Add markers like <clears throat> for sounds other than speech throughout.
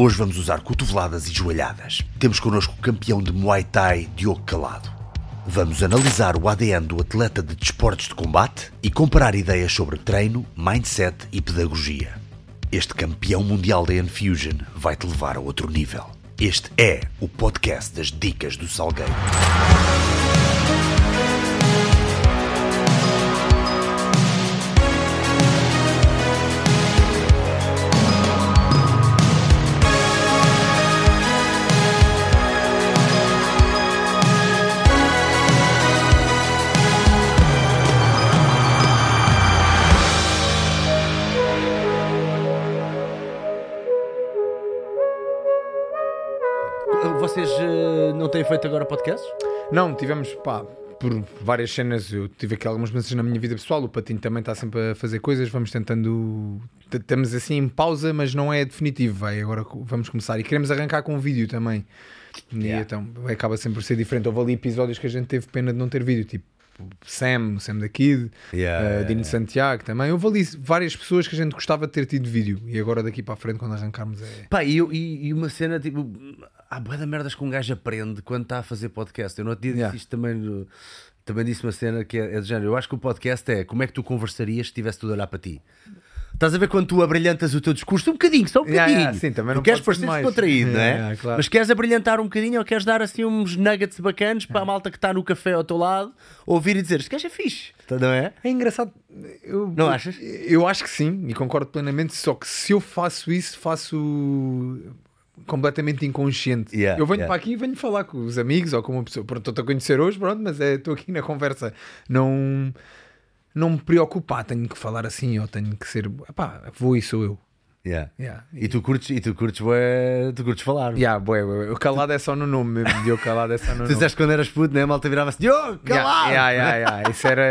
Hoje vamos usar cotoveladas e joelhadas. Temos connosco o campeão de Muay Thai, Diogo Calado. Vamos analisar o ADN do atleta de desportos de combate e comparar ideias sobre treino, mindset e pedagogia. Este campeão mundial da Enfusion vai te levar a outro nível. Este é o podcast das Dicas do Salgueiro. Não, tivemos, pá, por várias cenas. Eu tive aqui algumas mudanças na minha vida pessoal. O Patinho também está sempre a fazer coisas. Vamos tentando. Estamos assim em pausa, mas não é definitivo. Vai, agora vamos começar. E queremos arrancar com um vídeo também. E Yeah. então acaba sempre por ser diferente. Houve ali episódios que a gente teve pena de não ter vídeo, tipo Sam, o Sam da Kid, Yeah, yeah, Dino yeah. Santiago também. Houve ali várias pessoas que a gente gostava de ter tido vídeo. E agora daqui para a frente, quando arrancarmos, é. Pá, e, e- e uma cena tipo. Há boa da merdas que um gajo aprende quando está a fazer podcast. Eu no outro dia Yeah. disse isto também. no- Também disse uma cena que é, é do género. Eu acho que o podcast é como é que tu conversarias se estivesse tudo a olhar para ti. Estás a ver quando tu abrilhantas o teu discurso um bocadinho, só um Yeah, bocadinho. yeah, sim, também tu não queres pode ser parecer descontraído, não é? Yeah, yeah, claro. Mas queres abrilhantar um bocadinho ou queres dar assim uns nuggets bacanos para a malta que está no café ao teu lado ouvir e dizer: Este gajo é fixe, Tá, não é? É engraçado. Eu, Não achas? Eu acho que sim, e concordo plenamente. Só que se eu faço isso, faço completamente inconsciente. Yeah, eu venho yeah. para aqui e venho falar com os amigos ou com uma pessoa. Pronto, estou a conhecer hoje, pronto, mas é, estou aqui na conversa. Não, não me preocupar, tenho que falar assim ou tenho que ser. Pá, vou e sou eu. Yeah. Yeah. E tu curtes, e tu curtes, bué, tu curtes falar. Yeah, bué, bué. O calado é só no nome mesmo. <laughs> Diogo calado é só no Tu disseste quando eras puto, né? A malta virava-se: Diogo, calado! Yeah, yeah, yeah, yeah. <laughs> Isso era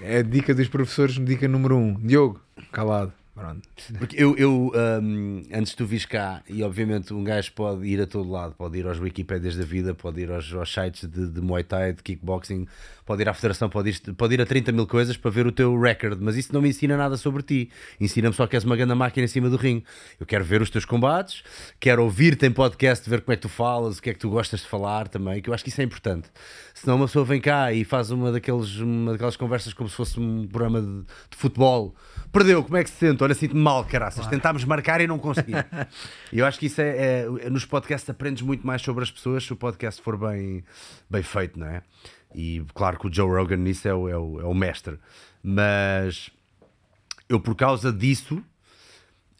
é a dica dos professores, dica número um. Diogo, calado. Pronto. Porque eu, eu hum, antes tu vis cá, e obviamente um gajo pode ir a todo lado, pode ir aos Wikipédias da vida, pode ir aos, aos sites de, de Muay Thai, de kickboxing, pode ir à federação, pode ir, pode ir a 30 mil coisas para ver o teu record, mas isso não me ensina nada sobre ti. Ensina-me só que és uma grande máquina em cima do ringue. Eu quero ver os teus combates, quero ouvir-te em podcast, ver como é que tu falas, o que é que tu gostas de falar também, que eu acho que isso é importante. Senão uma pessoa vem cá e faz uma, daqueles, uma daquelas conversas como se fosse um programa de, de futebol. Perdeu, como é que se sente? Olha, sinto-me mal, caraças. Tentámos marcar e não consegui. E <laughs> eu acho que isso é, é- Nos podcasts aprendes muito mais sobre as pessoas se o podcast for bem, bem feito, não é? E claro que o Joe Rogan nisso é o, é o, é o mestre. Mas eu, por causa disso,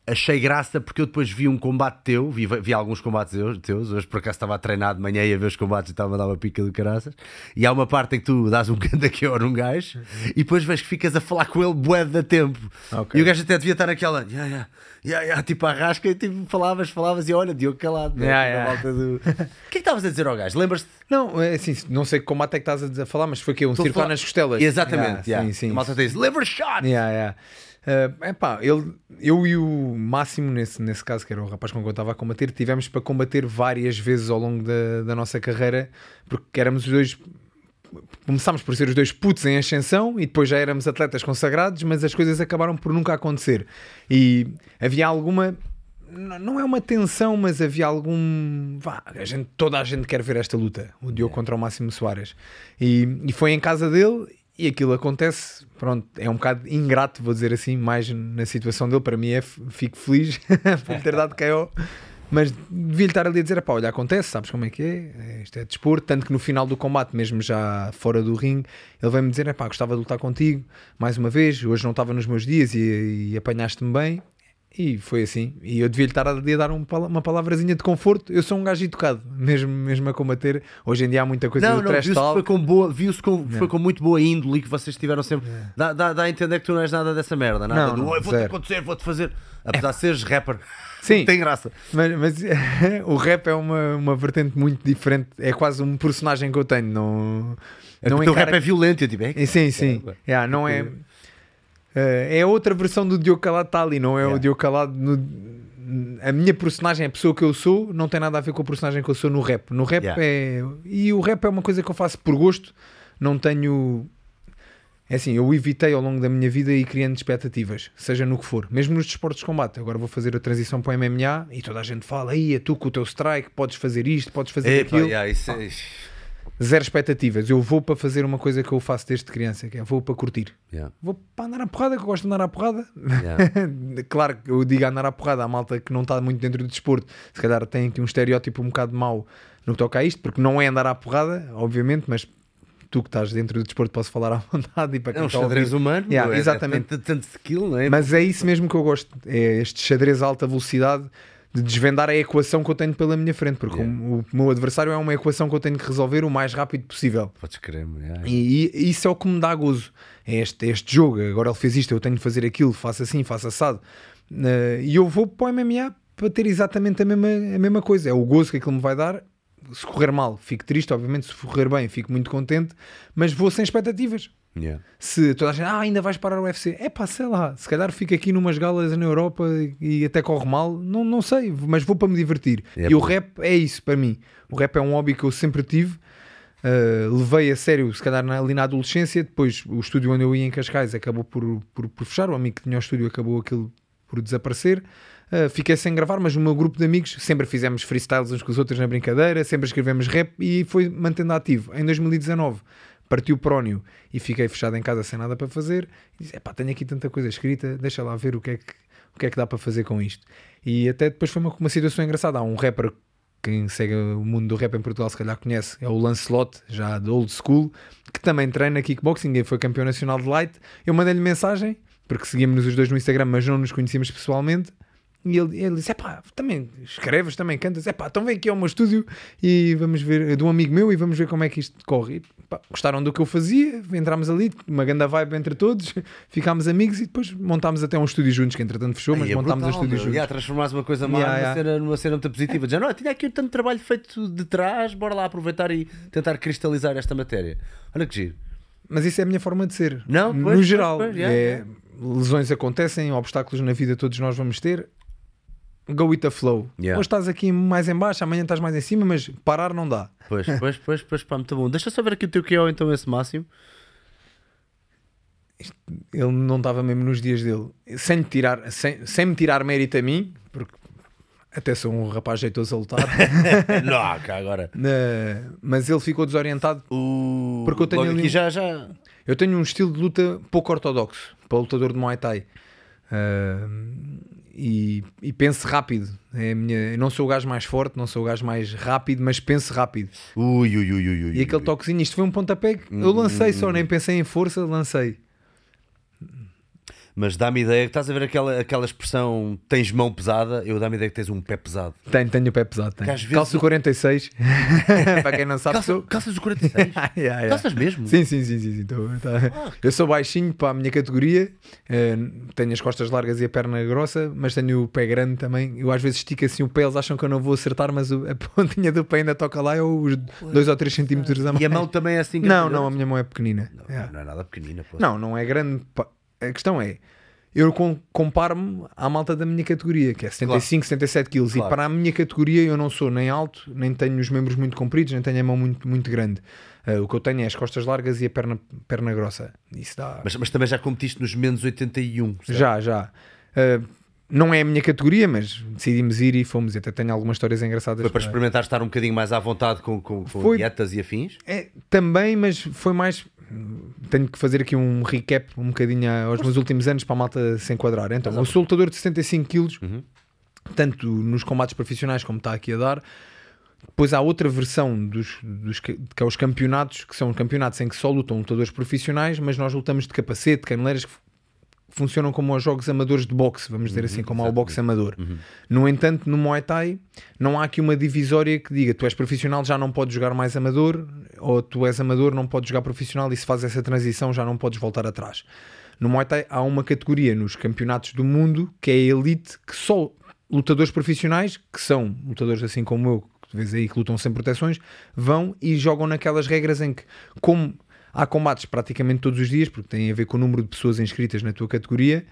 achei graça porque eu depois vi um combate teu, vi, vi alguns combates teus- hoje por acaso estava a treinar de manhã e a ver os combates e estava a dar uma pica do caraças, e há uma parte em que tu dás um <laughs> ganda que num gajo e depois vês que ficas a falar com ele bué da tempo. Ok. E o gajo até devia estar naquela, yeah, yeah, yeah, yeah, tipo a rasca e tipo, falavas, falavas e olha, Diogo calado. né? Yeah, yeah. volta do- O que é que estavas a dizer ao gajo? Lembras-te? Não, é assim, não sei que combate é que estás a a falar, mas foi que um a circular falar- nas costelas. Exatamente, Yeah, yeah. Sim, sim. A malta diz, liver shot! Yeah, yeah. Uh, epá, ele, eu e o Máximo, nesse, nesse caso, que era o rapaz com quem eu estava a combater, tivemos para combater várias vezes ao longo da, da nossa carreira, porque éramos os dois. Começámos por ser os dois putos em ascensão e depois já éramos atletas consagrados, mas as coisas acabaram por nunca acontecer. E havia alguma. Não é uma tensão, mas havia algum. Vá, a gente, toda a gente quer ver esta luta, o Diogo contra o Máximo Soares. E, e foi em casa dele e aquilo acontece. Pronto, é um bocado ingrato, vou dizer assim, mais na situação dele. Para mim, é, fico feliz <laughs> por ter dado KO. Mas devia-lhe estar ali a dizer: pá, olha, acontece, sabes como é que é? É, Isto é desporto. Tanto que no final do combate, mesmo já fora do ringue, ele veio-me dizer: pá, gostava de lutar contigo mais uma vez. Hoje não estava nos meus dias e, e apanhaste-me bem. E foi assim. E eu devia-lhe estar ali a dar um uma palavrazinha de conforto. Eu sou um gajo educado, mesmo, mesmo a combater. Hoje em dia há muita coisa Não, do não, trash viu-se que talk. foi com boa, viu-se com, foi com muito boa índole que vocês tiveram sempre. Dá, dá, dá a entender que tu não és nada dessa merda, nada Não, do não, "Oi, vou-te acontecer, vou-te fazer. Apesar de seres rapper, <laughs> Sim. tem graça. Mas, mas <laughs> o rap é uma, uma vertente muito diferente. É quase um personagem que eu tenho. Não, É não que o encara- rap é violento, eu tipo, é, Sim, sim. É, Yeah, não é. É outra versão do Diogo Calado está ali, não é Yeah. o Diogo Calado. no- a minha personagem, a pessoa que eu sou, não tem nada a ver com a personagem que eu sou no rap. No rap Yeah. é. E o rap é uma coisa que eu faço por gosto, não tenho. É assim, eu evitei ao longo da minha vida ir criando expectativas, seja no que for, mesmo nos desportos de combate. Agora vou fazer a transição para o MMA e toda a gente fala: aí, é tu com o teu strike, podes fazer isto, podes fazer Epá, aquilo. yeah, isso é- Zero expectativas. Eu vou para fazer uma coisa que eu faço desde criança, que é vou para curtir. yeah, Vou para andar à porrada, que eu gosto de andar à porrada. yeah. <laughs> claro que eu digo andar à porrada à malta que não está muito dentro do desporto, se calhar tem aqui um estereótipo um bocado mau no que toca a isto, porque não é andar à porrada, obviamente, mas tu que estás dentro do desporto posso falar à <laughs> vontade e para É quem um a ouvir- xadrez humano, Yeah, meu, é- exatamente. É tanto, tanto skill, não é? Mas é isso mesmo que eu gosto, é este xadrez a alta velocidade de desvendar a equação que eu tenho pela minha frente, porque Yeah. o, o meu adversário é uma equação que eu tenho que resolver o mais rápido possível. Podes crer, yeah. E, e isso é o que me dá gozo. É este, este jogo. Agora ele fez isto, eu tenho de fazer aquilo, faço assim, faço assado. Eh, e eu vou para o MMA para ter exatamente a mesma, a mesma coisa. É o gozo que aquilo me vai dar. Se correr mal, fico triste, obviamente. Se correr bem, fico muito contente. Mas vou sem expectativas. Yeah. Se toda a gente, ah, ainda vais parar o UFC, é pá, sei lá, se calhar fico aqui numas galas na Europa e até corre mal, não, não sei, mas vou para me divertir. É e o rap é isso para mim. O rap é um hobby que eu sempre tive. Uh, levei a sério, se calhar na- ali na adolescência. Depois, o estúdio onde eu ia em Cascais acabou por, por, por fechar. O amigo que tinha o estúdio acabou aquilo por desaparecer. Uh, fiquei sem gravar, mas o meu grupo de amigos sempre fizemos freestyles uns com os outros na brincadeira, sempre escrevemos rap e foi mantendo ativo. Em 2019 partiu o prónio e fiquei fechado em casa sem nada para fazer. E disse: pá, tenho aqui tanta coisa escrita, deixa lá ver o que é que, o que, é que dá para fazer com isto. E até depois foi uma, uma situação engraçada. Há um rapper, quem segue o mundo do rap em Portugal se calhar conhece, é o Lancelot, já de old school, que também treina kickboxing e foi campeão nacional de light. Eu mandei-lhe mensagem, porque seguíamos os dois no Instagram, mas não nos conhecíamos pessoalmente. E ele, ele disse: pá, também escreves, também cantas, é pá, então vem aqui ao meu estúdio e vamos ver, é de um amigo meu, e vamos ver como é que isto corre. Pá, gostaram do que eu fazia, entramos ali, uma grande vibe entre todos, <laughs> ficámos amigos e depois montámos até um estúdio juntos, que entretanto fechou, mas é montámos brutal, um estúdio meu. juntos. Yeah, transformares uma coisa má Yeah, numa, yeah. Cena, numa cena muito positiva. Dizendo, não, tinha aqui tanto trabalho feito de trás, bora lá aproveitar e tentar cristalizar esta matéria. Olha que giro. Mas isso é a minha forma de ser. Não, no pois, pois, geral, pois, yeah, é, lesões acontecem, obstáculos na vida todos nós vamos ter. Go with the flow. Yeah. Hoje estás aqui mais em baixo, amanhã estás mais em cima, mas parar não dá. Pois, <laughs> pois, pois, pois, pá, muito bom. Deixa só ver aqui o teu é então esse máximo. Ele não estava mesmo nos dias dele. Sem, me tirar, sem, sem me tirar mérito a mim, porque até sou um rapaz jeitoso a lutar, <laughs> não, <laughs> cá agora. mas ele ficou desorientado. O... Porque eu tenho ali um- já, já. Eu tenho um estilo de luta pouco ortodoxo para lutador de Muay Thai. Ah, e, e penso rápido. É minha, eu não sou o gajo mais forte, não sou o gajo mais rápido, mas penso rápido. Ui, ui, ui, ui, ui. E aquele toquezinho, isto foi um pontapé que eu lancei só, nem pensei em força, lancei. Mas dá-me ideia que estás a ver aquela, aquela expressão tens mão pesada, eu dá-me ideia que tens um pé pesado. Tenho, tenho o pé pesado. Tenho. Vezes Calço eu- <laughs> 46. para quem não sabe, Calça, sou. calças o 46? <laughs> Yeah, yeah. Calças mesmo? Sim, sim, sim, sim, sim, tô- tá. Eu sou baixinho para a minha categoria, eh, tenho as costas largas e a perna grossa, mas tenho o pé grande também. Eu às vezes estico assim o pé, eles acham que eu não vou acertar, mas a <laughs> pontinha do pé ainda toca lá, é os 2 ou 3 centímetros a mais. E a mão também é assim Não, grande? não, a minha mão é pequenina. Não, Yeah. não é nada pequenina. Pô. Não, não é grande. pá. A questão é, eu com- comparo-me à malta da minha categoria, que é 75, 77 quilos, Claro. e para a minha categoria eu não sou nem alto, nem tenho os membros muito compridos, nem tenho a mão muito, muito grande. Ah, o que eu tenho é as costas largas e a perna, perna grossa. Isso dá. Mas, mas também já competiste nos menos 81. certo? Já, já. Ah, não é a minha categoria, mas decidimos ir e fomos. Até tenho algumas histórias engraçadas. Foi para experimentar estar um bocadinho mais à vontade com, com, com Foi- dietas e afins? É, também, mas foi mais. Tenho que fazer aqui um recap um bocadinho aos meus últimos anos para a malta se enquadrar. Então, eu sou lutador de 75 quilos, Uhum. tanto nos combates profissionais como está aqui a dar. Depois há outra versão dos, dos que, é os campeonatos, que são campeonatos em que só lutam lutadores profissionais, mas nós lutamos de capacete, caneleiras funcionam como os jogos amadores de boxe, vamos dizer assim, como há o boxe amador. No entanto, no Muay Thai não há aqui uma divisória que diga tu és profissional, já não podes jogar mais amador, ou tu és amador, não podes jogar profissional e se faz essa transição já não podes voltar atrás. No Muay Thai há uma categoria nos campeonatos do mundo que é a elite, que só lutadores profissionais, que são lutadores assim como eu, que tu vês aí que lutam sem proteções, vão e jogam naquelas regras em que, como há combates praticamente todos os dias, porque tem a ver com o número de pessoas inscritas na tua categoria,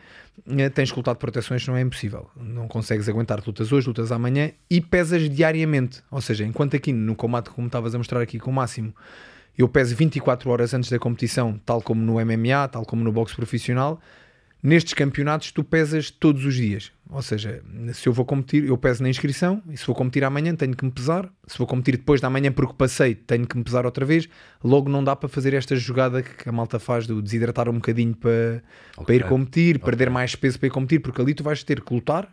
eh, tens de proteções, não é impossível. Não consegues aguentar lutas hoje, lutas amanhã e pesas diariamente. Ou seja, enquanto aqui no combate, como estavas a mostrar aqui com o máximo, eu peso 24 horas antes da competição, tal como no MMA, tal como no boxe profissional. Nestes campeonatos, tu pesas todos os dias. Ou seja, se eu vou competir, eu peso na inscrição, e se vou competir amanhã, tenho que me pesar. Se vou competir depois da manhã porque passei, tenho que me pesar outra vez. Logo, não dá para fazer esta jogada que a malta faz de desidratar um bocadinho para, okay. para ir competir, okay. perder mais peso para ir competir, porque ali tu vais ter que lutar,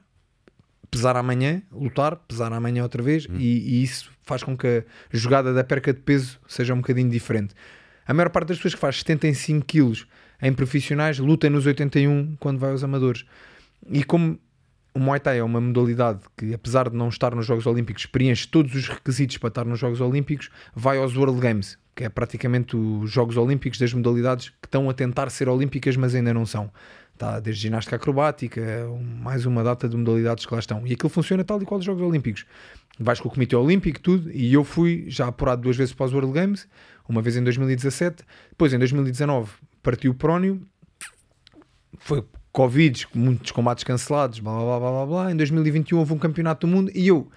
pesar amanhã, lutar, pesar amanhã outra vez, hum. e, e, isso faz com que a jogada da perca de peso seja um bocadinho diferente. A maior parte das pessoas que faz 75 quilos em profissionais, luta nos 81 quando vai aos amadores. E como o Muay Thai é uma modalidade que, apesar de não estar nos Jogos Olímpicos, preenche todos os requisitos para estar nos Jogos Olímpicos, vai aos World Games, que é praticamente os Jogos Olímpicos das modalidades que estão a tentar ser olímpicas, mas ainda não são. Está desde ginástica acrobática, mais uma data de modalidades que lá estão. E aquilo funciona tal e qual os Jogos Olímpicos. Vais com o Comitê Olímpico, tudo, e eu fui já apurado duas vezes para os World Games, uma vez em 2017, depois em 2019 partiu o Prónio, foi Covid, muitos combates cancelados, blá blá blá blá blá. Em 2021 houve um campeonato do mundo e eu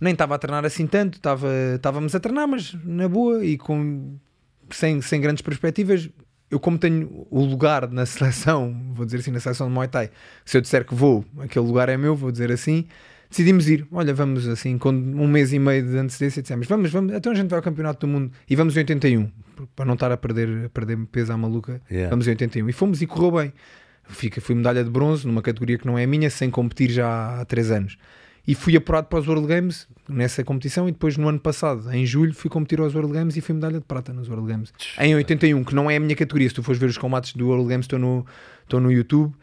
nem estava a treinar assim tanto, estava, estávamos a treinar, mas na boa e com, sem, sem grandes perspectivas. Eu, como tenho o lugar na seleção, vou dizer assim, na seleção de Muay Thai, se eu disser que vou, aquele lugar é meu, vou dizer assim, decidimos ir. Olha, vamos assim, com um mês e meio de antecedência, dissemos, vamos, vamos, então a gente vai ao Campeonato do Mundo e vamos em 81 para não estar a perder, a perder peso à maluca, yeah. vamos em 81. E fomos e correu bem. Fica, fui medalha de bronze numa categoria que não é minha, sem competir já há 3 anos. E fui apurado para os World Games nessa competição. E depois, no ano passado, em julho, fui competir aos World Games e fui medalha de prata nos World Games. Em 81, que não é a minha categoria. Se tu fores ver os combates do World Games, estou no, estou no YouTube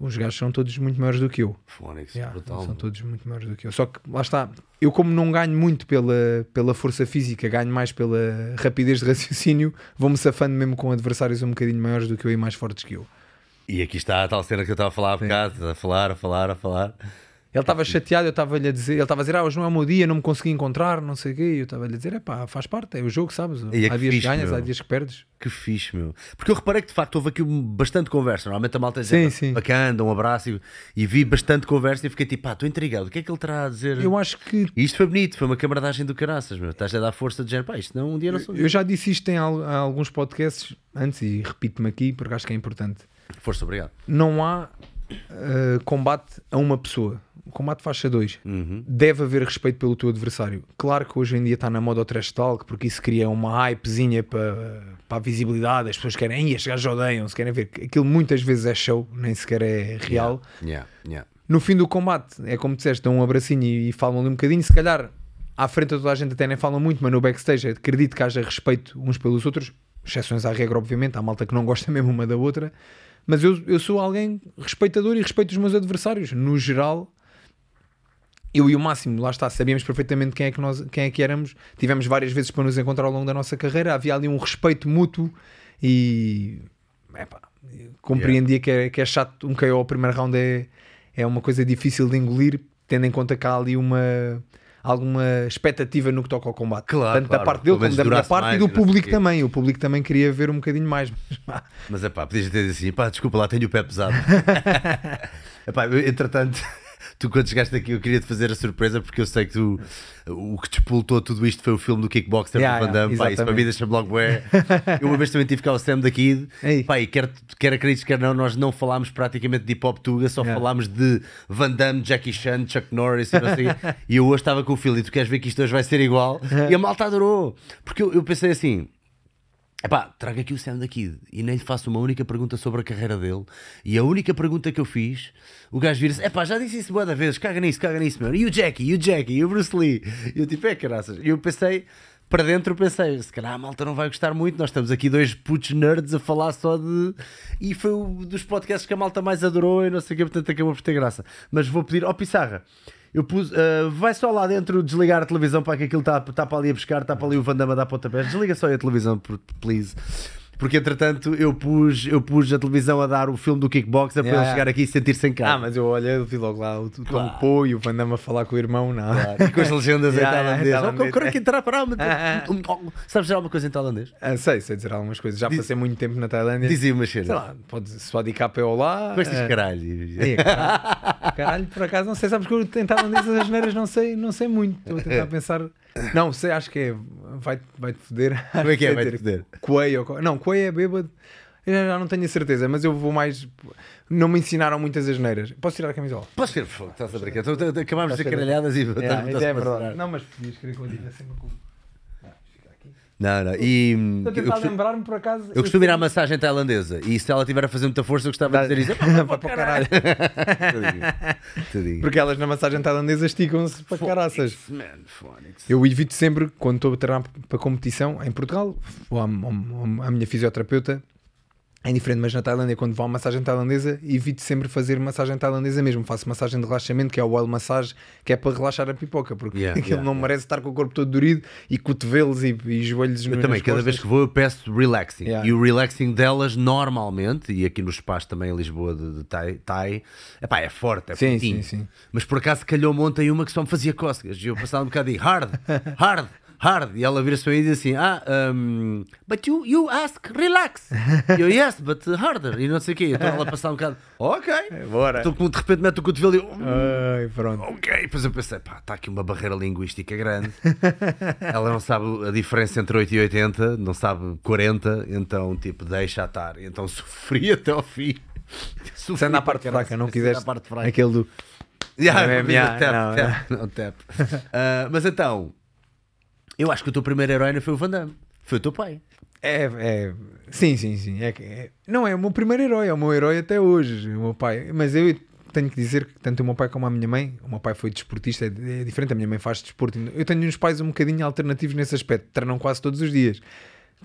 os gajos são todos muito maiores do que eu. Fónix, yeah, brutal. São todos muito maiores do que eu. Só que lá está, eu como não ganho muito pela, pela força física, ganho mais pela rapidez de raciocínio, vou-me safando mesmo com adversários um bocadinho maiores do que eu e mais fortes que eu. E aqui está a tal cena que eu estava a falar há bocado, a falar, a falar, a falar. Ele estava chateado, eu estava-lhe a dizer, ele estava a dizer, ah, hoje não é o meu dia, não me consegui encontrar, não sei o quê. E eu estava-lhe a dizer, é pá, faz parte, é o jogo, sabes? E é há dias fixe, que ganhas, meu. há dias que perdes. Que fixe, meu. Porque eu reparei que de facto houve aqui bastante conversa. Normalmente a malta sim, diz sim. bacana, um abraço e, e vi bastante conversa e fiquei tipo, pá, estou intrigado, o que é que ele terá a dizer? Eu acho que. E isto foi bonito, foi uma camaradagem do caraças, meu. Estás a dar força de género, pá, isto não um dia não sou. Eu já disse isto em al- alguns podcasts antes e repito-me aqui porque acho que é importante. Força, obrigado. Não há uh, combate a uma pessoa. Combate faixa 2. Uhum. Deve haver respeito pelo teu adversário. Claro que hoje em dia está na moda o trash talk, porque isso cria uma hypezinha para, para a visibilidade. As pessoas querem, "Ih, estes gajos odeiam-se, querem ver. Aquilo muitas vezes é show, nem sequer é real. Yeah, yeah. No fim do combate, é como disseste, dão um abracinho e, e falam ali um bocadinho. Se calhar à frente toda a gente até nem falam muito, mas no backstage acredito que haja respeito uns pelos outros. Exceções à regra, obviamente. Há malta que não gosta <laughs> mesmo uma da outra. Mas eu, eu sou alguém respeitador e respeito os meus adversários. No geral, eu e o Máximo, lá está, sabíamos perfeitamente quem é que nós quem é que éramos. Tivemos várias vezes para nos encontrar ao longo da nossa carreira. Havia ali um respeito mútuo e epá, compreendia que, é, que é chato. Um KO ao primeiro round é, é uma coisa difícil de engolir, tendo em conta que há ali uma alguma expectativa no que toca ao combate. Claro, Tanto da claro. parte dele como da minha parte mais e do público também. O público também queria ver um bocadinho mais. Mas, Mas é pá, podias ter assim, pá, desculpa lá, tenho o pé pesado. <laughs> <laughs> Epá, entretanto, tu quando chegaste aqui, eu queria te fazer a surpresa porque eu sei que tu, o que despoltou tudo isto foi o filme do Kickboxer Yeah, do Van Damme. yeah, pá, isso para mim deixa-me logo bué. <laughs> Eu uma vez também tive cá o Sam da Kid. Ei. Pá, e quer, quer acredites, quer não, nós não falámos praticamente de hip hop tuga, só Yeah. falámos de Van Damme, Jackie Chan, Chuck Norris e não sei o quê. <laughs> E eu hoje estava com o filho e tu queres ver que isto hoje vai ser igual? <laughs> E a malta adorou. Porque eu, eu pensei assim. Epá, trago aqui o Sam da Kid e nem faço uma única pergunta sobre a carreira dele. E a única pergunta que eu fiz, o gajo vira-se: Epá, já disse isso boa da vez, caga nisso, caga nisso, meu. E o Jackie, e o Jackie, e o Bruce Lee. E eu tipo, é caraças. E eu pensei, para dentro, pensei: se calhar a malta não vai gostar muito. Nós estamos aqui dois putos nerds a falar só de. E foi um dos podcasts que a malta mais adorou e não sei o que, portanto acabou por ter graça. Mas vou pedir, ó Pissarra. Eu pus, ah, vai só lá dentro desligar a televisão para que aquilo está tá para ali a buscar, está para ali o Vandama dar pontapés. Desliga só a televisão, please. Porque entretanto eu pus, eu pus a televisão a dar o filme do kickboxer para Yeah, ele yeah. chegar aqui e sentir-se em casa. ah, mas eu olhei, eu vi logo lá o, Tom Claro. Poe e o Van Damme a falar com o irmão. Não. Claro. E com as legendas em Yeah, yeah, tailandês. tailandês. Oh, quero que entrar para onde? Ah, Sabes dizer alguma coisa em tailandês? Ah, sei, sei dizer algumas coisas. Já Diz- passei muito tempo na Tailândia. Dizia uma Sei cena. lá, pode se pode ir cá para olá. Com estes ah, caralho. Ei, caralho, caralho, por acaso não sei, sabes que eu em tailandês as neiras não sei, não sei muito. Estou a tentar pensar. Não, sei, acho que é vai-te vai foder. Como é que é? <laughs> Vai-te foder. Coei ou co- Não, Coei é bêbado. Eu já não tenho a certeza, mas eu vou mais. Não me ensinaram muitas asneiras. Posso tirar a camisola? Ter, fogo, estás a brincar. Então, Acabámos de caralhadas e é a verdade. Não, mas podias querer que eu tivesse uma culpa. Não, não. E hum, Estou a tentar costumo, lembrar-me por acaso. eu costumo ir à massagem tailandesa e se ela tiver a fazer muita força, eu gostava de dizer isso. <laughs> Vai para o caralho. Digo. Porque elas na massagem tailandesa esticam-se para caraças. Eu evito sempre, quando estou a treinar para competição em Portugal, vou à, à- à minha fisioterapeuta. É diferente, mas na Tailândia, quando vou à massagem tailandesa, evito sempre fazer massagem tailandesa mesmo. Faço massagem de relaxamento, que é o oil massage, que é para relaxar a pipoca, porque Yeah, <laughs> aquilo yeah, não yeah. merece estar com o corpo todo dorido e cotovelos e, e joelhos Eu também, cada costas. vez que vou, eu peço relaxing. E o relaxing delas, normalmente, e aqui no espaço também em Lisboa de, de Thai, Thai epá, é forte, é Sim, fortinho. sim, sim. Mas por acaso calhou-me ontem uma que só me fazia cócegas. E eu passava um bocado de hard, hard, hard. E ela vira-se para mim e diz assim: Ah, um, but you, you ask relax. E eu, yes, but harder. E não sei o quê. Então ela passava um bocado, ok. Bora. Então, de repente mete o cotovelo e eu, Ai, pronto. Ok, depois eu pensei, pá, está aqui uma barreira linguística grande. Ela não sabe a diferença entre 8 e 80, não sabe 40, então tipo, deixa estar. Então sofri <laughs> até ao fim. Sofri Se anda à para parte caralho, fraca, não se quiseste fraca. aquele do. Yeah, <laughs> Não é <laughs> tap, não, tap, não, tap. Ah, mas então, eu acho que o teu primeiro herói não foi o Van Damme, foi o teu pai. É, é, sim, sim, sim. É, é- não é o meu primeiro herói, é o meu herói até hoje, o meu pai. Mas eu tenho que dizer que tanto o meu pai como a minha mãe, o meu pai foi desportista, é, é diferente, a minha mãe faz desporto. Eu tenho uns pais um bocadinho alternativos nesse aspecto, treinam quase todos os dias,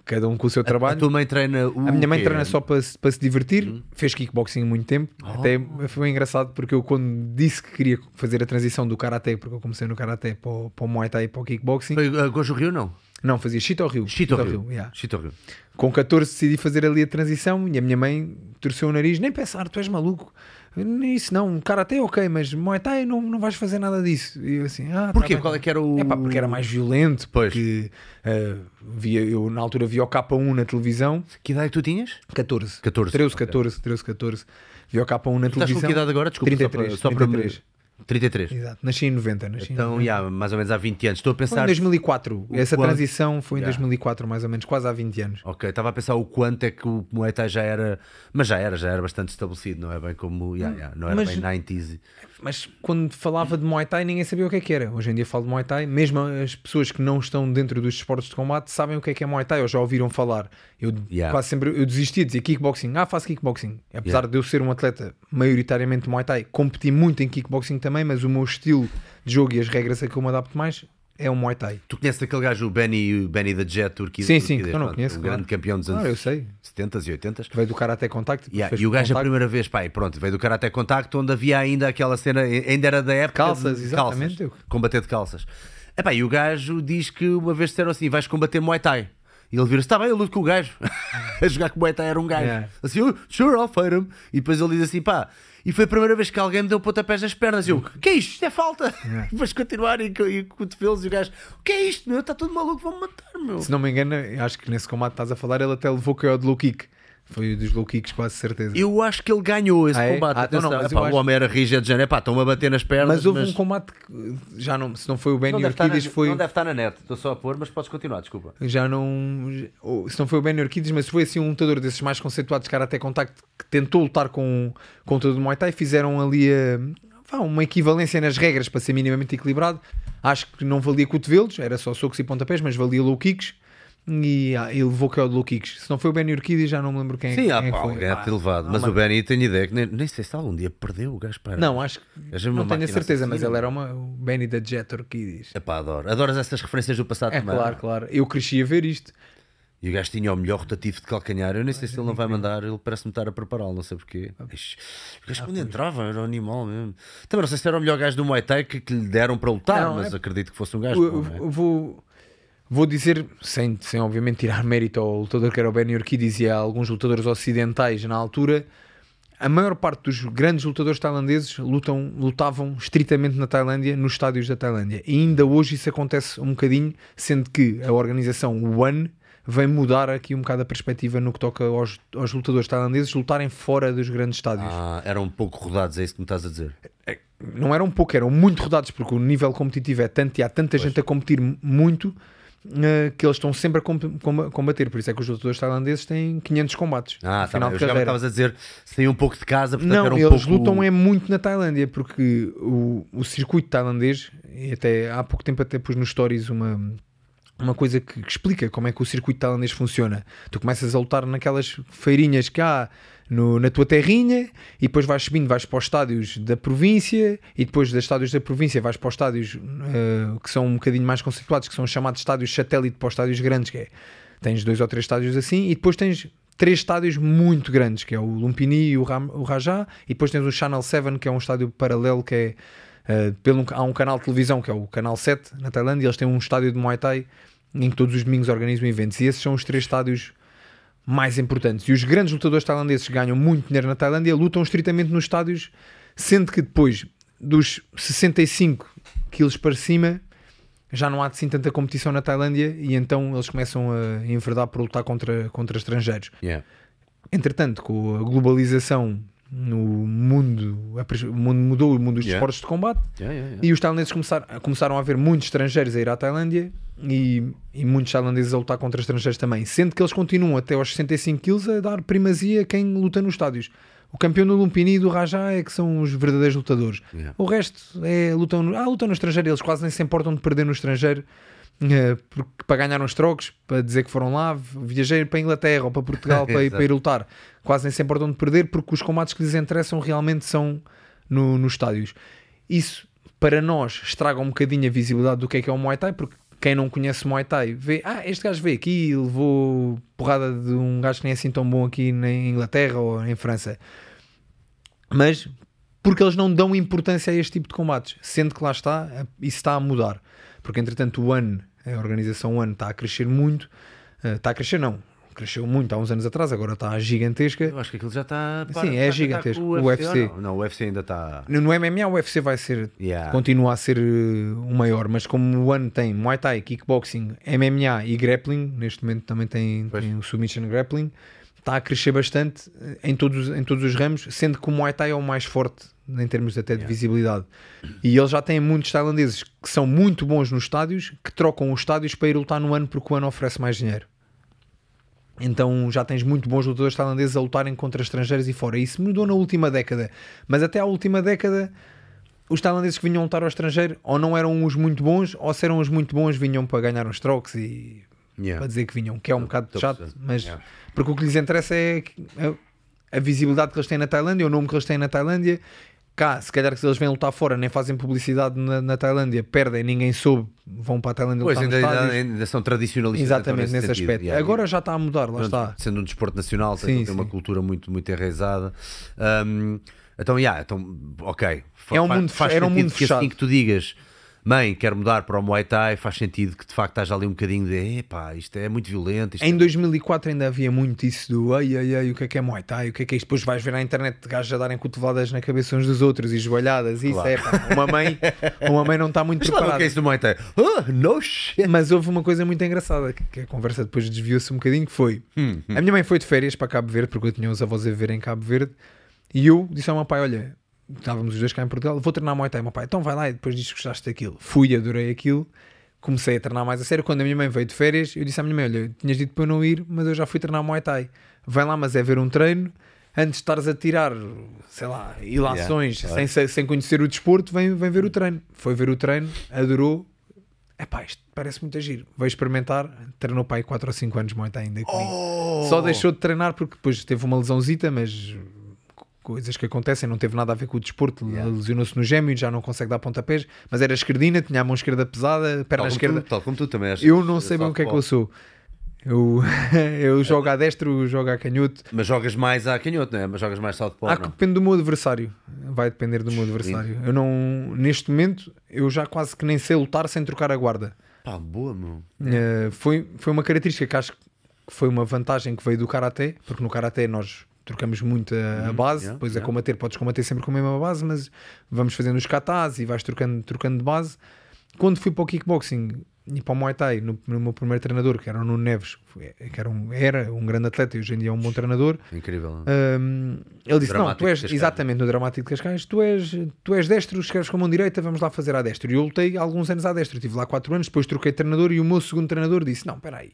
cada um com o seu A trabalho. tua mãe treina o A minha mãe quê? treina só para, se- para se divertir, fez kickboxing há muito tempo. Oh. Até foi engraçado porque eu, quando disse que queria fazer a transição do karaté, porque eu comecei no karaté para o, para o Muay Thai e para o kickboxing, Foi uh, Gojo Rio, não? não, fazia Chito Rio. Chito Rio. yeah. Chito Rio. Com 14 decidi fazer ali a transição e a minha mãe torceu o nariz, nem pensar, tu és maluco. Isso não, karaté ok, mas Muay Thai não, não vais fazer nada disso. E eu assim, ah, tá Porquê? bem. Qual é que era o. É pá, porque era mais violento, Pois. porque eh, via, eu na altura via o K1 na televisão, Que idade que tu tinhas? 14. 14, 13, ok. 14, 13, 14. Vi o K1 na Estás com televisão. que idade agora? Desculpa, 33, só para, só para 33. Me... 33. Exato, nasci em 90. Nasci em Então, 90. já, mais ou menos há 20 anos. Estou a Foi pensar. em 2004. o Essa quanto- transição foi em Yeah. 2004, mais ou menos, quase há 20 anos. Ok, estava a pensar o quanto é que o Muay Thai já era. Mas já era, já era bastante estabelecido, não é bem como. já, não era Mas- bem 90s. Mas quando falava de Muay Thai, ninguém sabia o que é que era. Hoje em dia falo de Muay Thai, mesmo as pessoas que não estão dentro dos esportes de combate sabem o que é que é Muay Thai ou já ouviram falar. Eu Yeah. quase sempre eu desistia de dizer kickboxing. Ah, faço kickboxing. Apesar Yeah. de eu ser um atleta maioritariamente de Muay Thai, competi muito em kickboxing também, mas o meu estilo de jogo e as regras a que eu me adapto mais é o Muay Thai. Tu conheces aquele gajo, o Benny, o Benny the Jet turquês? Sim, sim, eu não pronto, conheço, Um claro. grande campeão dos Ah, anos eu sei. 70s e 80s. Veio do Karate Contact. Yeah, e o gajo a Contact. primeira vez, pá, e pronto, veio do Karate Contacto, onde havia ainda aquela cena, ainda era da época Calças, de exatamente. calças, combater de calças. Epá, e o gajo diz que uma vez disseram assim: vais combater Muay Thai. E ele vira-se, está bem, eu luto com o gajo. <laughs> a jogar com o Muay Thai era um gajo. Yeah. Assim, oh, sure, I'll fight him. E depois ele diz assim, pá, e foi a primeira vez que alguém me deu pontapés nas pernas. E eu, que é isto? Isto é falta. <laughs> E depois continuar e, e cotovelos e o gajo, o que é isto, meu? Está tudo maluco, vão-me matar, meu. Se não me engano, acho que nesse combate que estás a falar, ele até levou que é o de low kick. Foi o dos low kicks, quase certeza. Eu acho que ele ganhou esse Ah, é? combate. Ah, então não, Atenção, mas epá, eu O acho- homem era rígido de epá, estão-me a bater nas pernas. Mas houve um combate que já não, se não foi o Benny Não estar na, Orquides, foi. não deve estar na net, estou só a pôr, mas podes continuar, desculpa. Já não. Se não foi o Benny Orquides, mas foi assim um lutador desses mais conceituados de Karate Contact que tentou lutar com, com todo o Muay Thai. Fizeram ali a, vá, uma equivalência nas regras para ser minimamente equilibrado. Acho que não valia cotovelos, era só socos e pontapés, mas valia low kicks. E ah, ele levou que é o de low kicks. Se não foi o Benny Orquides, já não me lembro quem, Sim, há quem pá, foi. alguém a Pá, ter levado. Mas ah, o Benny, tenho ideia que nem, nem sei se algum dia perdeu o gajo para. Não, acho que. Uma Não tenho a certeza, mas assassina. ele era uma, o Benny da Jet Orquides. Epá, adoro. Adoras essas referências do passado É também. claro, claro. Eu cresci a ver isto. E o gajo tinha o melhor rotativo de calcanhar. Eu nem sei se ele não vai mandar, ele parece-me estar a prepará-lo, não sei porquê. Ixi, O gajo quando entrava era um animal mesmo. Também não sei se era o melhor gajo do Muay Thai que, que lhe deram para lutar, Não, mas é- acredito que fosse um gajo. Eu- bom, não é? eu vou, vou dizer, sem, sem obviamente tirar <laughs> mérito ao lutador que era o Benny Orquides e a alguns lutadores ocidentais na altura, a maior parte dos grandes lutadores tailandeses lutam, lutavam estritamente na Tailândia, nos estádios da Tailândia. E ainda hoje isso acontece um bocadinho, sendo que a organização One vem mudar aqui um bocado a perspectiva no que toca aos, aos lutadores tailandeses lutarem fora dos grandes estádios. Ah, eram um pouco rodados, é isso que me estás a dizer. não eram pouco, eram muito rodados, porque o nível competitivo é tanto e há tanta gente a competir muito que eles estão sempre a com- com- combater. Por isso é que os lutadores tailandeses têm 500 combates Ah, tá final bem. Eu de carreira. estavas a dizer saíam um pouco de casa, portanto Não, um eles pouco... lutam é muito na Tailândia, porque o, o circuito tailandês, e até há pouco tempo até pus nos stories uma, uma coisa que, que explica como é que o circuito tailandês funciona. Tu começas a lutar naquelas feirinhas que há no- na tua terrinha e depois vais subindo, vais para os estádios da província e depois dos estádios da província vais para os estádios eh, que são um bocadinho mais conceituados, que são chamados estádios satélite para os estádios grandes, que é tens dois ou três estádios assim e depois tens três estádios muito grandes, que é o Lumpini e o, Ram, o Rajá, e depois tens o Channel 7, que é um estádio paralelo que é eh, pelo, há um canal de televisão que é o canal 7 na Tailândia, eles têm um estádio de Muay Thai em que todos os domingos organizam eventos e esses são os três estádios mais importantes. E os grandes lutadores tailandeses que ganham muito dinheiro na Tailândia lutam estritamente nos estádios, sendo que depois dos 65 quilos para cima já não há assim tanta competição na Tailândia e então eles começam a enverdar por lutar contra, contra estrangeiros. Yeah. Entretanto, com a globalização no mundo, o mundo mudou, o mundo dos Yeah. esportes de combate, Yeah, yeah, e os tailandeses começaram, começaram a haver muitos estrangeiros a ir à Tailândia e, e muitos tailandeses a lutar contra estrangeiros também, sendo que eles continuam até aos 65 quilos a dar primazia a quem luta nos estádios. O campeão do Lumpini e do Rajá é que são os verdadeiros lutadores. O resto é lutam no, ah, lutam no estrangeiro, eles quase nem se importam de perder no estrangeiro. Porque, para ganhar uns trocos, para dizer que foram lá, viajei para a Inglaterra ou para Portugal <laughs> para, ir, para ir lutar, quase nem se importam de perder, porque os combates que lhes interessam realmente são no, nos estádios. Isso para nós estraga um bocadinho a visibilidade do que é que é o Muay Thai, porque quem não conhece Muay Thai vê, ah, este gajo veio aqui e levou porrada de um gajo que nem é assim tão bom aqui na Inglaterra ou em França. Mas porque eles não dão importância a este tipo de combates, sendo que lá está, isso está a mudar. Porque entretanto o One, a organização One está a crescer muito, eh, está a crescer não, cresceu muito há uns anos atrás, agora está gigantesca. Eu acho que aquilo já está... Sim, é gigantesco. O UFC. Não, não, o UFC ainda está... No no MMA o UFC vai ser Yeah. continua a ser uh, o maior, mas como o ano tem Muay Thai, Kickboxing, MMA e Grappling, neste momento também tem, Pois. tem o Submission Grappling, está a crescer bastante uh, em todos, em todos os ramos, sendo que o Muay Thai é o mais forte em termos até de visibilidade. E eles já têm muitos tailandeses que são muito bons nos estádios, que trocam os estádios para ir lutar no ano porque o ano oferece mais dinheiro. Então já tens muito bons lutadores tailandeses a lutarem contra estrangeiros e fora. Isso mudou na última década, mas até à última década os tailandeses que vinham lutar ao estrangeiro ou não eram os muito bons, ou se eram os muito bons vinham para ganhar uns trocos e Yeah. para dizer que vinham, que é um bocado chato, mas Yeah. porque o que lhes interessa é a, a visibilidade que eles têm na Tailândia, o nome que eles têm na Tailândia. Cá, se calhar se eles vêm lutar fora, nem fazem publicidade na, na Tailândia, perdem, ninguém soube, vão para a Tailândia Pois, lutar ainda, ainda, ainda são tradicionalistas. Exatamente, então, nesse sentido. aspecto. Yeah, Agora já está a mudar, lá está. Sendo um desporto nacional, tem, Sim, tem uma sim. cultura muito, muito enraizada. Um, então, yeah, então, ok. É um mundo faz era um mundo que assim fechado. que tu digas, mãe, quero mudar para o Muay Thai, faz sentido que de facto estás ali um bocadinho de, epá, isto é muito violento. Em 2004 ainda havia muito isso do ai ai ai, o que é que é Muay Thai, o que é que é isto? Depois vais ver na internet de gajos a darem cotoveladas na cabeça uns dos outros e joelhadas. Isso Claro. é pá, uma mãe, uma mãe não está muito Mas lá, o preparada. que é isso do Muay Thai? Oh, no shit. Mas houve uma coisa muito engraçada que a conversa depois desviou-se um bocadinho. Que foi Hum, a minha mãe foi de férias para Cabo Verde porque eu tinha os avós a viver em Cabo Verde e eu disse ao meu pai: Olha, estávamos os dois cá em Portugal, vou treinar Muay Thai. Meu pai, então vai lá e depois diz que gostaste daquilo. Fui, adorei aquilo. Comecei a treinar mais a sério. Quando a minha mãe veio de férias, eu disse à minha mãe: Olha, tinhas dito para eu não ir, mas eu já fui treinar Muay Thai. Vai lá, mas é ver um treino. Antes de estares a tirar, sei lá, ilações Yeah, sem, sem conhecer o desporto, vem, vem ver o treino. Foi ver o treino, adorou, Epá, isto parece muito agir. Veio experimentar, treinou para aí 4 ou 5 anos Muay Thai ainda comigo. Oh! Só deixou de treinar porque depois teve uma lesãozita, mas coisas que acontecem, não teve nada a ver com o desporto. Yeah. Lesionou-se no gêmeo, já não consegue dar pontapés, mas era esquerdina, tinha a mão esquerda pesada, perna Tal esquerda. tu, tal como tu também és. Eu não sei bem o que é que eu sou. Eu, <laughs> eu jogo a destro, jogo a canhoto. Mas jogas mais a canhoto, não é? Mas jogas mais Southpaw, Ah, não? depende do meu adversário. Vai depender do meu adversário. Eu não, neste momento, eu já quase que nem sei lutar sem trocar a guarda. Pá, boa, meu. Uh, foi, foi uma característica que acho que foi uma vantagem que veio do Karaté, porque no Karaté nós trocamos muito a, a base, yeah, depois yeah. a combater, podes combater sempre com a mesma base, mas vamos fazendo os katas e vais trocando, trocando de base. Quando fui para o kickboxing, ir para o Muay Thai no, no meu primeiro treinador, que era o Nuno Neves, que era um, era um grande atleta e hoje em dia é um bom treinador. Incrível. Um, ele disse: Não, tu és, exatamente no Dramático de Cascais, tu és, tu és destro, escreves com a mão direita, vamos lá fazer a destro. E eu lutei alguns anos a destro, estive lá 4 anos, depois troquei de treinador e o meu segundo treinador disse: Não, espera aí.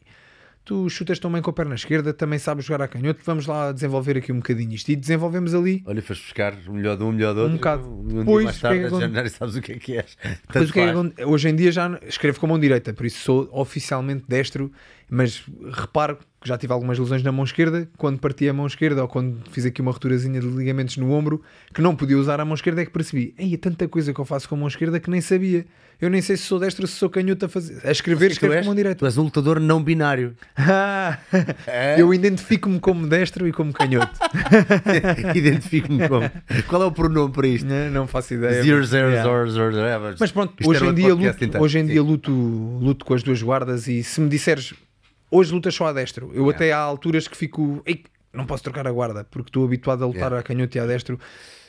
Tu chutas tão bem com a perna esquerda, também sabes jogar a canhoto, vamos lá desenvolver aqui um bocadinho isto. E desenvolvemos ali Olha, foste buscar o melhor de um, o melhor do outro. Um bocado. Um Pois, mais tarde, que é que sabes o que é que és. Tanto o que é que hoje em dia já escrevo com a mão direita, por isso sou oficialmente destro, mas reparo já tive algumas lesões na mão esquerda, quando parti a mão esquerda ou quando fiz aqui uma roturazinha de ligamentos no ombro, que não podia usar a mão esquerda, é que percebi, ei, é tanta coisa que eu faço com a mão esquerda que nem sabia. Eu nem sei se sou destro ou se sou canhoto a fazer. A escrever, Tu escrevo com a mão direita. tu és um lutador não binário. Ah, <laughs> É? Eu identifico-me como destro e como canhoto. <laughs> Identifico-me como. Qual é o pronome para isto? Não, não faço ideia. Zero, zero, zero, zero, zero. Mas pronto, Isto hoje era em, dia luto, então. hoje em dia luto, luto com as duas guardas e se me disseres hoje lutas só a destro, eu até há alturas que fico "Ei, não posso trocar a guarda porque estou habituado a lutar Yeah. a canhoto e a destro.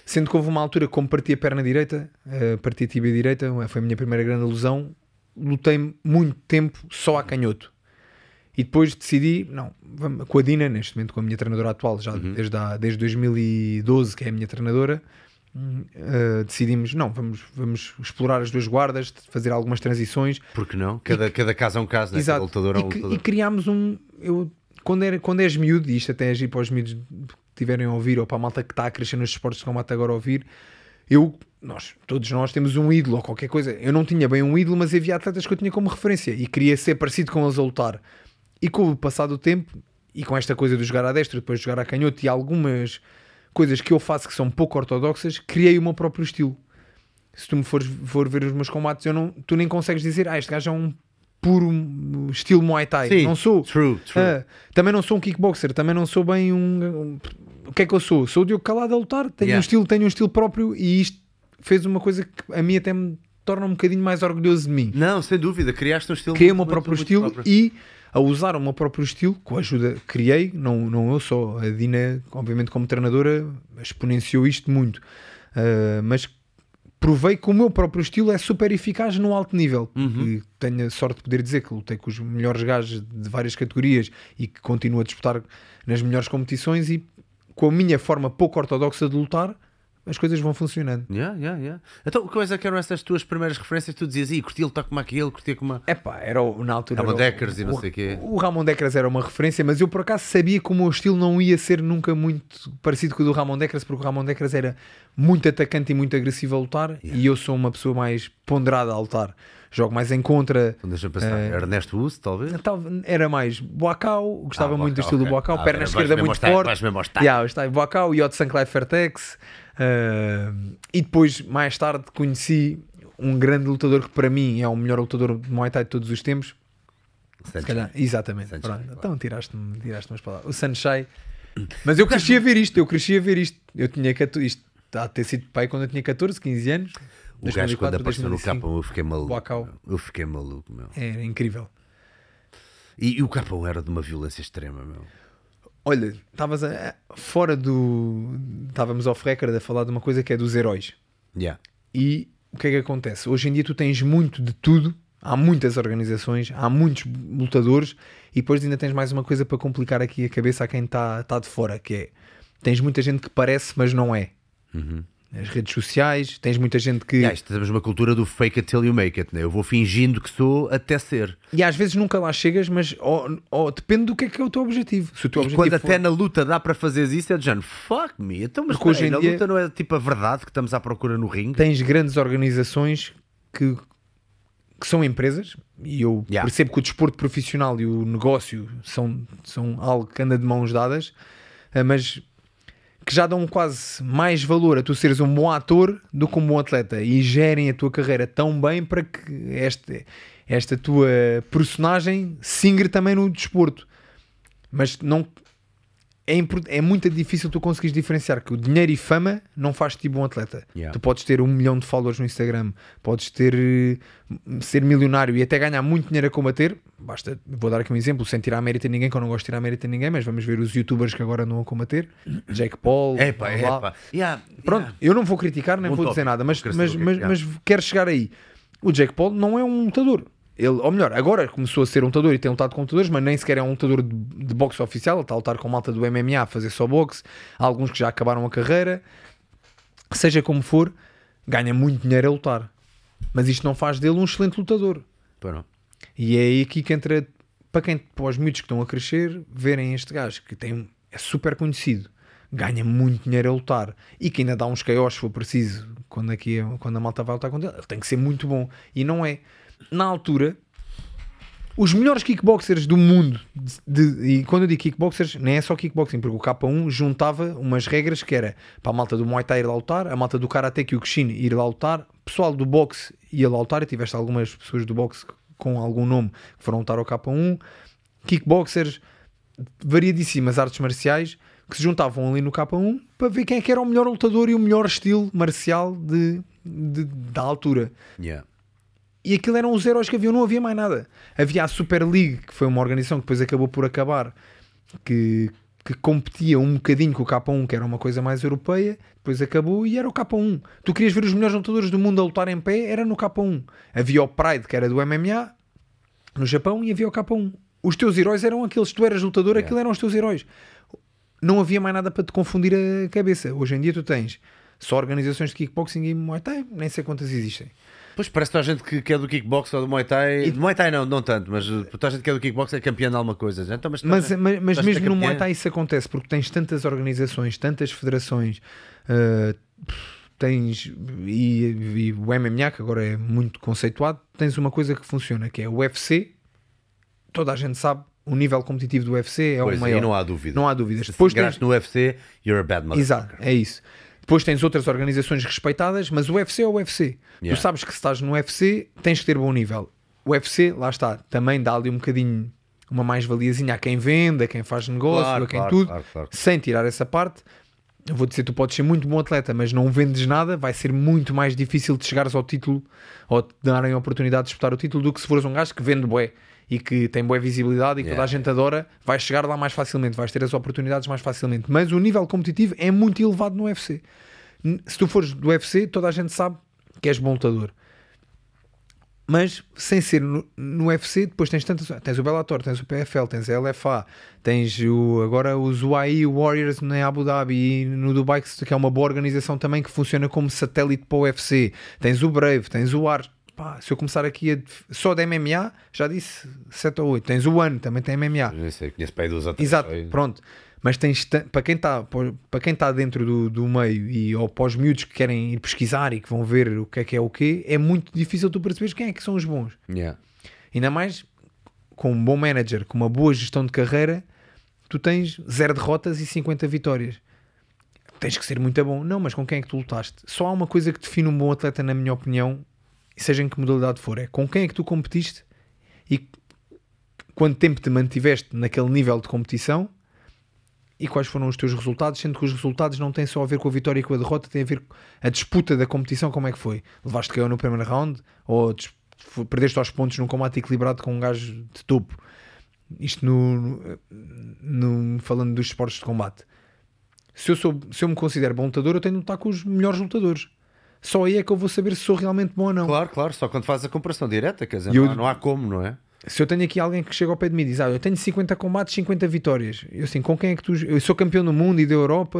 Sendo que houve uma altura como parti a perna direita, eh, parti a tibia direita, foi a minha primeira grande lesão, lutei muito tempo só a canhoto. E depois decidi, não, vamos- com a Dina, neste momento com a minha treinadora atual, já Uhum. desde, há- desde 2012, que é a minha treinadora, eh, decidimos, não, vamos, vamos explorar as duas guardas, fazer algumas transições. Porque não? Cada, cada caso é um caso, né? Cada Exato. lutador é um e, lutador. e criámos um. Eu, quando, era, quando és miúdo, e isto até é agir para os miúdos que tiverem a ouvir, ou para a malta que está a crescer nos esportes de combate agora a ouvir, eu, nós, todos nós temos um ídolo ou qualquer coisa. Eu não tinha bem um ídolo, mas havia atletas que eu tinha como referência e queria ser parecido com eles a lutar. E com o passar do tempo, e com esta coisa de jogar a destra, depois de jogar a canhoto, e algumas coisas que eu faço que são pouco ortodoxas, criei o meu próprio estilo. Se tu me fores for ver os meus combates, eu não, tu nem consegues dizer, ah, este gajo é um puro estilo Muay Thai. Sim, não sou. True, true. Ah, também não sou um kickboxer, também não sou bem um, um- O que é que eu sou? Sou o Diogo Calado a lutar, tenho Yeah. um estilo, tenho um estilo próprio e isto fez uma coisa que a mim até me torna um bocadinho mais orgulhoso de mim. Não, sem dúvida, criaste um estilo. Criei o meu próprio estilo próprio. e a usar o meu próprio estilo, com a ajuda criei, não, não eu só, a Dina, obviamente, como treinadora, exponenciou isto muito, Ah, mas provei que o meu próprio estilo é super eficaz no alto nível. E tenho a sorte de poder dizer que lutei com os melhores gajos de várias categorias e que continuo a disputar nas melhores competições e com a minha forma pouco ortodoxa de lutar, as coisas vão funcionando. Yeah, yeah, yeah. Então, quais é que eram essas tuas primeiras referências? Tu dizias, Ih, curti lutar como aquele, curtia como. a-" Epá, era o- na altura. Ramon Deckers e não o- sei o quê. O Ramon Deckers era uma referência, mas eu por acaso sabia que o meu estilo não ia ser nunca muito parecido com o do Ramon Deckers, porque o Ramon Deckers era muito atacante e muito agressivo a lutar, e eu sou uma pessoa mais ponderada a lutar. Jogo mais em contra. Então, pensar. Eh, Ernesto Uso, talvez? Tal- Era mais Boacau, gostava Ah, muito do estilo do ok. Boacau, Ah, perna esquerda muito forte. mesmo style. Yeah, Boacau e Otto Sanclair Fairtex. Ah, e depois, mais tarde, conheci um grande lutador que para mim é o melhor lutador de Muay Thai de todos os tempos, se calhar, exatamente. Claro. Então tiraste-me tiraste umas palavras. O Sunshine. <coughs> Mas eu cresci a ver isto, eu cresci a ver isto. Eu tinha 14, isto está a ter sido pai quando eu tinha 14, 15 anos. O gajo, quando 2004, apareceu no 2005. Capão, eu fiquei maluco. Eu fiquei maluco, meu. Era incrível. E, e o Capão era de uma violência extrema, meu. Olha, estavas fora do. Estávamos off record a falar de uma coisa que é dos heróis. Yeah. E o que é que acontece? Hoje em dia tu tens muito de tudo, há muitas organizações, há muitos lutadores, e depois ainda tens mais uma coisa para complicar aqui a cabeça a quem está tá de fora, que é tens muita gente que parece, mas não é. As redes sociais, tens muita gente que. Yeah, temos uma cultura do fake it till you make it, né? Eu vou fingindo que sou até ser. E às vezes nunca lá chegas, mas ó, ó, depende do que é que é o teu objetivo. Se o teu E objetivo quando for- até na luta dá para fazer isso, é de género, fuck me. Então, mas hoje na dia- luta não é tipo a verdade que estamos à procura no ringue? tens grandes organizações que, que são empresas e eu Yeah. percebo que o desporto profissional e o negócio são, são algo que anda de mãos dadas, eh, mas que já dão quase mais valor a tu seres um bom ator do que um bom atleta e gerem a tua carreira tão bem para que esta, esta tua personagem singre também no desporto. Mas não é, é muito difícil tu conseguires diferenciar que o dinheiro e fama não faz tipo um atleta. Yeah. Tu podes ter um milhão de followers no Instagram, podes ter eh, ser milionário e até ganhar muito dinheiro a combater. Basta, vou dar aqui um exemplo, sem tirar mérito a ninguém, que eu não gosto de tirar mérito a ninguém, mas vamos ver os youtubers que agora andam a combater. <clears throat> Jake Paul, Epá, blá, blá. epá. Yeah, Pronto, yeah. eu não vou criticar nem Bom vou dizer tópico, nada, mas, mas, mas, é que mas quero chegar aí. O Jake Paul não é um lutador. Ele, ou melhor, agora começou a ser um lutador e tem lutado com lutadores, mas nem sequer é um lutador de, de boxe oficial. Ele está a lutar com malta do MMA a fazer só boxe. Há alguns que já acabaram a carreira. Seja como for, ganha muito dinheiro a lutar. Mas isto não faz dele um excelente lutador. E é aí aqui que entra, para quem, para os miúdos que estão a crescer, verem este gajo que tem, é super conhecido, ganha muito dinheiro a lutar e que ainda dá uns caios se for preciso quando, aqui, quando a malta vai lutar contra ele. Ele tem que ser muito bom. E não é. Na altura, os melhores kickboxers do mundo, de- de- e quando eu digo kickboxers, nem é só kickboxing, porque o K1 juntava umas regras que era para a malta do Muay Thai ir lá lutar, a malta do Karate e o Kushin ir lá lutar, pessoal do boxe ia lá lutar, e tiveste algumas pessoas do boxe com algum nome que foram lutar ao K1, kickboxers, variadíssimas artes marciais que se juntavam ali no K1 para ver quem é que era o melhor lutador e o melhor estilo marcial de, de- da altura. Yeah. E aquilo eram os heróis que haviam, não havia mais nada. Havia a Super League, que foi uma organização que depois acabou por acabar, que, que competia um bocadinho com o K1, que era uma coisa mais europeia, depois acabou e era o K1. Tu querias ver os melhores lutadores do mundo a lutar em pé, era no K1. Havia o Pride, que era do MMA, no Japão, e havia o K1. Os teus heróis eram aqueles, tu eras lutador, aquilo eram os teus heróis. Não havia mais nada para te confundir a cabeça. Hoje em dia tu tens só organizações de kickboxing e Muay Thai, nem sei quantas existem. Pois parece que toda a gente que, que é do kickbox ou do Muay Thai. E... Do Muay Thai não, não tanto, mas uh, toda a gente que é do kickbox é campeão de alguma coisa. Então, mas Mas, mas, mas mesmo é no. Muay Thai isso acontece porque tens tantas organizações, tantas federações, uh, tens e, e o MMA que agora é muito conceituado, tens uma coisa que funciona que é o UFC. Toda a gente sabe o nível competitivo do UFC é Pois, o maior. não há dúvida. Não há dúvidas. Depois tens, no UFC, you're a bad Exato, motherfucker. é isso. Depois tens outras organizações respeitadas, mas o UFC é o UFC. Yeah. Tu sabes que se estás no UFC tens que ter bom nível. O UFC, lá está, também dá ali um bocadinho uma mais-valiazinha a quem vende, a quem faz negócio, Claro, a quem claro, tudo, claro, sem tirar essa parte. Eu vou dizer, tu podes ser muito bom atleta, mas não vendes nada, vai ser muito mais difícil de chegares ao título ou te darem a oportunidade de disputar o título do que se fores um gajo que vende bué e que tem boa visibilidade e que toda a Yeah. gente adora, vais chegar lá mais facilmente, vais ter as oportunidades mais facilmente. Mas o nível competitivo é muito elevado no UFC. Se tu fores do UFC, toda a gente sabe que és bom lutador. Mas sem ser no, no UFC, depois tens tantas. Tens o Bellator, tens o PFL, tens a LFA, tens o, agora os UAE Warriors em Abu Dhabi e no Dubai, que que é uma boa organização também que funciona como satélite para o UFC. Tens o Brave, tens o AR. Pá, se eu começar aqui a, só de MMA, já disse 7 ou 8. Tens o One, também tem MMA. Nem sei, conheço para aí duas ou três. Exato, Foi- pronto. Mas tens para quem está para quem está dentro do, do meio e ou para os miúdos que querem ir pesquisar e que vão ver o que é que é o quê, é muito difícil tu perceberes quem é que são os bons. Yeah. Ainda mais com um bom manager, com uma boa gestão de carreira, tu tens zero derrotas e 50 vitórias. Tens que ser muito bom. Não, mas com quem é que tu lutaste? Só há uma coisa que define um bom atleta, na minha opinião, seja em que modalidade for, é com quem é que tu competiste e quanto tempo te mantiveste naquele nível de competição e quais foram os teus resultados, sendo que os resultados não têm só a ver com a vitória e com a derrota, tem a ver com a disputa da competição, como é que foi? Levaste KO no primeiro round ou perdeste aos pontos num combate equilibrado com um gajo de topo? Isto no- no- falando dos esportes de combate. Se eu, sou, se eu me considero bom lutador, eu tenho de lutar com os melhores lutadores. Só aí é que eu vou saber se sou realmente bom ou não. Claro, claro, só quando fazes a comparação direta, quer dizer, eu- não, não há como, não é? Se eu tenho aqui alguém que chega ao pé de mim e diz: ah, Eu tenho 50 combates, 50 vitórias. Eu assim, com quem é que tu. Eu sou campeão do mundo e da Europa.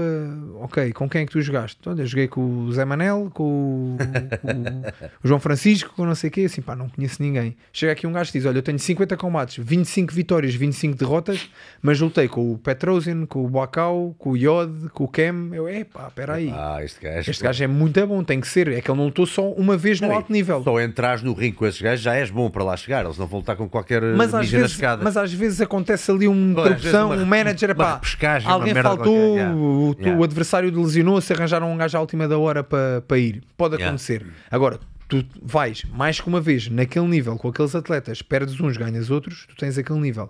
Ok, com quem é que tu jogaste? Olha, eu joguei com o Zé Manel, com o, com o João Francisco, com não sei o quê. Assim, pá, não conheço ninguém. Chega aqui um gajo que diz: Olha, eu tenho 50 combates, 25 vitórias, 25 derrotas, mas lutei com o Petrosian, com o Bacau, com o Yod, com o Kem. Eu, é pá, espera aí. Ah, este gajo. Este gajo é muito bom, tem que ser. É que ele não lutou só uma vez no Peraí, alto nível. Só entrares no ringue com esses gajos já és bom para lá chegar, eles não vão lutar com qualquer mas às, vezes, escada. mas às vezes acontece ali um uma- um manager, uma pá, uma alguém faltou, yeah. o, Yeah. o adversário lesionou-se, arranjaram um gajo à última da hora para para ir. Pode Yeah. acontecer. Agora, tu vais mais que uma vez naquele nível com aqueles atletas, perdes uns, ganhas outros, tu tens aquele nível.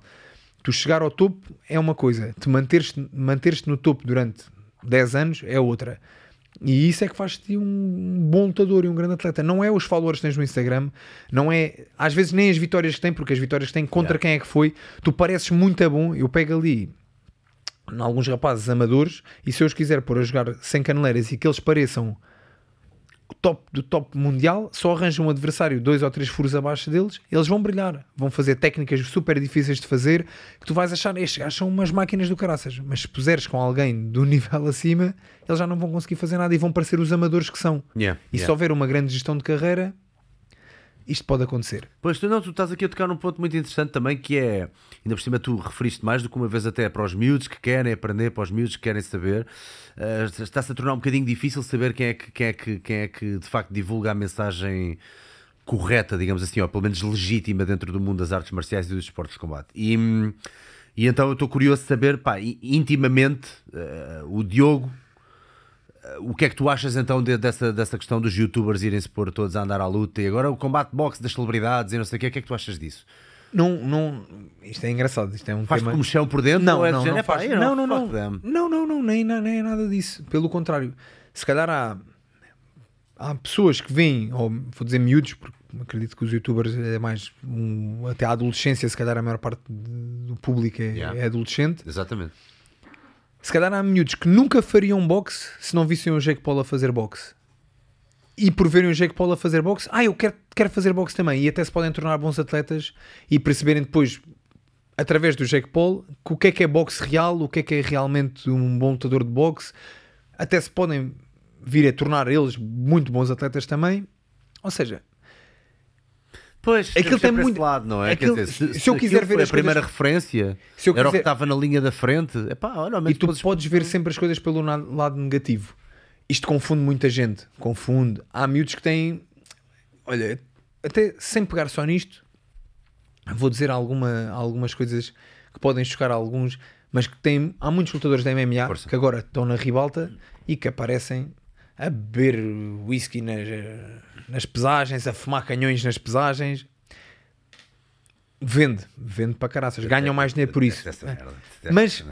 Tu chegar ao topo é uma coisa, te manteres, manteres no topo durante 10 anos é outra. E isso é que faz-te um bom lutador e um grande atleta. Não é os followers que tens no Instagram, não é às vezes nem as vitórias que tem, porque as vitórias que tem contra Yeah. quem é que foi. Tu pareces muito bom. Eu pego ali em alguns rapazes amadores e se eu os quiser pôr a jogar sem caneleiras e que eles pareçam top do top mundial, só arranjam um adversário dois ou três furos abaixo deles, eles vão brilhar. Vão fazer técnicas super difíceis de fazer que tu vais achar, estes gajos são umas máquinas do caraças. Mas se puseres com alguém do <laughs> nível acima, eles já não vão conseguir fazer nada e vão parecer os amadores que são. Yeah, E se yeah. houver uma grande gestão de carreira, isto pode acontecer. Pois tu não, tu estás aqui a tocar num ponto muito interessante também que é, ainda por cima tu referiste mais do que uma vez até para os miúdos que querem aprender, para os miúdos que querem saber, eh, está-se a tornar um bocadinho difícil saber quem é, que, quem, é que, quem é que de facto divulga a mensagem correta, digamos assim, ou pelo menos legítima dentro do mundo das artes marciais e dos esportes de combate. E, hum, e então eu estou curioso de saber, pá, intimamente, eh, o Diogo o que é que tu achas então de- dessa, dessa questão dos youtubers irem se pôr todos a andar à luta e agora o combate boxe das celebridades e não sei o que, o que é que tu achas disso? Não, não, isto é engraçado. Isto é um Faz-te tema. como chão por dentro? Não, é não, não, "Epá, faz- não, não, não, fuck them"? não, não, não, nem, nem é nada disso. Pelo contrário, se calhar há, há pessoas que vêm, ou vou dizer miúdos, porque acredito que os youtubers é mais um, até a adolescência, se calhar a maior parte do público é, Yeah. é adolescente. Exatamente. Se calhar há miúdos que nunca fariam boxe se não vissem o Jake Paul a fazer boxe. E por verem o Jake Paul a fazer boxe, ah, eu quero, quero fazer boxe também. E até se podem tornar bons atletas e perceberem depois, através do Jake Paul, o que é que é boxe real, o que é que é realmente um bom lutador de boxe. Até se podem vir a tornar eles muito bons atletas também. Ou seja, Pois, Aquilo tem muito- lado, não é? aquilo- Quer dizer, se eu quiser ver a primeira coisas- referência, Se eu era o que quiser- estava na linha da frente, epá, olha, E tu podes- podes ver sempre as coisas pelo lado negativo. Isto confunde muita gente. Confunde. Há miúdos que têm. Olha, até sem pegar só nisto, vou dizer alguma, algumas coisas que podem chocar a alguns, mas que têm. Há muitos lutadores da MMA Força. que agora estão na ribalta e que aparecem a beber whisky nas, nas pesagens, a fumar canhões nas pesagens. Vende, vende para caraças. Ganham mais dinheiro por isso. Essa merda, Mas-.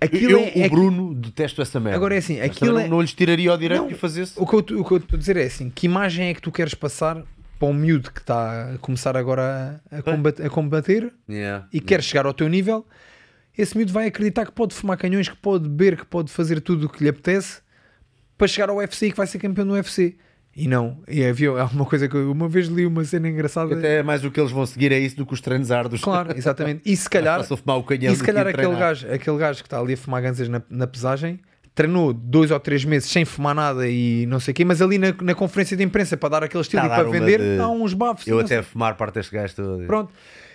Aquilo eu, é, o é Bruno, detesto essa merda. Agora é assim, aquilo é- não, lhes tiraria o direito Não, de fazer isso. O que, eu, o que eu estou a dizer é assim: que imagem é que tu queres passar para um miúdo que está a começar agora a, a combater, a combater Yeah. e quer chegar ao teu nível? Esse miúdo vai acreditar que pode fumar canhões, que pode beber, que pode fazer tudo o que lhe apetece para chegar ao UFC e que vai ser campeão do UFC. E não, e havia alguma coisa que eu uma vez li uma cena engraçada. Até mais o que eles vão seguir é isso do que os treinos árduos. Claro, <laughs> exatamente. E se calhar, fumar o canhão e se calhar que aquele treinar. gajo, aquele gajo que está ali a fumar ganzas na, na pesagem treinou dois ou três meses sem fumar nada e não sei o quê, mas ali na, na conferência de imprensa para dar aquele estilo Está e para vender, de- há uns bafos. Eu até sei. fumar parte deste gajo todo. Pronto.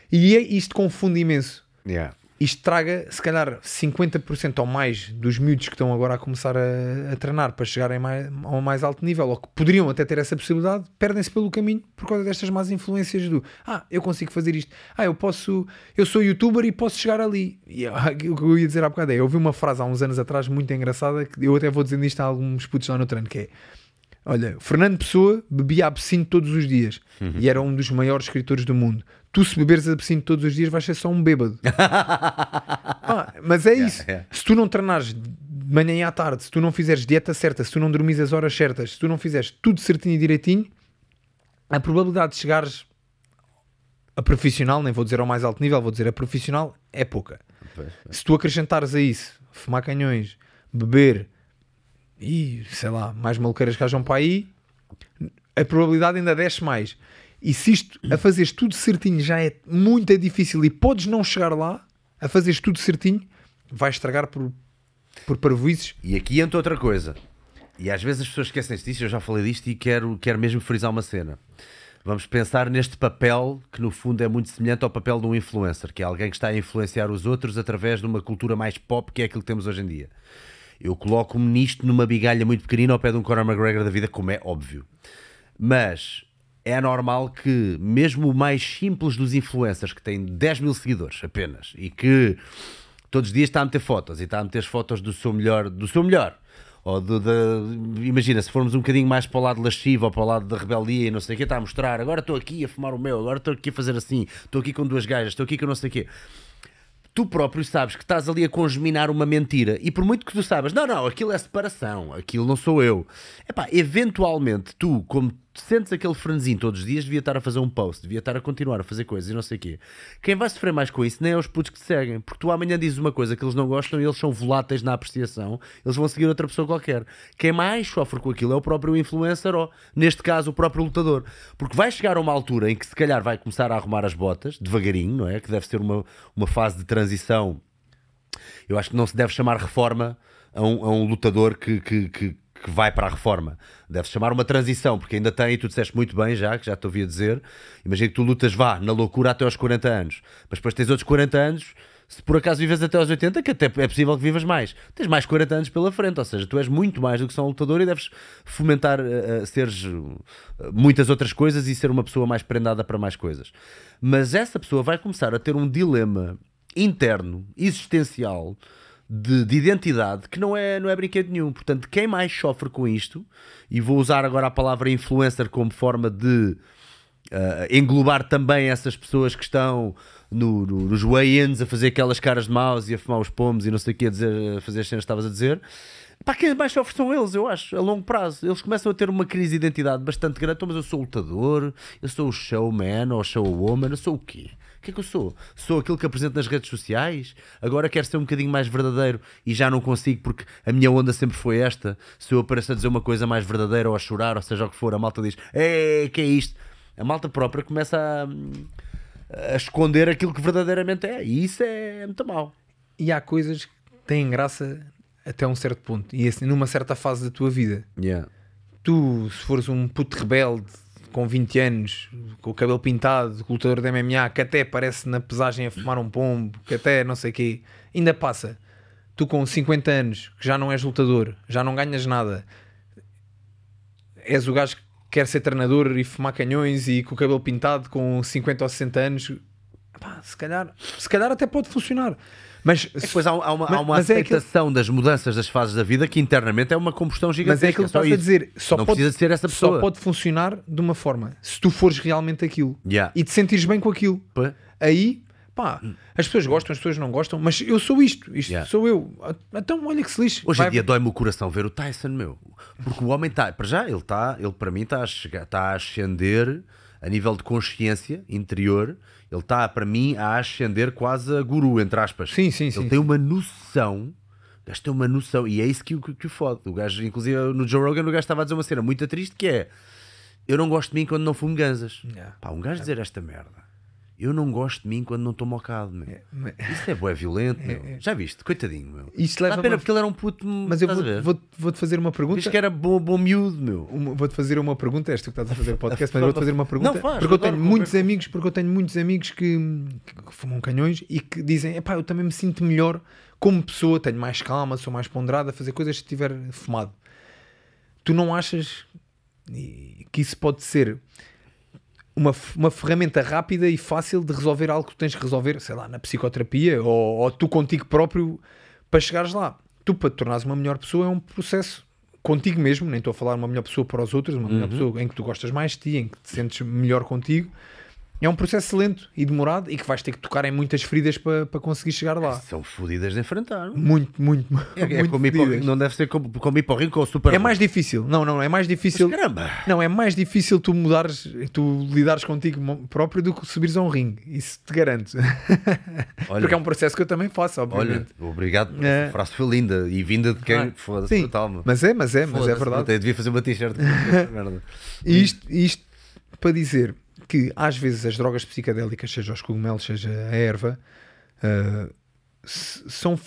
E é, isto confunde imenso. Yeah. Isto traga, se calhar, 50% ou mais dos miúdos que estão agora a começar a, a treinar para chegarem mais, ao mais alto nível, ou que poderiam até ter essa possibilidade, perdem-se pelo caminho por causa destas más influências do ah, eu consigo fazer isto, ah, eu posso, eu sou youtuber e posso chegar ali. E ah, <laughs> o que eu ia dizer há bocado é, eu ouvi uma frase há uns anos atrás muito engraçada, que eu até vou dizendo isto a alguns putos lá no treino, que é Olha, Fernando Pessoa bebia absinto todos os dias e era um dos maiores escritores do mundo. Tu, se beberes absinto todos os dias, vais ser só um bêbado. <laughs> Ah, mas é isso. yeah. Se tu não treinares de manhã e à tarde, se tu não fizeres dieta certa, se tu não dormires as horas certas, se tu não fizeres tudo certinho e direitinho, a probabilidade de chegares a profissional, nem vou dizer ao mais alto nível, vou dizer a profissional, é pouca. Pois. Se tu acrescentares a isso fumar canhões, beber e sei lá, mais maluqueiras que hajam para aí, a probabilidade ainda desce mais. E se isto a fazeres tudo certinho já é muito difícil e podes não chegar lá, a fazeres tudo certinho, vai estragar por, por parvoices. E aqui entra outra coisa. E às vezes as pessoas esquecem-se eu já falei disto e quero, quero mesmo frisar uma cena. Vamos pensar neste papel que no fundo é muito semelhante ao papel de um influencer, que é alguém que está a influenciar os outros através de uma cultura mais pop que é aquilo que temos hoje em dia. Eu coloco-me nisto numa bigalha muito pequenina ao pé de um Conor McGregor da vida, como é óbvio. Mas é normal que, mesmo o mais simples dos influencers, que tem 10 mil seguidores apenas, e que todos os dias está a meter fotos, e está a meter as fotos do seu melhor, do seu melhor, ou do, da, imagina, se formos um bocadinho mais para o lado lascivo, ou para o lado da rebeldia e não sei o que, está a mostrar, agora estou aqui a fumar o meu, agora estou aqui a fazer assim, estou aqui com duas gajas, estou aqui com não sei o quê tu próprio sabes que estás ali a congeminar uma mentira e por muito que tu saibas, não, não, aquilo é separação, aquilo não sou eu. Epá, eventualmente tu, como sentes aquele franzinho todos os dias, devia estar a fazer um post, devia estar a continuar a fazer coisas e não sei o quê. Quem vai sofrer mais com isso nem é os putos que te seguem, porque tu amanhã dizes uma coisa que eles não gostam e eles são voláteis na apreciação, eles vão seguir outra pessoa qualquer. Quem mais sofre com aquilo é o próprio influencer ou, neste caso, o próprio lutador. Porque vai chegar a uma altura em que se calhar vai começar a arrumar as botas, devagarinho, não é? Que deve ser uma, uma fase de transição. Eu acho que não se deve chamar reforma a um, a um lutador que, que, que que vai para a reforma. Deve-se chamar uma transição, porque ainda tem, e tu disseste muito bem já, que já te ouvi a dizer, imagina que tu lutas, vá, na loucura até aos 40 anos, mas depois tens outros 40 anos, se por acaso vives até aos 80, que até é possível que vivas mais, tens mais 40 anos pela frente, ou seja, tu és muito mais do que só um lutador e deves fomentar uh, seres uh, muitas outras coisas e ser uma pessoa mais prendada para mais coisas. Mas essa pessoa vai começar a ter um dilema interno, existencial, de, de, identidade que não é, não é brinquedo nenhum. Portanto, quem mais sofre com isto, e vou usar agora a palavra influencer como forma de uh, englobar também essas pessoas que estão no, no, nos weigh-ins a fazer aquelas caras de mouse e a fumar os pomos e não sei o que a, dizer, a fazer as cenas que estavas a dizer. Para quem mais sofre são eles, eu acho, a longo prazo. Eles começam a ter uma crise de identidade bastante grande. Então, mas eu sou lutador, eu sou o showman ou showwoman, eu sou o quê? O que é que eu sou? Sou aquilo que apresento nas redes sociais? Agora quero ser um bocadinho mais verdadeiro e já não consigo porque a minha onda sempre foi esta. Se eu apareço a dizer uma coisa mais verdadeira ou a chorar, ou seja o que for, a malta diz: É, que é isto? A malta própria começa a, a esconder aquilo que verdadeiramente é. E isso é muito mau. E há coisas que têm graça até um certo ponto e assim, numa certa fase da tua vida. Yeah. Tu, se fores um puto rebelde com 20 anos, com o cabelo pintado, lutador de MMA, que até parece na pesagem a fumar um pombo, que até não sei o quê, ainda passa. Tu com 50 anos, que já não és lutador, já não ganhas nada, és o gajo que quer ser treinador e fumar canhões e com o cabelo pintado com 50 ou 60 anos, pá, se calhar, se calhar até pode funcionar. Mas é depois há, há uma, mas, há uma aceitação é das mudanças das fases da vida que internamente é uma combustão gigantesca. Mas é aquilo que estás a dizer. Só não pode, precisa ser essa pessoa. Só pode funcionar de uma forma. Se tu fores realmente aquilo yeah. e te sentires bem com aquilo. Aí, pá, as pessoas gostam, as pessoas não gostam, mas eu sou isto. Isto Yeah. sou eu. Então, olha que se lixe. Hoje em dia dói-me o coração ver o Tyson, meu. Porque o homem está, para já, ele está, ele para mim está a, chegar, está a ascender a nível de consciência interior. Ele está, para mim, a ascender quase a guru, entre aspas. Sim, sim, Ele sim. tem uma noção. O gajo tem uma noção. E é isso que, o- que, que o fode. O gajo, inclusive, no Joe Rogan, o gajo estava a dizer uma cena muito triste que é eu não gosto de mim quando não fumo ganzas. Yeah. Pá, um gajo dizer esta merda. Eu não gosto de mim quando não estou mocado, meu. mas- Isso é bué violento, meu. <laughs> Já viste? Coitadinho, meu. Isto Dá leva pena uma- porque ele era um puto. Mas eu a vou- vou- vou-te fazer uma pergunta. Diz que era bom, bom miúdo, meu. Vou-te fazer uma pergunta, és tu que estás a fazer o <laughs> podcast, mas eu vou-te fazer uma pergunta. Não, faz, porque eu tenho muitos amigos, porque eu tenho muitos amigos que, que fumam canhões e que dizem, epá, eu também me sinto melhor como pessoa, tenho mais calma, sou mais ponderado a fazer coisas se estiver fumado. Tu não achas que isso pode ser uma, uma ferramenta rápida e fácil de resolver algo que tens que resolver, sei lá, na psicoterapia ou, ou tu contigo próprio para chegares lá. Tu, para te tornares uma melhor pessoa, é um processo contigo mesmo. Nem estou a falar uma melhor pessoa para os outros, uma melhor pessoa em que tu gostas mais de ti, em que te sentes melhor contigo. É um processo lento e demorado e que vais ter que tocar em muitas feridas para, para conseguir chegar lá. São fodidas de enfrentar. Muito, muito, É, é muito como ir para não deve ser como, como ir para o ringue com o super. É mais difícil. Não, não, é mais difícil. Caramba! Não, é mais difícil tu mudares, tu lidares contigo próprio do que subires a um ringue. Isso te garanto. <laughs> Olha. Porque é um processo que eu também faço, Olha, obviamente. obrigado. É. A frase foi linda e vinda de quem. Ah, Foda-se, meu. mas é, mas é, mas é verdade. Eu devia fazer uma t-shirt. <laughs> E isto, isto para dizer que às vezes as drogas psicadélicas, seja os cogumelos, seja a erva, s- são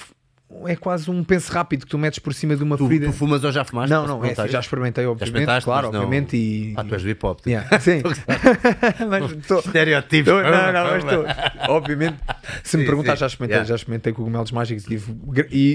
é quase um penso rápido que tu metes por cima de uma Tu, ferida. tu fumas ou já fumaste? não, não, é, assim, já experimentei, obviamente, experimentaste, claro, não- obviamente. E, Ah, tu és do hip hop. Yeah, <laughs> sim. <laughs> mas estou- Estereotipos. Tô- não, não, mas estou. <laughs> Obviamente, se me perguntar, já experimentei, Yeah. já experimentei cogumelos mágicos e,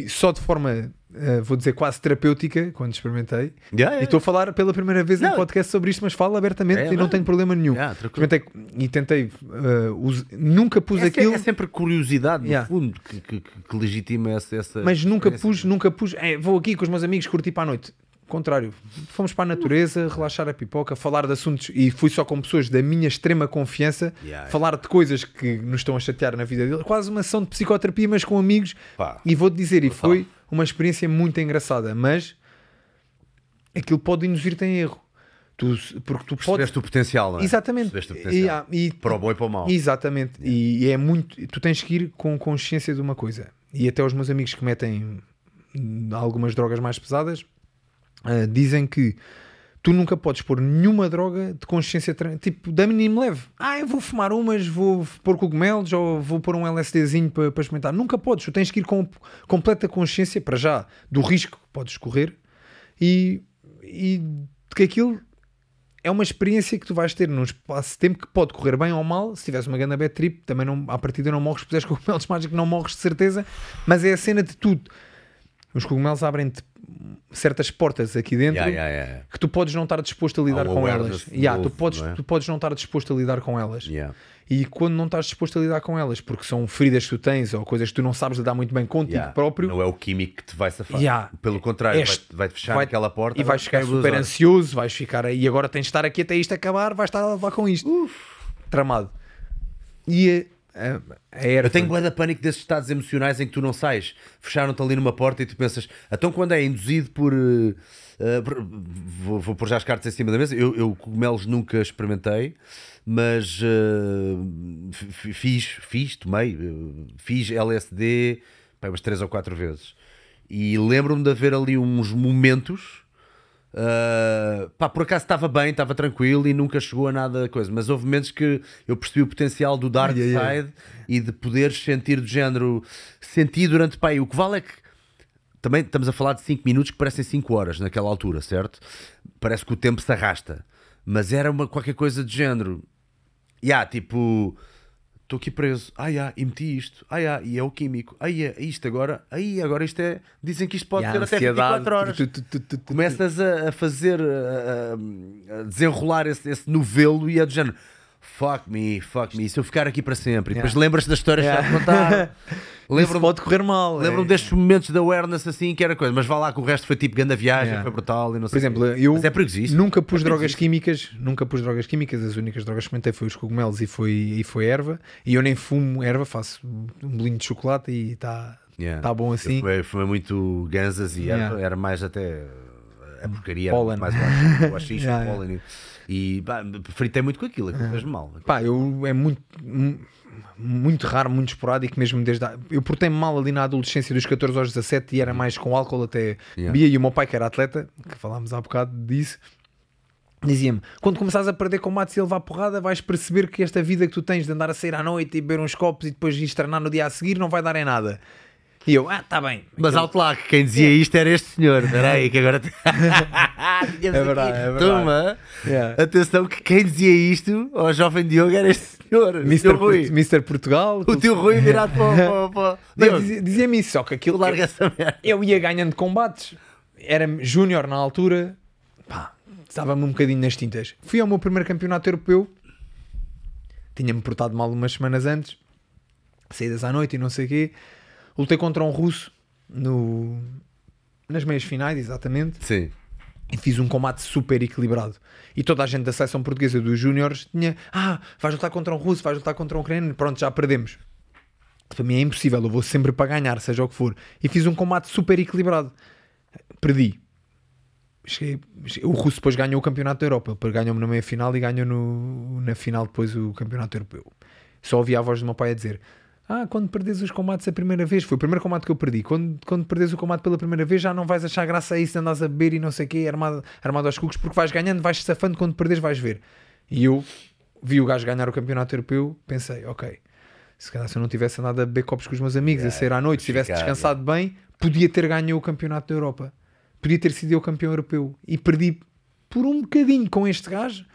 e só de forma, eh, vou dizer, quase terapêutica, quando experimentei. Yeah, E estou a falar pela primeira vez em Não. podcast sobre isto, mas falo abertamente É, e não tenho problema nenhum. Yeah, experimentei e tentei, eh, us- nunca pus É, aquilo. é sempre curiosidade, no Yeah. fundo, que, que- que- legitima essa. essa Mas nunca essa- pus, nunca pus. "É, vou aqui com os meus amigos curtir para a noite. Contrário, fomos para a natureza, relaxar a pipoca, falar de assuntos e fui só com pessoas da minha extrema confiança, Yeah. falar de coisas que nos estão a chatear na vida dele. Quase uma ação de psicoterapia, mas com amigos. Pá. E vou-te dizer, e foi uma experiência muito engraçada, mas aquilo pode induzir-te em erro. Tu, porque tu podes. Percebeste o potencial, não é? Exatamente. Percebeste o potencial. E, e- Para o bom e para o mau. Exatamente. E, e é muito. Tu tens que ir com consciência de uma coisa. E até os meus amigos que metem algumas drogas mais pesadas ah, dizem que tu nunca podes pôr nenhuma droga de consciência tipo da mínimo leve. Ah, eu vou fumar umas, vou pôr cogumelos ou vou pôr um LSDzinho para, experimentar. Nunca podes. Tu tens que ir com completa consciência para já do risco que podes correr e, e que aquilo é uma experiência que tu vais ter num espaço de tempo que pode correr bem ou mal. Se tiveres uma grande bad trip, também não, à partida não morres, se puseres <laughs> cogumelos mágicos, não morres de certeza. Mas é a cena de tudo. Os cogumelos abrem-te certas portas aqui dentro Yeah, yeah, yeah. que tu podes não estar disposto a lidar um com elas. Yeah, tu, podes, é? tu podes não estar disposto a lidar com elas. E quando não estás disposto a lidar com elas, porque são feridas que tu tens ou coisas que tu não sabes lidar muito bem contigo próprio, Não é o químico que te vai safar. Pelo contrário, Este vai- vai-te fechar vai- aquela porta e vais ficar super horas. ansioso, vais ficar aí agora tens de estar aqui até isto acabar, vais estar a levar com isto. Tramado. E a, a, a erva, Eu tenho de pânico desses estados emocionais em que tu não sais. Fecharam-te ali numa porta e tu pensas, então quando é induzido por. eh, por- vou, vou pôr já as cartas em cima da mesa. Eu, eu cogumelos nunca experimentei, mas f- fiz, fiz, tomei, fiz LSD pá, umas três ou quatro vezes. E lembro-me de haver ali uns momentos. Uh, pá, por acaso estava bem, estava tranquilo e nunca chegou a nada coisa, mas houve momentos que eu percebi o potencial do dark ai. side e de poderes sentir do género, sentir durante pá, e o que vale é que também estamos a falar de 5 minutos que parecem 5 horas naquela altura, certo? Parece que o tempo se arrasta, mas era uma qualquer coisa de género, yeah, tipo, estou aqui preso, ah, yeah, e meti isto, ah, yeah, e é o químico, ah, yeah, isto agora, aí agora isto é, dizem que isto pode ser até ansiedade, 24 horas. Começas a, fazer, a, desenrolar esse, esse novelo e é do género. Fuck me, fuck me, se eu ficar aqui para sempre. E depois lembras-te das histórias que já te contaram. <laughs> Isso Lembro-me pode correr mal. lembro é. destes momentos de awareness assim que era coisa, mas vá lá que o resto foi tipo grande viagem, Yeah. foi brutal e não Por sei. exemplo, o quê. eu mas é nunca pus É drogas químicas, nunca pus drogas químicas, as únicas drogas que experimentei foi os cogumelos e foi, e foi erva. E eu nem fumo erva, faço um bolinho de chocolate e está Yeah. tá bom assim. Eu fumei, fumei muito ganzas e era, Yeah. era mais até a porcaria, Pólen. mais baixo, o haxixe, Yeah, o pólen. E pá, fritei muito com aquilo, aquilo fez mal. Pá, eu é muito, mu- muito raro, muito esporádico, mesmo desde. A, eu portei-me mal ali na adolescência dos 14 aos 17 e era mais com álcool até Yeah. bia. E o meu pai, que era atleta, que falámos há bocado disso, dizia-me: quando começares a perder combates e a levar porrada, vais perceber que esta vida que tu tens de andar a sair à noite e beber uns copos e depois ir treinar no dia a seguir não vai dar em nada. E eu, ah, tá bem. Mas alto lá, que quem dizia isto era este senhor. Espera aí, que agora. Tínhamos <laughs> É verdade, aqui. é verdade. <laughs> Toma. Yeah. Atenção, que quem dizia isto ao jovem Diogo era este senhor. Mr. Rui. Mr. Portugal. O teu Rui virado para, <laughs> para, para... Dizia-me isso, só que aquilo. larga essa merda. eu ia ganhando combates, era júnior na altura, pá, estava-me um bocadinho nas tintas. Fui ao meu primeiro campeonato europeu, tinha-me portado mal umas semanas antes, saídas à noite e não sei o quê. Lutei contra um russo no, nas meias finais, exatamente, Sim. e fiz um combate super equilibrado. E toda a gente da seleção portuguesa dos júniores tinha: Ah, vais lutar contra um russo, vais lutar contra um ucraniano, pronto, já perdemos. Para mim é impossível, eu vou sempre para ganhar, seja o que for. E fiz um combate super equilibrado. Perdi. Cheguei- o russo depois ganhou o campeonato da Europa. Ele ganhou-me na meia final e ganhou no, na final depois o campeonato europeu. Só ouvi a voz do meu pai a dizer: Ah, quando perdes os combates a primeira vez, foi o primeiro combate que eu perdi. Quando, quando perdes o combate pela primeira vez, já não vais achar graça a isso, andas a beber e não sei o quê, armado, armado aos cucos, porque vais ganhando, vais safando, quando perdes, vais ver. E eu vi o gajo ganhar o campeonato europeu, pensei: Ok, se calhar se eu não tivesse andado a beber copos com os meus amigos, a sair à noite, se tivesse descansado bem, podia ter ganho o campeonato da Europa. Podia ter sido eu campeão europeu. E perdi por um bocadinho com este gajo.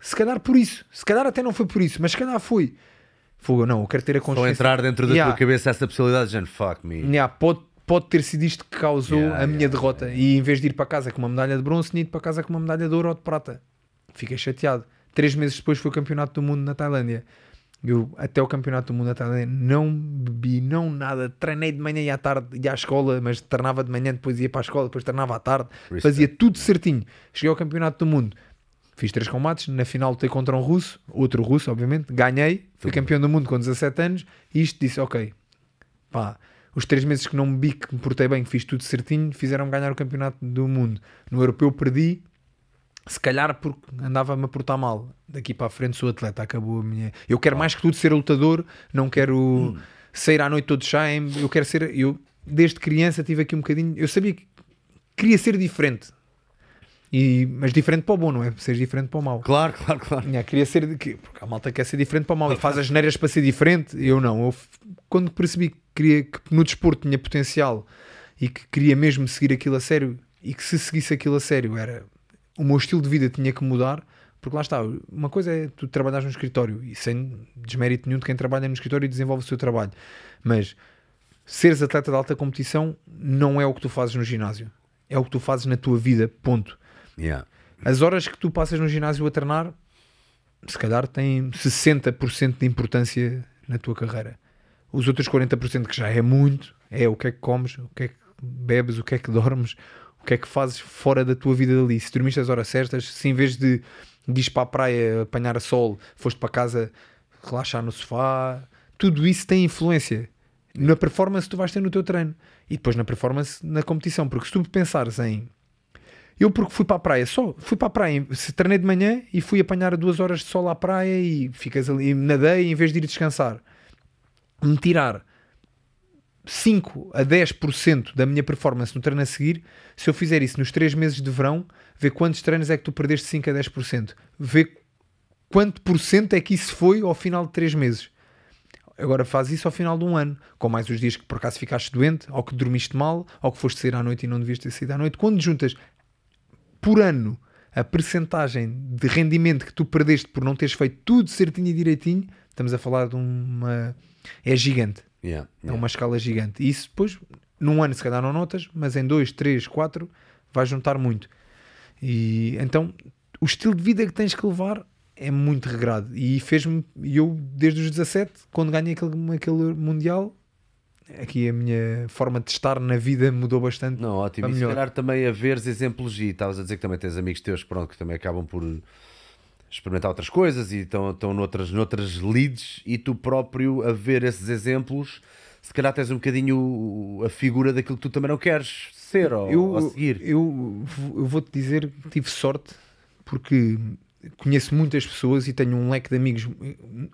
Se calhar por isso. Se calhar até não foi por isso, mas se calhar foi. Fogo, não, eu quero ter a consciência. entrar dentro da Yeah. tua cabeça essa possibilidade de género, fuck me. Yeah, pode, pode ter sido isto que causou Yeah, a minha derrota. E em vez de ir para casa com uma medalha de bronze, tinha ido para casa com uma medalha de ouro ou de prata. Fiquei chateado. Três meses depois foi o campeonato do mundo na Tailândia. Eu, até o campeonato do mundo na Tailândia, não bebi, não nada. Treinei de manhã e à tarde, ia à escola, mas treinava de manhã, depois ia para a escola, depois treinava à tarde. Fazia tudo certinho. Cheguei ao campeonato do mundo. Fiz três combates. Na final lutei contra um russo, outro russo, obviamente. Ganhei, fui campeão do mundo com 17 anos. E isto disse: Ok, pá, os três meses que não bebi, que me portei bem, que fiz tudo certinho, fizeram-me ganhar o campeonato do mundo. No europeu perdi se calhar porque andava-me a portar mal. Daqui para a frente sou atleta, acabou a minha. Eu quero mais que tudo ser lutador, não quero sair à noite todo shame, eu quero ser. Eu, desde criança, tive aqui um bocadinho. Eu sabia que queria ser diferente. E, mas diferente para o bom, não é? Ser diferente para o mal. Claro, claro, claro. Yeah, queria ser. que- Porque a malta quer ser diferente para o mal e faz as geneiras para ser diferente. Eu não. Eu, quando percebi que, queria, que no desporto tinha potencial e que queria mesmo seguir aquilo a sério e que se seguisse aquilo a sério era o meu estilo de vida tinha que mudar. Porque lá está, uma coisa é tu trabalhares no escritório e sem desmérito nenhum de quem trabalha no escritório e desenvolve o seu trabalho, mas seres atleta de alta competição não é o que tu fazes no ginásio, é o que tu fazes na tua vida. Ponto. Yeah. As horas que tu passas no ginásio a treinar, se calhar têm 60% de importância na tua carreira. Os outros 40% que já é muito, é o que é que comes, o que é que bebes, o que é que dormes, o que é que fazes fora da tua vida dali. Se dormiste as horas certas, se em vez de, de ires para a praia apanhar a sol, foste para casa relaxar no sofá, tudo isso tem influência na performance que tu vais ter no teu treino e depois na performance na competição. Porque se tu pensares em eu porque fui para a praia só, fui para a praia, treinei de manhã e fui apanhar duas horas de sol à praia e ficas ali, nadei em vez de ir descansar. Me tirar 5 a 10% da minha performance no treino a seguir, se eu fizer isso nos 3 meses de verão, vê quantos treinos é que tu perdeste 5 a 10%. Vê quanto por cento é que isso foi ao final de 3 meses. Agora faz isso ao final de um ano, com mais os dias que por acaso ficaste doente, ou que dormiste mal, ou que foste sair à noite e não devias ter saído à noite. Quando juntas por ano a percentagem de rendimento que tu perdeste por não teres feito tudo certinho e direitinho, estamos a falar de uma. É gigante. Yeah. É uma escala gigante. E isso depois, num ano, se calhar não notas, mas em dois, três, quatro, vai juntar muito. E então, o estilo de vida que tens que levar é muito regrado. E fez-me, eu, desde os 17, quando ganhei aquele, aquele Mundial, aqui a minha forma de estar na vida mudou bastante. Não, ótimo. E se melhor. calhar também a veres exemplos, e estavas a dizer que também tens amigos teus pronto, que também acabam por experimentar outras coisas e estão, estão noutras, noutras leads, e tu próprio a ver esses exemplos, se calhar tens um bocadinho a figura daquilo que tu também não queres ser ou, eu, ou seguir. Eu, eu vou-te dizer que tive sorte porque conheço muitas pessoas e tenho um leque de amigos,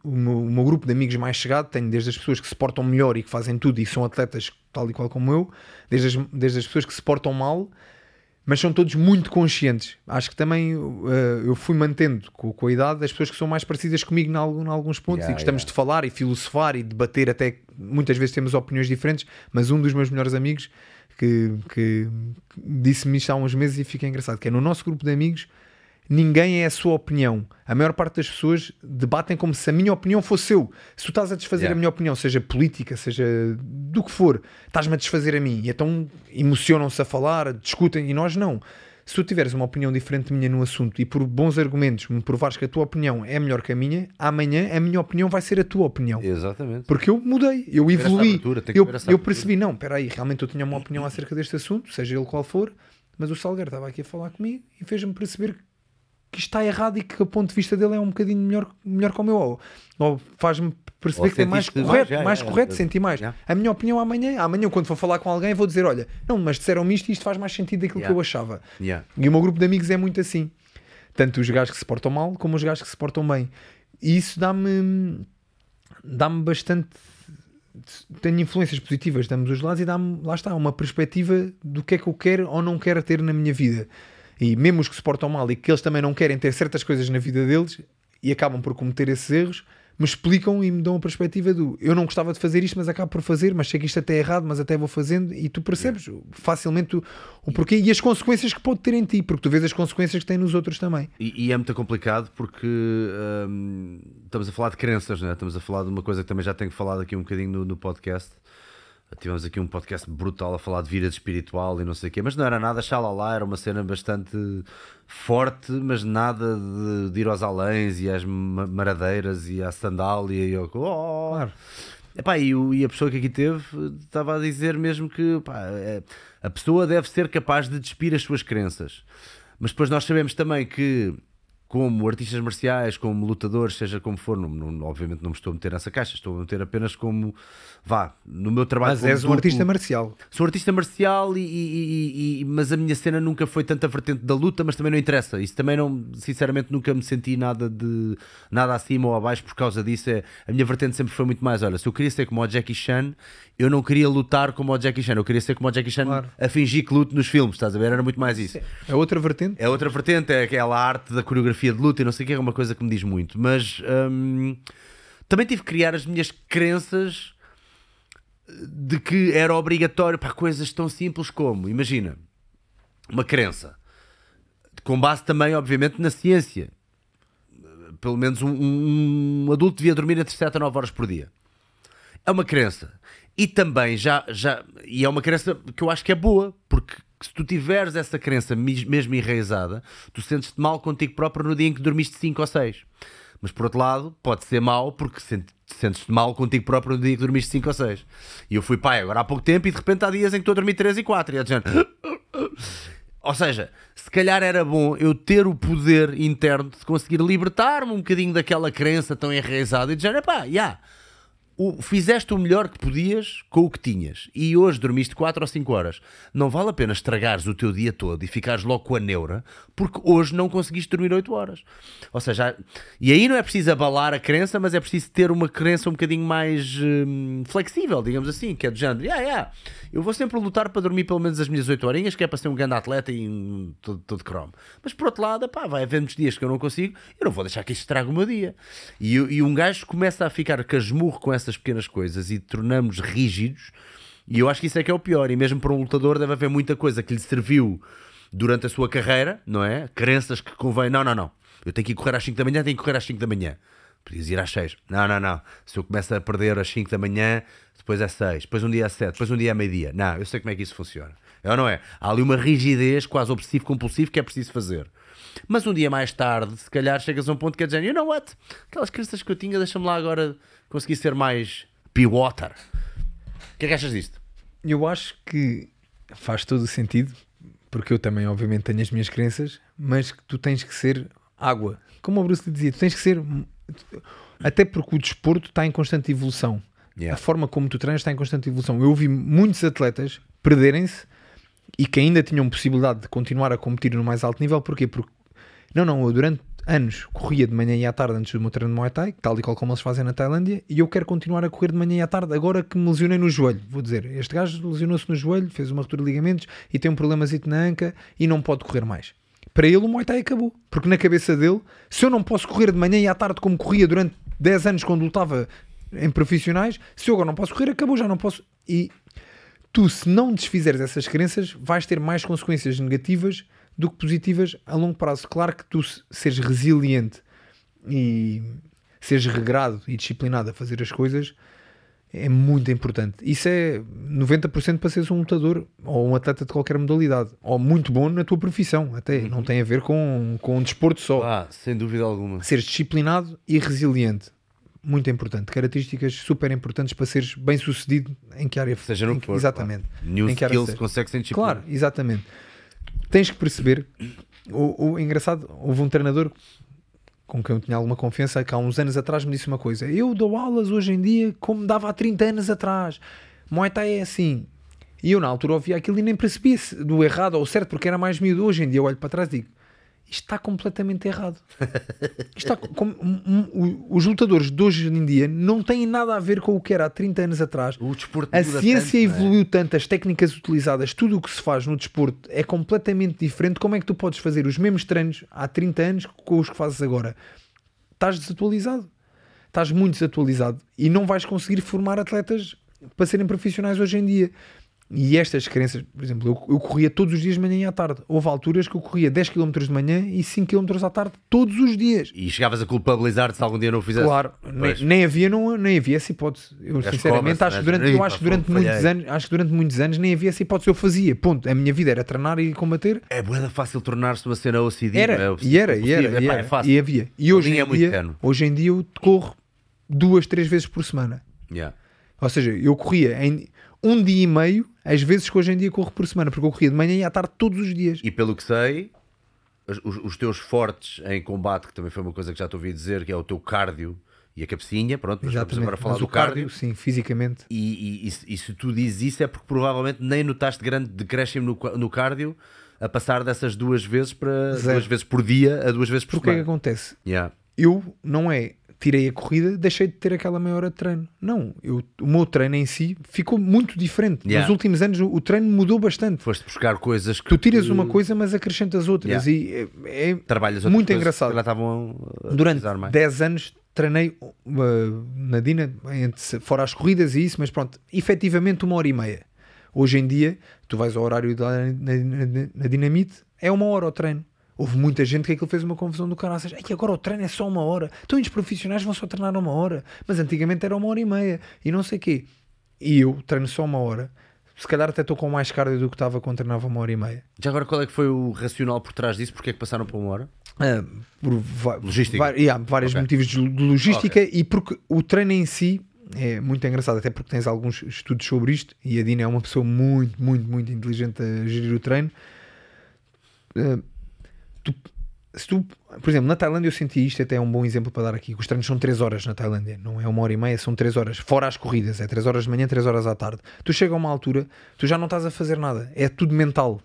o meu, o meu grupo de amigos mais chegado, tenho desde as pessoas que se portam melhor e que fazem tudo e são atletas tal e qual como eu, desde as, desde as pessoas que se portam mal, mas são todos muito conscientes. Acho que também eh, eu fui mantendo com, com a idade as pessoas que são mais parecidas comigo em, algum- alguns pontos Yeah, e gostamos yeah. de falar e filosofar e debater até muitas vezes temos opiniões diferentes, mas um dos meus melhores amigos que, que disse-me isto há uns meses e fica engraçado, que é no nosso grupo de amigos ninguém é a sua opinião. A maior parte das pessoas debatem como se a minha opinião fosse eu. Se tu estás a desfazer Yeah. a minha opinião, seja política, seja do que for, estás-me a desfazer a mim. E então emocionam-se a falar, discutem, e nós não. Se tu tiveres uma opinião diferente minha no assunto e por bons argumentos me provares que a tua opinião é melhor que a minha, amanhã a minha opinião vai ser a tua opinião. Exatamente. Porque eu mudei, eu evolui. Eu, eu percebi, não, espera aí, realmente eu tinha uma opinião acerca deste assunto, seja ele qual for, mas o Salgueiro estava aqui a falar comigo e fez-me perceber que isto está errado e que o ponto de vista dele é um bocadinho melhor, melhor que o meu. Ou, ou faz-me perceber Ou que é mais sentiste mais, correto, já, mais já, correto, senti mais. A minha opinião amanhã, amanhã quando for falar com alguém vou dizer, olha, não, mas disseram-me isto e isto faz mais sentido daquilo Yeah. que eu achava. Yeah. E o meu grupo de amigos é muito assim. Tanto os gajos que se portam mal como os gajos que se portam bem. E isso dá-me dá-me bastante tenho influências positivas de ambos os lados e dá-me, lá está, uma perspectiva do que é que eu quero ou não quero ter na minha vida. E mesmo os que se portam mal e que eles também não querem ter certas coisas na vida deles e acabam por cometer esses erros, me explicam e me dão a perspectiva do eu não gostava de fazer isto, mas acabo por fazer, mas sei que isto até é errado, mas até vou fazendo e tu percebes facilmente o, o porquê e as consequências que pode ter em ti, porque tu vês as consequências que tem nos outros também. E, e é muito complicado porque hum, estamos a falar de crenças, né? estamos a falar de uma coisa que também já tenho falado aqui um bocadinho no, no podcast. Tivemos aqui um podcast brutal a falar de vida espiritual e não sei o quê, mas não era nada xalala, era uma cena bastante forte, mas nada de, de ir aos aléns e às ma- maradeiras e à sandália e ao. Oh! Claro. Epá, e, o- e a pessoa que aqui teve eh, estava a dizer mesmo que pá, é, a pessoa deve ser capaz de despir as suas crenças. Mas depois nós sabemos também que como artistas marciais, como lutadores, seja como for, não, não- obviamente não me estou a meter nessa caixa, estou a meter apenas como, vá, no meu trabalho Mas és um artista marcial. Sou artista marcial, e, e- e- mas a minha cena nunca foi tanta vertente da luta, mas também não interessa. Isso também não, sinceramente, nunca me senti nada de nada acima ou abaixo por causa disso. É, a minha vertente sempre foi muito mais: olha, se eu queria ser como o Jackie Chan, eu não queria lutar como o Jackie Chan, eu queria ser como o Jackie Chan Claro. a fingir que luto nos filmes, estás a ver? Era muito mais isso. É outra vertente. É outra vertente, é aquela arte da coreografia de luta e não sei o que, é uma coisa que me diz muito. Mas hum, também tive que criar as minhas crenças de que era obrigatório para coisas tão simples como, imagina, uma crença com base também, obviamente, na ciência. Pelo menos um, um- um adulto devia dormir entre 7 a 9 horas por dia. É uma crença. E também já, já e é uma crença que eu acho que é boa, porque se tu tiveres essa crença mes- mesmo enraizada, tu sentes-te mal contigo próprio no dia em que dormiste 5 ou 6. Mas por outro lado, pode ser mal porque sent- sentes-te mal contigo próprio no dia em que dormiste 5 ou 6. E eu fui pai agora há pouco tempo e de repente há dias em que estou a dormir 3 e 4 e é de género, <laughs> ou seja, se calhar era bom eu ter o poder interno de conseguir libertar-me um bocadinho daquela crença tão enraizada e dizer, pá, já, o- fizeste o melhor que podias com o que tinhas e hoje dormiste 4 ou 5 horas. Não vale a pena estragares o teu dia todo e ficares logo com a neura porque hoje não conseguiste dormir 8 horas. Ou seja, e aí não é preciso abalar a crença, mas é preciso ter uma crença um bocadinho mais hum, flexível, digamos assim, que é do género, yeah, yeah, eu vou sempre lutar para dormir pelo menos as minhas 8 horinhas, que é para ser um grande atleta e um, todo, todo cromo. Mas por outro lado, pá, vai haver muitos dias que eu não consigo, eu não vou deixar que isto estrague o meu dia. E, e um gajo começa a ficar casmurro com essas pequenas coisas e tornamos rígidos, e eu acho que isso é que é o pior. E mesmo para um lutador deve haver muita coisa que lhe serviu durante a sua carreira, não é? Crenças que convém, não, não, não. Eu tenho que ir correr às 5 da manhã, tenho que correr às 5 da manhã. Podias ir às 6. Não, não, não. Se eu começo a perder às 5 da manhã, depois é 6, depois um dia é 7, depois um dia é meio-dia. Não, eu sei como é que isso funciona. É ou não é? Há ali uma rigidez quase obsessivo-compulsivo que é preciso fazer. Mas um dia mais tarde, se calhar chegas a um ponto que é dizer, you know what? Aquelas crenças que eu tinha, deixa-me lá agora conseguir ser mais P-Water. O que é que achas disto? Eu acho que faz todo o sentido, porque eu também, obviamente, tenho as minhas crenças, mas que tu tens que ser água. Como o Bruce dizia, tu tens que ser. Até porque o desporto está em constante evolução. Yeah. A forma como tu treinas está em constante evolução. Eu vi muitos atletas perderem-se e que ainda tinham possibilidade de continuar a competir no mais alto nível. Porquê? Porque, não, não, eu durante anos corria de manhã e à tarde antes do meu treino de Muay Thai, tal e qual como eles fazem na Tailândia, e eu quero continuar a correr de manhã e à tarde agora que me lesionei no joelho. Vou dizer, este gajo lesionou-se no joelho, fez uma ruptura de ligamentos e tem um problemazito na anca e não pode correr mais. Para ele o Muay Thai acabou, porque na cabeça dele, se eu não posso correr de manhã e à tarde como corria durante 10 anos quando lutava em profissionais, se eu agora não posso correr, acabou, já não posso. E tu, se não desfizeres essas crenças, vais ter mais consequências negativas do que positivas a longo prazo. Claro que tu se- seres resiliente e seres regrado e disciplinado a fazer as coisas é muito importante. Isso é 90% para seres um lutador ou um atleta de qualquer modalidade, ou muito bom na tua profissão, até não tem a ver com, com um desporto só. Ah, sem dúvida alguma. Seres disciplinado e resiliente. Muito importante. Características super importantes para seres bem sucedido em que área Seja no que for. Exatamente. claro. New Em que skills consegue sem disciplina. Claro, exatamente. Tens que perceber. O, o engraçado, houve um treinador com quem eu tinha alguma confiança que há uns anos atrás me disse uma coisa: Eu dou aulas hoje em dia como dava há 30 anos atrás. Muay Thai é assim. E eu na altura ouvia aquilo e nem percebia do errado ou certo porque era mais miúdo. Hoje em dia eu olho para trás e digo: Isto está completamente errado. Está com- um- um- os lutadores de hoje em dia não têm nada a ver com o que era há 30 anos atrás. O desporto A ciência tanto, é? evoluiu tanto, as técnicas utilizadas, tudo o que se faz no desporto é completamente diferente. Como é que tu podes fazer os mesmos treinos há 30 anos com os que fazes agora? Estás desatualizado. Estás muito desatualizado e não vais conseguir formar atletas para serem profissionais hoje em dia. E estas crenças, por exemplo, eu, eu corria todos os dias de manhã e à tarde. Houve alturas que eu corria 10 km de manhã e 5 km à tarde, todos os dias. E chegavas a culpabilizar-te se algum dia não o fizesse. Claro, nem, nem havia, não, nem havia essa hipótese. Eu Gajo sinceramente acho né? durante, eu acho durante muitos anos, acho que durante muitos anos nem havia essa hipótese. Eu fazia, ponto. A minha vida era treinar e combater. É bué fácil tornar-se uma cena OCD. Era, é e era, e era, e era. É fácil. E havia. E hoje em, é dia, hoje em dia eu corro duas, três vezes por semana. Yeah. Ou seja, eu corria em um dia e meio, às vezes que hoje em dia corro por semana, porque eu corria de manhã e à tarde todos os dias. E pelo que sei, os, os teus fortes em combate, que também foi uma coisa que já te ouvi dizer, que é o teu cardio e a cabecinha, pronto, mas vamos agora falar Mas do cardio, cardio. sim, fisicamente. E, e- e se- e se tu dizes isso é porque provavelmente nem notaste grande decréscimo no, no cardio a passar dessas duas vezes para Zero. duas vezes por dia a duas vezes por Porque o que é que semana. acontece? Yeah. Eu não é tirei a corrida, deixei de ter aquela meia hora de treino. Não, eu, o meu treino em si ficou muito diferente. Yeah. Nos últimos anos o, o treino mudou bastante. Foste buscar coisas que Tu tiras uma coisa, mas acrescentas outras. Yeah. E é, é trabalhas muito engraçado. lá estavam Durante precisar mais. 10 anos treinei uh, na Dina, fora as corridas e isso, mas pronto, efetivamente uma hora e meia. Hoje em dia, tu vais ao horário da, na, na- na Dinamite, é uma hora o treino. Houve muita gente que aquilo fez uma confusão do caraças. É que agora o treino é só uma hora. Então os profissionais vão só treinar uma hora. Mas antigamente era uma hora e meia. E não sei o quê. E eu treino só uma hora. Se calhar até estou com mais cardio do que estava quando treinava uma hora e meia. Já agora qual é que foi o racional por trás disso? Porque é que passaram para uma hora? Ah, por Logística. yeah, vários Ok. motivos de logística e porque o treino em si é muito engraçado, até porque tens alguns estudos sobre isto e a Dina é uma pessoa muito, muito, muito inteligente a gerir o treino. Ah, tu- se tu, por exemplo, na Tailândia eu senti isto, até é um bom exemplo para dar aqui. Os treinos são 3 horas na Tailândia, não é uma hora e meia, são 3 horas, fora as corridas, é 3 horas de manhã, 3 horas à tarde. Tu chega a uma altura, tu já não estás a fazer nada, é tudo mental.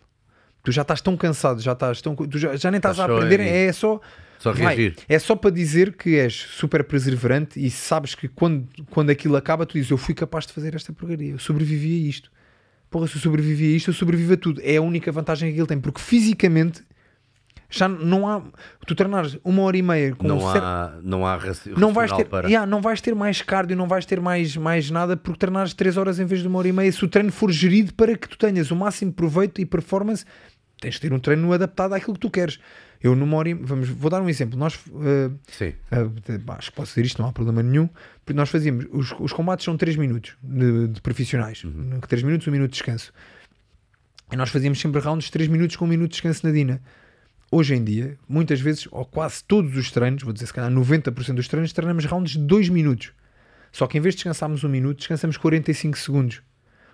Tu já estás tão cansado, já estás tão, tu já, já nem estás a Estás aprender, em- é só Só Vai, reagir. é só para dizer que és super perseverante e sabes que quando, quando aquilo acaba, tu dizes: Eu fui capaz de fazer esta porcaria, eu sobrevivi a isto. Porra, se eu sobrevivi a isto, eu sobrevivo a tudo. É a única vantagem que ele tem, porque fisicamente já não há. Tu treinares uma hora e meia com Não um cer- há, não há raci- não vais, ter, para. yeah, não vais ter mais cardio, não vais ter mais, mais nada porque treinares 3 horas em vez de uma hora e meia. Se o treino for gerido para que tu tenhas o máximo proveito e performance, tens de ter um treino adaptado àquilo que tu queres. Eu numa hora e, vamos, vou dar um exemplo. Nós uh, Sim. Uh, acho que posso dizer isto, não há problema nenhum. Porque nós fazíamos, os, os combates são 3 minutos de, de profissionais, 3 minutos, 1 minuto de descanso. E nós fazíamos sempre rounds de 3 minutos com 1 minuto de descanso na Dina. Hoje em dia, muitas vezes, ou quase todos os treinos, vou dizer se calhar 90% dos treinos, treinamos rounds de 2 minutos. Só que em vez de descansarmos 1 minuto, descansamos 45 segundos.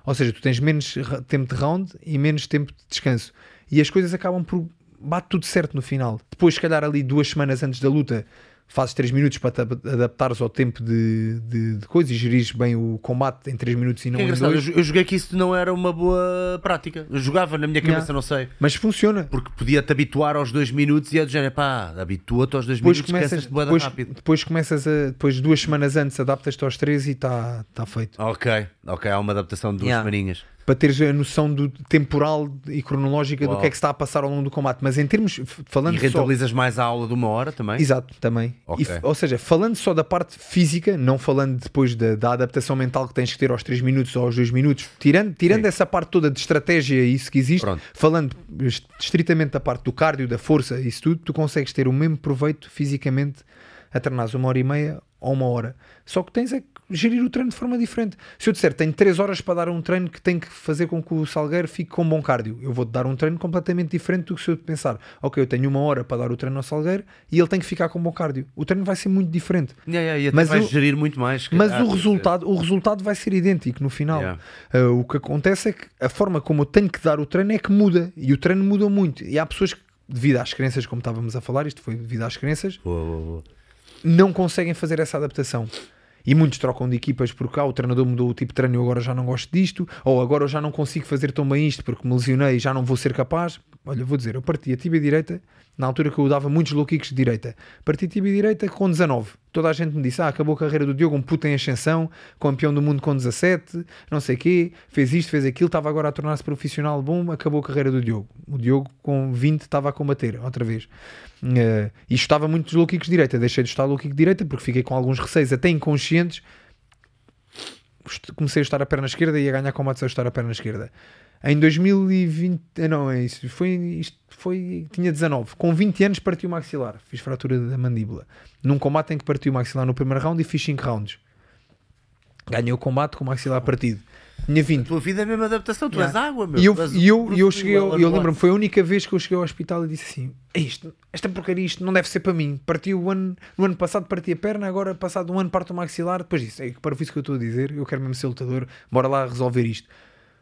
Ou seja, tu tens menos tempo de round e menos tempo de descanso. E as coisas acabam por. bate tudo certo no final. Depois, se calhar, ali duas semanas antes da luta, fazes 3 minutos para te ad- adaptares ao tempo de, de, de coisa e gerires bem o combate em 3 minutos e não é em engraçado, eu, 2. jo- eu joguei que isso não era uma boa prática. Eu jogava na minha cabeça, Yeah. não sei. Mas funciona. Porque podia-te habituar aos dois minutos e é do género, pá, habitua-te aos dois Depois minutos, começas, da depois, rápido. depois começas a. Depois duas semanas antes adaptas-te aos 3 e está tá feito. Ok, ok, há uma adaptação de duas Yeah. semaninhas. Para teres a noção do temporal e cronológica do Uau. que é que está a passar ao longo do combate. Mas em termos, falando E só... rentabilizas mais a aula de uma hora também? Exato, também. Ok. E ou seja, falando só da parte física, não falando depois da, da adaptação mental que tens que ter aos 3 minutos ou aos 2 minutos, tirando, tirando Sim. essa parte toda de estratégia e isso que existe, Pronto. falando est- estritamente da parte do cardio, da força e isso tudo, tu consegues ter o mesmo proveito fisicamente a treinares uma hora e meia ou uma hora. Só que tens é que gerir o treino de forma diferente. Se eu disser tenho 3 horas para dar um treino que tem que fazer com que o Salgueiro fique com bom cardio, eu vou-te dar um treino completamente diferente do que se eu pensar, ok, eu tenho uma hora para dar o treino ao Salgueiro e ele tem que ficar com bom cardio. O treino vai ser muito diferente. Yeah, yeah, e até Mas vais o- gerir muito mais. Mas o resultado, o resultado vai ser idêntico no final. Yeah. Uh, o que acontece é que a forma como eu tenho que dar o treino é que muda. E o treino muda muito. E há pessoas que, devido às crenças, como estávamos a falar, isto foi devido às crenças, Boa, boa, boa. não conseguem fazer essa adaptação. E muitos trocam de equipas porque ah, o treinador mudou o tipo de treino eu agora já não gosto disto, ou agora eu já não consigo fazer tão bem isto porque me lesionei e já não vou ser capaz. Olha, vou dizer, eu parti a tibia direita na altura que eu dava muitos low kicks de direita. Parti tibia direita com 19. Toda a gente me disse: Ah, acabou a carreira do Diogo, um puto em ascensão, campeão do mundo com 17, não sei quê, fez isto, fez aquilo, estava agora a tornar-se profissional, bom, acabou a carreira do Diogo. O Diogo com 20 estava a combater, outra vez. Uh, e estava muito dos low kicks de direita, deixei de estar low kick de direita porque fiquei com alguns receios, até inconscientes. Comecei a estar a perna esquerda e a ganhar combates a estar a perna esquerda. Em 2020, eh, não é isso, foi, isto foi, tinha 19, com 20 anos parti o maxilar, fiz fratura da mandíbula. Num combate em que parti o maxilar no primeiro round e fiz 5 rounds. Ganhei o combate com o maxilar partido. Tinha 20. A tua vida é a mesma adaptação, tu Yeah. és água, meu. E eu, e eu, e eu cheguei, eu Watts. lembro-me, foi a única vez que eu cheguei ao hospital e disse assim: "É isto, esta porcaria, isto não deve ser para mim. Parti o ano, no ano passado parti a perna, agora passado um ano parto o maxilar. Depois disse: é para isso que eu estou a dizer, eu quero mesmo ser lutador, bora lá resolver isto.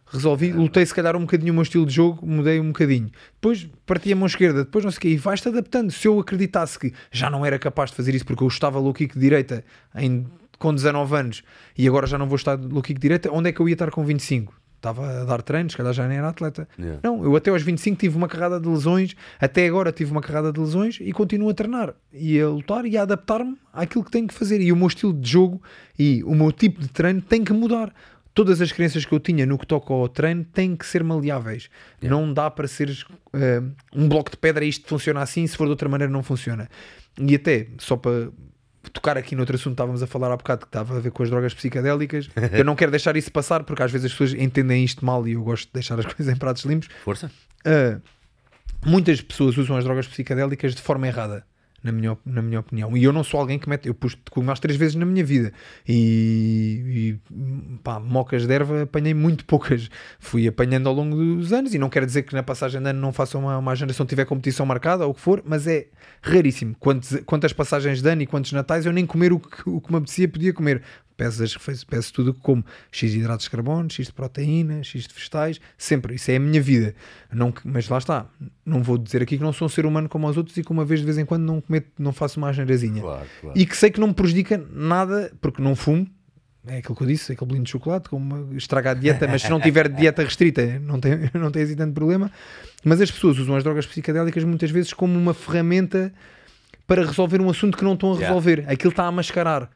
Resolvi, lutei se calhar um bocadinho o meu estilo de jogo, mudei um bocadinho. Depois parti a mão esquerda, depois não sei o quê, e vais-te adaptando. Se eu acreditasse que já não era capaz de fazer isso porque eu estava low kick direita em, com 19 anos e agora já não vou estar low kick direita, onde é que eu ia estar com 25? Estava a dar treinos, se calhar já nem era atleta. Yeah. Não, eu até aos 25 tive uma carrada de lesões, até agora tive uma carrada de lesões e continuo a treinar e a lutar e a adaptar-me àquilo que tenho que fazer. E o meu estilo de jogo e o meu tipo de treino tem que mudar. Todas as crenças que eu tinha no que toca ao treino têm que ser maleáveis. Não dá para seres eh, um bloco de pedra, isto funciona assim, se for de outra maneira não funciona. E até, só para tocar aqui noutro assunto, estávamos a falar há bocado que estava a ver com as drogas psicadélicas. <laughs> eu não quero deixar isso passar porque às vezes as pessoas entendem isto mal e eu gosto de deixar as <laughs> coisas em pratos limpos. Força. Uh, muitas pessoas usam as drogas psicadélicas de forma errada, na minha, na minha opinião. E eu não sou alguém que mete. Eu pus mais três vezes na minha vida. E, e pá, mocas de erva apanhei muito poucas. Fui apanhando ao longo dos anos. E não quero dizer que na passagem de ano não faça uma, uma não tiver competição marcada ou o que for, mas é raríssimo. Quantos, quantas passagens de ano e quantos natais eu nem comer o que, o que me apetecia podia comer. Peço, as refeições- peço tudo o que como X de hidratos de carbono, X de proteína, X de vegetais, sempre, isso é a minha vida. Não, mas lá está, não vou dizer aqui que não sou um ser humano como os outros e que uma vez de vez em quando não, cometo, não faço uma agendazinha. Claro, claro. E que sei que não me prejudica nada, porque não fumo. É aquilo que eu disse, aquele bolinho de chocolate, como estraga a dieta, mas se não tiver <laughs> dieta restrita, não tem, não tem assim tanto problema. Mas as pessoas usam as drogas psicadélicas muitas vezes como uma ferramenta para resolver um assunto que não estão a Yeah. resolver. Aquilo está a mascarar.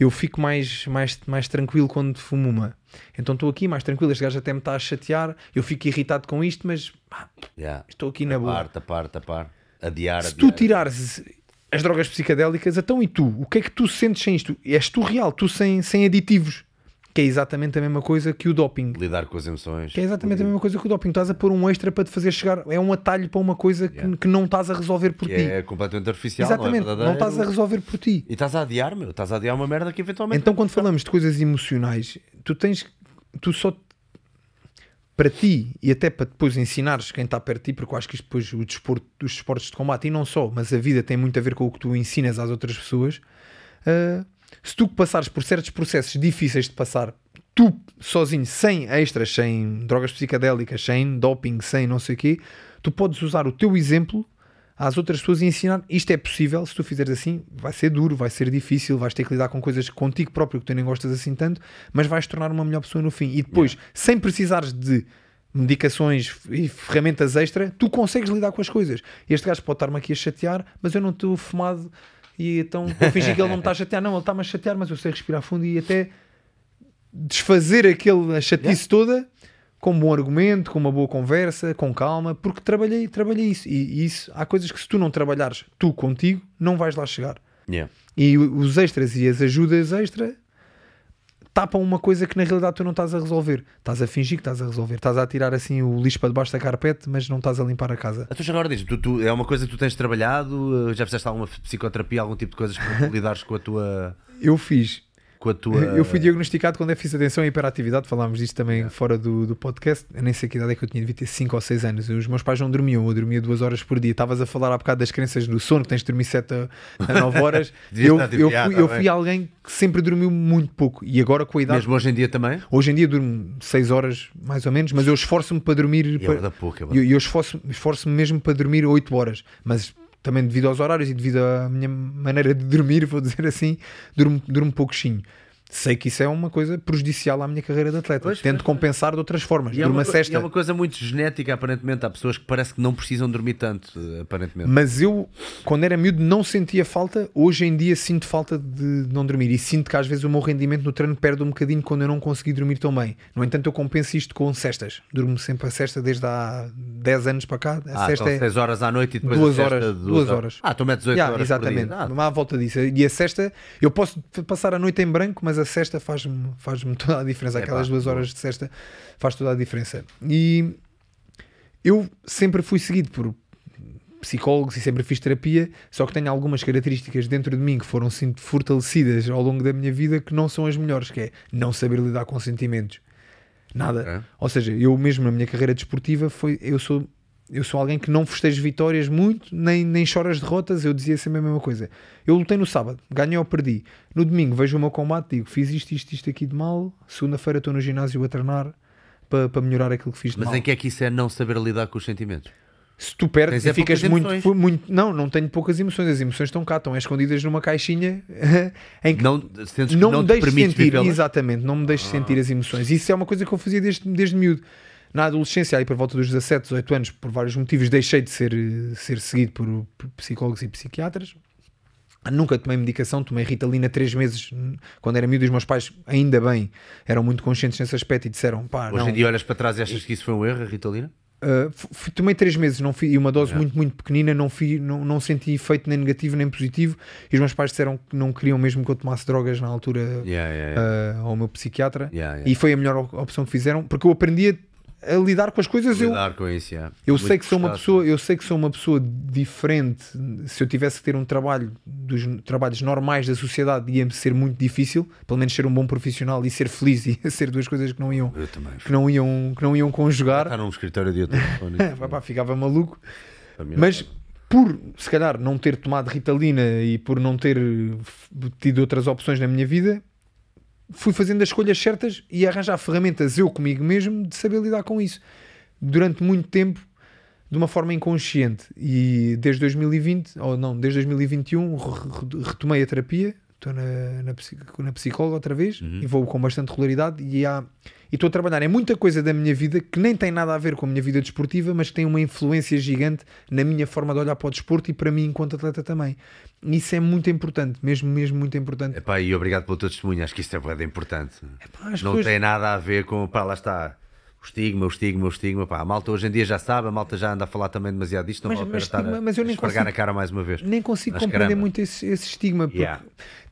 Eu fico mais, mais, mais tranquilo quando fumo uma. Então estou aqui mais tranquilo. Este gajo até me está a chatear. Eu fico irritado com isto, mas Yeah. estou aqui na boa. Tapar, tapar, tapar. Adiar, Se adiar. tu tirares as drogas psicadélicas, então e tu? O que é que tu sentes sem isto? És tu real, tu sem, sem aditivos. Que é exatamente a mesma coisa que o doping. Lidar com as emoções. Que é exatamente a mesma coisa que o doping. Estás a pôr um extra para te fazer chegar. É um atalho para uma coisa que, Yeah. que não estás a resolver por Que ti. é completamente artificial. exatamente. Não, é não estás a resolver por ti. E estás a adiar, meu. Estás a adiar uma merda que eventualmente. Então, quando falamos de coisas emocionais, tu tens. Tu só. Para ti e até para depois ensinares quem está perto de ti, porque eu acho que isto depois o desporto, os desportos de combate, e não só, mas a vida tem muito a ver com o que tu ensinas às outras pessoas. ah, se tu passares por certos processos difíceis de passar, tu sozinho, sem extras, sem drogas psicadélicas, sem doping, sem não sei o quê, tu podes usar o teu exemplo às outras pessoas e ensinar isto é possível, se tu fizeres assim, vai ser duro, vai ser difícil, vais ter que lidar com coisas contigo próprio que tu nem gostas assim tanto, mas vais tornar uma melhor pessoa no fim. E depois, sem precisares de medicações e ferramentas extra, tu consegues lidar com as coisas. Este gajo pode estar-me aqui a chatear, mas eu não estou fumado e então vou fingir que ele não me está a chatear. Não, ele está-me a chatear, mas eu sei respirar fundo e até desfazer aquele, a chatice toda com um bom argumento, com uma boa conversa, com calma, porque trabalhei, trabalhei isso. E, e isso há coisas que se tu não trabalhares tu contigo, não vais lá chegar. Yeah. E os extras e as ajudas extra tapam uma coisa que na realidade tu não estás a resolver. Estás a fingir que estás a resolver. Estás a tirar assim o lixo para debaixo da carpete, mas não estás a limpar a casa. Então já agora diz tu, tu- é uma coisa que tu tens trabalhado? eh, Já fizeste alguma psicoterapia, algum tipo de coisas para tu <laughs> lidares com a tua. Eu fiz. Com a tua... Eu fui diagnosticado com déficit de atenção e hiperatividade, falámos disto também fora do, do podcast. Eu nem sei que idade é que eu tinha, devia ter 5 ou 6 anos. Os meus pais não dormiam, eu dormia duas horas por dia. Estavas a falar há bocado das crenças do sono, que tens de dormir 7 a 9 <laughs> horas. Eu, eu, "Ah, fui, tá eu bem." fui alguém que sempre dormiu muito pouco e agora com a idade. Mesmo hoje em dia também? Hoje em dia durmo 6 horas mais ou menos, mas eu esforço-me para dormir. E é para- pouca. eu, eu esforço- esforço-me mesmo para dormir 8 horas, mas também devido aos horários e devido à minha maneira de dormir, vou dizer assim, durmo, durmo pouquinho. Sei que isso é uma coisa prejudicial à minha carreira de atleta. Pois, Tento pois, compensar de outras formas. E é, uma, a co- sesta. e é uma coisa muito genética, aparentemente. Há pessoas que parece que não precisam dormir tanto, aparentemente. Mas eu, quando era miúdo, não sentia falta. Hoje em dia sinto falta de não dormir. E sinto que às vezes o meu rendimento no treino perde um bocadinho quando eu não consegui dormir tão bem. No entanto, eu compenso isto com cestas. Durmo sempre a cesta desde há 10 anos para cá. A Ah, cesta então é 6 horas à noite e depois duas a sexta horas. Duas horas. Ah, tu metes 8 Yeah, horas exatamente. Ah, há volta disso. E a sexta, eu posso passar a noite em branco, mas a sexta faz-me faz toda a diferença. Epá, Aquelas duas horas de sexta faz toda a diferença. E eu sempre fui seguido por psicólogos e sempre fiz terapia, só que tenho algumas características dentro de mim que foram sim fortalecidas ao longo da minha vida que não são as melhores, que é não saber lidar com sentimentos. Nada. Ok. Ou seja, eu mesmo na minha carreira desportiva foi, eu sou eu sou alguém que não festejo vitórias muito, nem, nem choro as derrotas, eu dizia sempre a mesma coisa. Eu lutei no sábado, ganhei ou perdi. No domingo vejo o meu combate, digo, fiz isto, isto, isto aqui de mal, segunda-feira estou no ginásio a treinar, para, para melhorar aquilo que fiz de Mas mal. em que é que isso é não saber lidar com os sentimentos? Se tu perdes Tens é e ficas muito, muito. Não, não tenho poucas emoções. As emoções estão cá, estão escondidas numa caixinha <laughs> em que Não, sentes não, não, me deixes sentir, exatamente, não me deixes sentir as emoções. Isso é uma coisa que eu fazia desde, desde miúdo. Na adolescência, aí por volta dos 17, 18 anos, por vários motivos, deixei de ser, ser seguido por, por psicólogos e psiquiatras. Nunca tomei medicação, tomei Ritalina três meses quando era miúdo. e Os meus pais, ainda bem, eram muito conscientes nesse aspecto e disseram: pá, Hoje não, em dia olhas para trás e achas que isso foi um erro, a Ritalina? Uh, f- fui- tomei três meses não fui, e uma dose muito, muito pequenina, não, fui, não, não senti efeito nem negativo nem positivo. E os meus pais disseram que não queriam mesmo que eu tomasse drogas na altura Yeah, yeah, yeah. uh, ao meu psiquiatra. E foi a melhor op- opção que fizeram, porque eu aprendi a, a lidar com as coisas. Eu, Lidar com isso, yeah. eu Muito sei que sou uma pessoa, eu sei que sou uma pessoa diferente. Se eu tivesse que ter um trabalho dos trabalhos normais da sociedade, ia ser muito difícil, pelo menos ser um bom profissional e ser feliz <laughs> e ser duas coisas que não iam, Eu que não iam, que não iam conjugar. Está num escritório de outro telefone. Ficava maluco. Mim, Mas por se calhar não ter tomado Ritalina e por não ter tido outras opções na minha vida, fui fazendo as escolhas certas e arranjar ferramentas eu comigo mesmo de saber lidar com isso. Durante muito tempo, de uma forma inconsciente. E desde 2020, ou não, desde 2021, re- re- retomei a terapia. Estou na, na, na psicóloga outra vez e vou com bastante regularidade. E há- e estou a trabalhar em muita coisa da minha vida que nem tem nada a ver com a minha vida desportiva, mas que tem uma influência gigante na minha forma de olhar para o desporto e para mim enquanto atleta também. E isso é muito importante, mesmo, mesmo muito importante. Epá, e obrigado pelo teu testemunho, acho que isso é bem importante. Epá, não pessoas- tem nada a ver com, pá, lá está, o estigma, o estigma, o estigma, pá, a malta hoje em dia já sabe, a malta já anda a falar também demasiado disto, não Mas- vale a mas estar estigma- a, mas eu a nem esfregar consigo- na cara mais uma vez. nem consigo Mas compreender caramba. muito esse, esse estigma. porque- Yeah.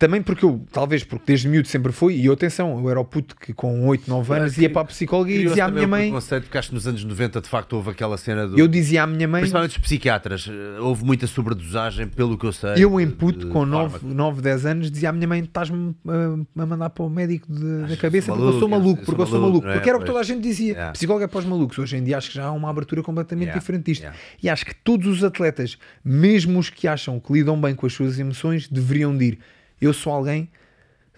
Também porque eu, talvez porque desde miúdo sempre fui, e eu, atenção, eu era o puto que com 8, 9 anos ia para a psicóloga e dizia à minha mãe. preconceito, porque acho que nos anos 90 de facto houve aquela cena do. Eu dizia à minha mãe. Principalmente os psiquiatras, eh, houve muita sobredosagem, pelo que eu sei. Eu em puto, com fármacos. 9, 9, 10 anos, dizia à minha mãe: estás-me a, a mandar para o médico da cabeça porque eu sou maluco, porque eu sou maluco, é? Porque era o que toda a gente dizia: Yeah. psicólogo é para os malucos. Hoje em dia acho que já há uma abertura completamente Yeah. diferente disto. Yeah. E acho que todos os atletas, mesmo os que acham que lidam bem com as suas emoções, deveriam de ir. Eu sou alguém.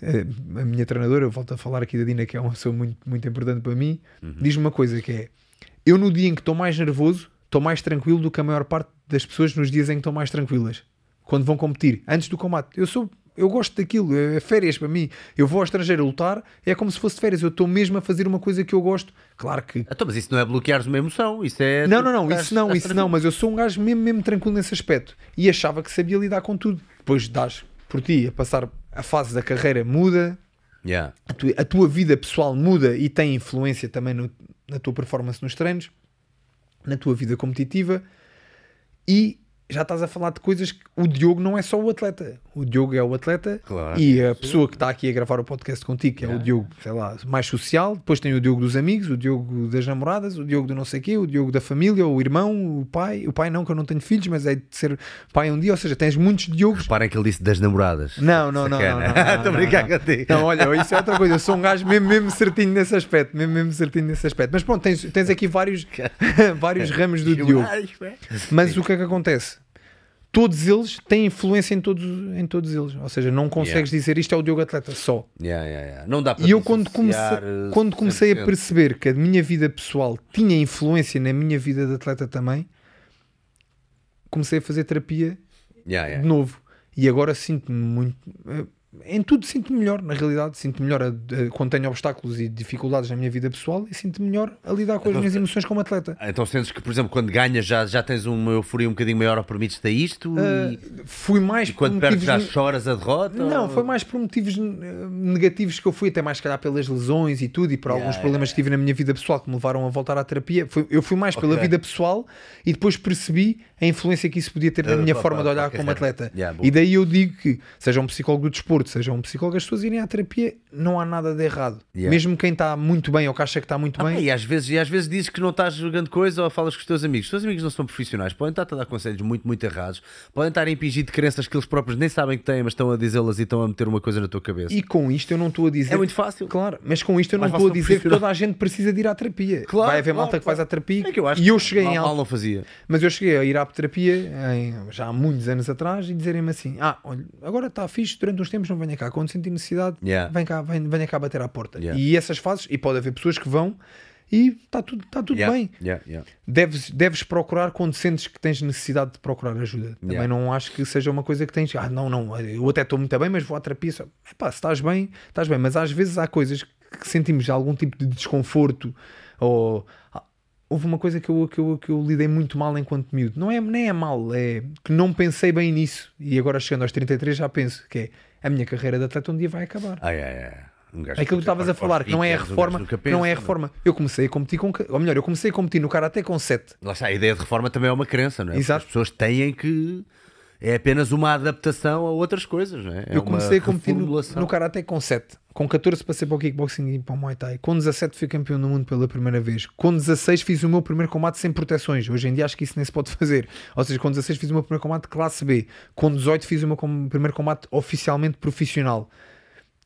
eh, A minha treinadora, eu volto a falar aqui da Dina, que é uma pessoa muito, muito importante para mim, Uhum. diz-me uma coisa que é: eu no dia em que estou mais nervoso, estou mais tranquilo do que a maior parte das pessoas nos dias em que estão mais tranquilas. Quando vão competir, antes do combate. Eu sou. Eu gosto daquilo, é férias para mim. Eu vou ao estrangeiro lutar, é como se fosse férias. Eu estou mesmo a fazer uma coisa que eu gosto. Claro que. Então, mas isso não é bloqueares uma emoção, isso é. Não, não, não, estás- isso não, estás isso não. Mas eu sou um gajo mesmo, mesmo tranquilo nesse aspecto. E achava que sabia lidar com tudo. Depois dás por ti a passar a fase da carreira muda, Yeah. a tua, a tua vida pessoal muda e tem influência também no- na tua performance nos treinos, na tua vida competitiva e já estás a falar de coisas que o Diogo não é só o atleta. O Diogo é o atleta Claro. e a pessoa que está aqui a gravar o podcast contigo, que é o Yeah. Diogo, sei lá, mais social. Depois tem o Diogo dos amigos, o Diogo das namoradas, o Diogo do não sei quê, o Diogo da família, o irmão, o pai. O pai não, que eu não tenho filhos, mas é de ser pai um dia. Ou seja, tens muitos Diogos. Reparem que ele disse das namoradas. Não, não, não, Estou <laughs> a brincar contigo. Não, olha, isso é outra coisa. Eu sou um gajo mesmo, mesmo certinho nesse aspecto. Mesmo, mesmo certinho nesse aspecto. Mas pronto, tens, tens aqui vários, <laughs> vários ramos do Diogo. Mas o que é que acontece? Todos eles têm influência em todos, em todos eles. Ou seja, não consegues dizer isto é o Diogo Atleta só. Yeah, yeah, yeah. Não dá para E eu, quando comecei, eh, quando comecei a 100%. perceber que a minha vida pessoal tinha influência na minha vida de atleta também, comecei a fazer terapia Yeah, yeah. de novo. E agora sinto-me muito. Em tudo sinto-me melhor, na realidade. Sinto-me melhor a- a- quando tenho obstáculos e dificuldades na minha vida pessoal e sinto-me melhor a lidar com as minhas emoções como atleta. Então sentes que, por exemplo, quando ganhas já, já tens uma euforia um bocadinho maior ou permites-te isto? Uh, e, fui mais e quando perdes já choras a derrota? Não, ou- foi mais por motivos eh, negativos que eu fui, até mais se calhar pelas lesões e tudo, e por alguns Yeah, problemas que tive na minha vida pessoal que me levaram a voltar à terapia. Foi- eu fui mais pela Ok. vida pessoal e depois percebi a influência que isso podia ter na Uh, minha forma de olhar a como atleta. E daí eu digo que, seja um psicólogo do desporto, seja um psicólogo, as pessoas irem à terapia, não há nada de errado. Mesmo quem está muito bem ou que acha que está muito Ah, bem. e, às vezes, e às vezes dizes que não estás jogando coisa ou falas com os teus amigos. Os teus amigos não são profissionais, podem estar a dar conselhos muito, muito errados, podem estar a impingir de crenças que eles próprios nem sabem que têm, mas estão a dizê-las e estão a meter uma coisa na tua cabeça. E com isto eu não estou a dizer. É muito fácil. Claro, mas com isto eu não estou a dizer que toda a gente precisa de ir à terapia. Claro, Vai haver malta que faz à terapia. É e eu cheguei mal, em alta. não fazia. Mas eu cheguei a ir à terapia em- já há muitos anos atrás e dizerem-me assim: Ah, olha, agora está fixe, durante uns tempos não venha cá. Quando sentir necessidade, Yeah. vem cá, vem, venha cá bater à porta. Yeah. E essas fases, e pode haver pessoas que vão e está tudo, tá tudo Yeah, bem. yeah, yeah. Deves, deves procurar quando sentes que tens necessidade de procurar ajuda. Também não acho que seja uma coisa que tens. Ah, não, não, eu até estou muito bem, mas vou à terapia. Só. Epá, se estás bem, estás bem. Mas às vezes há coisas que sentimos algum tipo de desconforto ou. Houve uma coisa que eu, que, eu, que eu lidei muito mal enquanto miúdo. Não é, nem é mal, é que não pensei bem nisso. E agora chegando aos 33 já penso que é a minha carreira de atleta um dia vai acabar. Ah, é, é. Um É aquilo que estavas a falar, que não é a 20 anos, um reforma, que não é a reforma. Eu comecei a competir com, ou melhor, eu comecei a competir no karate com 7. Lá está, a ideia de reforma também é uma crença, não é? Exato. Porque As pessoas têm que. É apenas uma adaptação a outras coisas, não é? É eu comecei a competir no, no karate com 7. Com 14 passei para o kickboxing e para o Muay Thai. Com 17 fui campeão do mundo pela primeira vez. Com 16 fiz o meu primeiro combate sem proteções. Hoje em dia acho que isso nem se pode <laughs> fazer. Ou seja, com 16 fiz o meu primeiro combate classe B. Com 18 fiz o meu primeiro combate oficialmente profissional.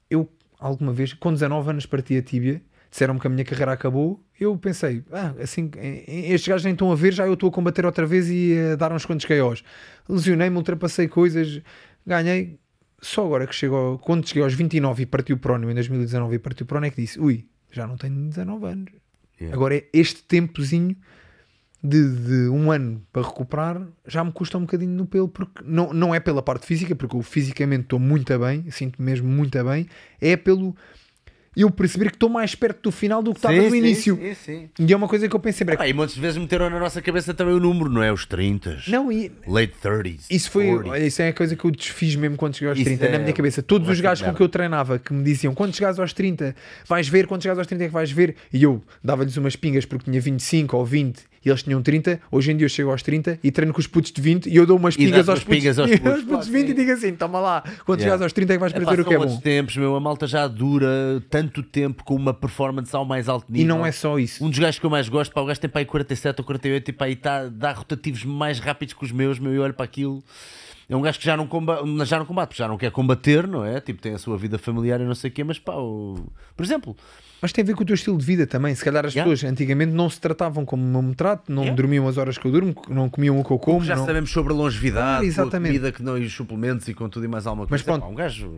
Eu, alguma vez, com 19 anos parti a tíbia, disseram-me que a minha carreira acabou. Eu pensei, ah, assim, estes gajos nem estão a ver, já eu estou a combater outra vez e a dar uns quantos KOs. Lesionei-me, ultrapassei coisas, ganhei. Só agora que chego, ao- quando cheguei aos 29 e partiu o prónio, em 2019 e partiu o prónio, é que disse, ui, já não tenho 19 anos. Yeah. Agora é este tempozinho de, de um ano para recuperar já me custa um bocadinho no pelo, porque não, não é pela parte física, porque eu fisicamente estou muito bem, sinto mesmo muito bem, é pelo eu perceber que estou mais perto do final do que estava no início. Sim, sim. E é uma coisa que eu pensei, sempre, Ah, e muitas vezes meteram na nossa cabeça também o número, não é? Os 30, não, e late 30s. isso foi, 40s. olha, isso é a coisa que eu desfiz mesmo quando cheguei aos Isso 30, na é minha cabeça. Todos os gajos com que eu treinava que me diziam quando chegares aos 30 vais ver, quando chegares aos 30 é que vais ver, e eu dava-lhes umas pingas porque tinha 25 ou 20 e eles tinham 30. Hoje em dia eu chego aos 30 e treino com os putos de 20 e eu dou umas E pingas aos putos, pingas aos <laughs> putos, putos de claro, 20 e digo assim: toma lá, quando Yeah. chegares aos 30 é que vais É, perceber o são que é bom. tempos, meu. A malta já dura tanto tempo com uma performance ao mais alto E nível. não é só isso. Um dos gajos que eu mais gosto, pá, o gajo tem para aí 47 ou 48 e pá, aí tá, dá rotativos mais rápidos que os meus, meu, e olho para aquilo. É um gajo que já não, combate, já não combate, já não quer combater, não é? Tipo, tem a sua vida familiar e não sei o quê, mas pá, o... por exemplo, Mas tem a ver com o teu estilo de vida também. Se calhar as Yeah. pessoas antigamente não se tratavam como eu me trato, não Yeah. dormiam as horas que eu durmo, não comiam o que eu como. já não- sabemos sobre a longevidade, Ah, exatamente. comida que não e os suplementos e com tudo e mais alguma coisa. Mas pronto. Pá, um gajo.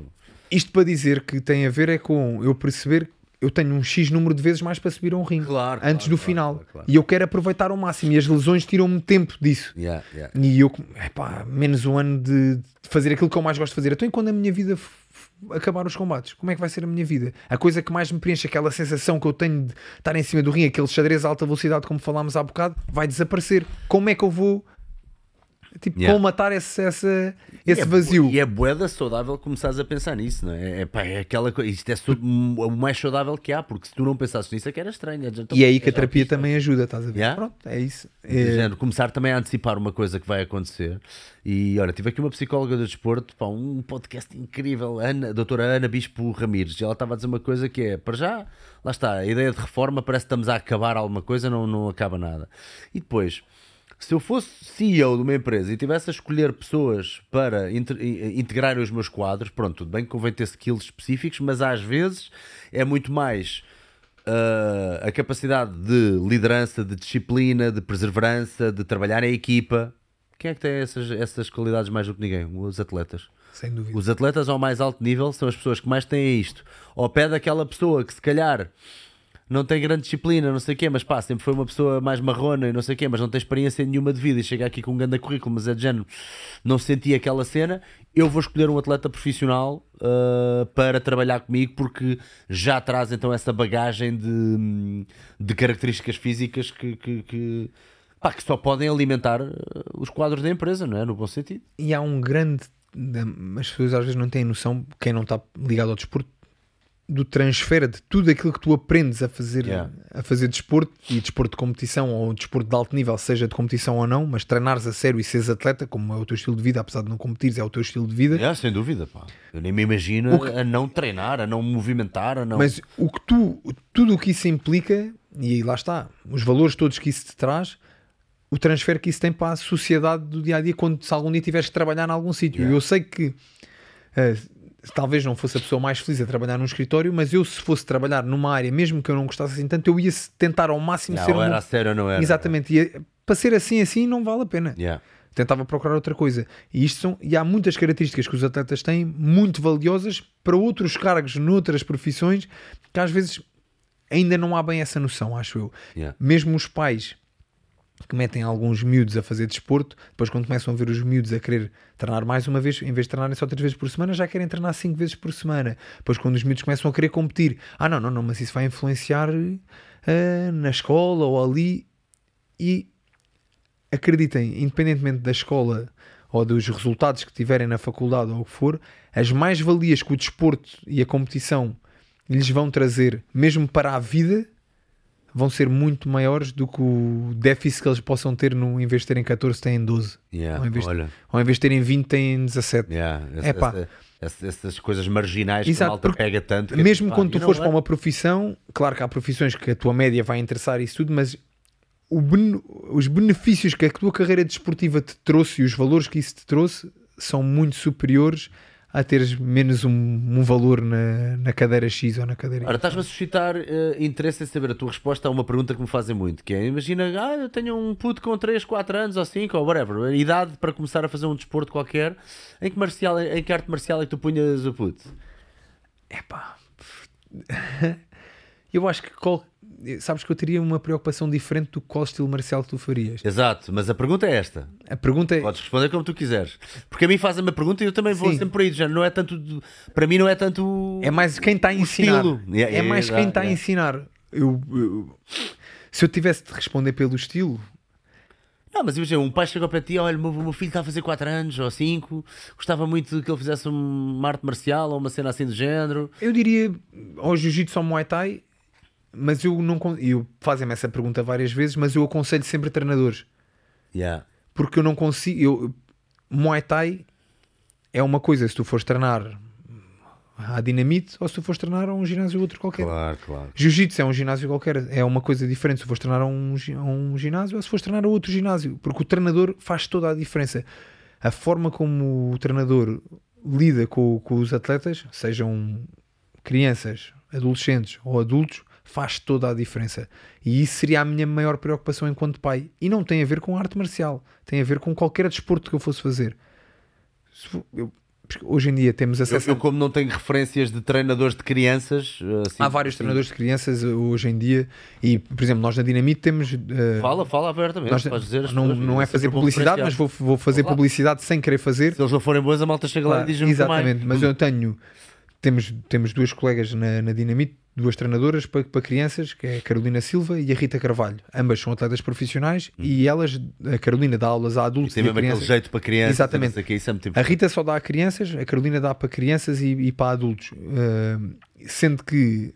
Isto para dizer que tem a ver é com eu perceber que eu tenho um X número de vezes mais para subir a um ringue Claro, antes claro, do claro, final. E eu quero aproveitar ao máximo. E as lesões tiram-me tempo disso. Yeah. E eu, epá, menos um ano de fazer aquilo que eu mais gosto de fazer. Então, e quando a minha vida acabar os combates, como é que vai ser a minha vida? A coisa que mais me preenche, aquela sensação que eu tenho de estar em cima do ringue, aquele xadrez a alta velocidade, como falámos há bocado, vai desaparecer. Como é que eu vou tipo, Yeah. colmatar esse, essa- E esse é vazio? bu- E é boeda saudável começares a pensar nisso, não é? É, pá, é aquela coisa. Isto é o mais saudável que há, porque se tu não pensasses nisso é que era estranho. é de- E é aí que a terapia também ajuda, estás a ver? Yeah? Pronto, é isso. É, género, começar também a antecipar uma coisa que vai acontecer. E olha, tive aqui uma psicóloga do desporto, pá, um podcast incrível, Ana, a doutora Ana Bispo Ramires. E ela estava a dizer uma coisa que é: para já, lá está, a ideia de reforma parece que estamos a acabar alguma coisa, não, não acaba nada. E depois. Se eu fosse CEO de uma empresa e tivesse a escolher pessoas para inter- i- integrarem os meus quadros, pronto, tudo bem que convém ter skills específicos, mas às vezes é muito mais uh, a capacidade de liderança, de disciplina, de perseverança, de trabalhar em equipa. Quem é que tem essas, essas qualidades mais do que ninguém? Os atletas. sem dúvida. Os atletas ao mais alto nível são as pessoas que mais têm isto. Ao pé daquela pessoa que se calhar não tem grande disciplina, não sei o quê, mas pá, sempre foi uma pessoa mais marrona e não sei o quê, mas não tem experiência nenhuma de vida e chega aqui com um grande currículo, mas é de género, não senti aquela cena, eu vou escolher um atleta profissional uh, para trabalhar comigo porque já traz então essa bagagem de, de características físicas que, que, que, pá, que só podem alimentar uh, os quadros da empresa, não é? No bom sentido. E há um grande. As pessoas às vezes não têm noção, quem não está ligado ao desporto, do transfer de tudo aquilo que tu aprendes a fazer, Yeah. a fazer desporto e desporto de competição ou desporto de alto nível, seja de competição ou não, mas treinares a sério e seres atleta, como é o teu estilo de vida, apesar de não competires, é o teu estilo de vida. É, sem dúvida, pá. Eu nem me imagino que- a não treinar, a não movimentar, a não. Mas o que tu, tudo o que isso implica, e aí lá está, os valores todos que isso te traz, o transfer que isso tem para a sociedade do dia a dia, quando se algum dia tiveres que trabalhar em algum sítio. Yeah. Eu sei que eh, talvez não fosse a pessoa mais feliz a trabalhar num escritório, mas eu, se fosse trabalhar numa área, mesmo que eu não gostasse assim tanto, eu ia tentar ao máximo Yeah, ser um. era sério não era. Exatamente, e eh, para ser assim, assim, não vale a pena Yeah. tentava procurar outra coisa. E, isto são, e há muitas características que os atletas têm muito valiosas para outros cargos noutras profissões que às vezes ainda não há bem essa noção, acho eu. Yeah. Mesmo os pais que metem alguns miúdos a fazer desporto, depois quando começam a ver os miúdos a querer treinar mais uma vez, em vez de treinarem só três vezes por semana, já querem treinar cinco vezes por semana. Depois quando os miúdos começam a querer competir, ah não, não, não, mas isso vai influenciar ah, na escola ou ali e acreditem, independentemente da escola ou dos resultados que tiverem na faculdade ou o que for, as mais-valias que o desporto e a competição lhes vão trazer, mesmo para a vida, vão ser muito maiores do que o déficit que eles possam ter no, em vez de terem 14, têm 12. Yeah, Ou, em vez de, olha, ou em vez de terem 20, têm 17. yeah, essa- essa- essa- essas coisas marginais que a Exato, malta porque pega tanto. que é Mesmo tipo, quando ah, tu fores para uma profissão, claro que há profissões que a tua média vai interessar isso tudo, mas o bene- os benefícios que a tua carreira desportiva te trouxe e os valores que isso te trouxe são muito superiores a teres menos um, um valor na, na cadeira X ou na cadeira Y. Ora, estás-me a suscitar eh, interesse em saber a tua resposta a uma pergunta que me fazem muito, que é, imagina, ah, eu tenho um puto com 3, 4 anos ou 5, ou whatever, idade para começar a fazer um desporto qualquer, em que, marcial, em que arte marcial é que tu punhas o puto? Epá. <laughs> Eu acho que qual- sabes que eu teria uma preocupação diferente do qual estilo marcial que tu farias. Exato, mas a pergunta é esta. A pergunta é. Podes responder como tu quiseres. Porque a mim fazem-me a pergunta e eu também vou Sim. sempre por aí. Já não é tanto. Para mim, não é tanto. É mais quem está a ensinar. Yeah, é mais yeah, quem está a ensinar. Eu, eu- se eu tivesse de responder pelo estilo, Não, mas imagina, um pai pé de ti, olha, o meu, meu filho está a fazer 4 anos ou 5, gostava muito que ele fizesse uma arte marcial ou uma cena assim do género. eu diria ao jiu-jitsu ou muay thai, mas eu não. Eu fazem-me essa pergunta várias vezes, mas eu aconselho sempre treinadores. Yeah. Porque eu não consigo. Eu, muay thai é uma coisa se tu fores treinar à dinamite ou se tu fores treinar a um ginásio ou outro qualquer. Claro, claro. Jiu-jitsu é um ginásio qualquer, é uma coisa diferente se fores treinar a um, a um ginásio ou se fores treinar a outro ginásio, porque o treinador faz toda a diferença. A forma como o treinador lida com, com os atletas, sejam crianças, adolescentes ou adultos, faz toda a diferença. E isso seria a minha maior preocupação enquanto pai. E não tem a ver com arte marcial, tem a ver com qualquer desporto que eu fosse fazer. Eu- hoje em dia temos Eu, acesso eu, a como não tenho referências de treinadores de crianças, assim, Há vários assim, treinadores de crianças hoje em dia e, por exemplo, nós na Dinamite temos. uh, Fala, fala abertamente. nós- dizer as não, não é sempre fazer publicidade, mas vou, vou fazer Claro. publicidade sem querer fazer. Se eles não forem bons, a malta chega lá e diz-me exatamente, também. mas eu tenho. Temos, temos duas colegas na, na Dinamite, duas treinadoras para, para crianças, que é a Carolina Silva e a Rita Carvalho. Ambas são atletas profissionais e elas, a Carolina dá aulas a adultos Tem e a mesmo aquele jeito para crianças. Exatamente. quê, isso é muito A. Rita só dá a crianças, a Carolina dá para crianças e, e para adultos. Uh, sendo que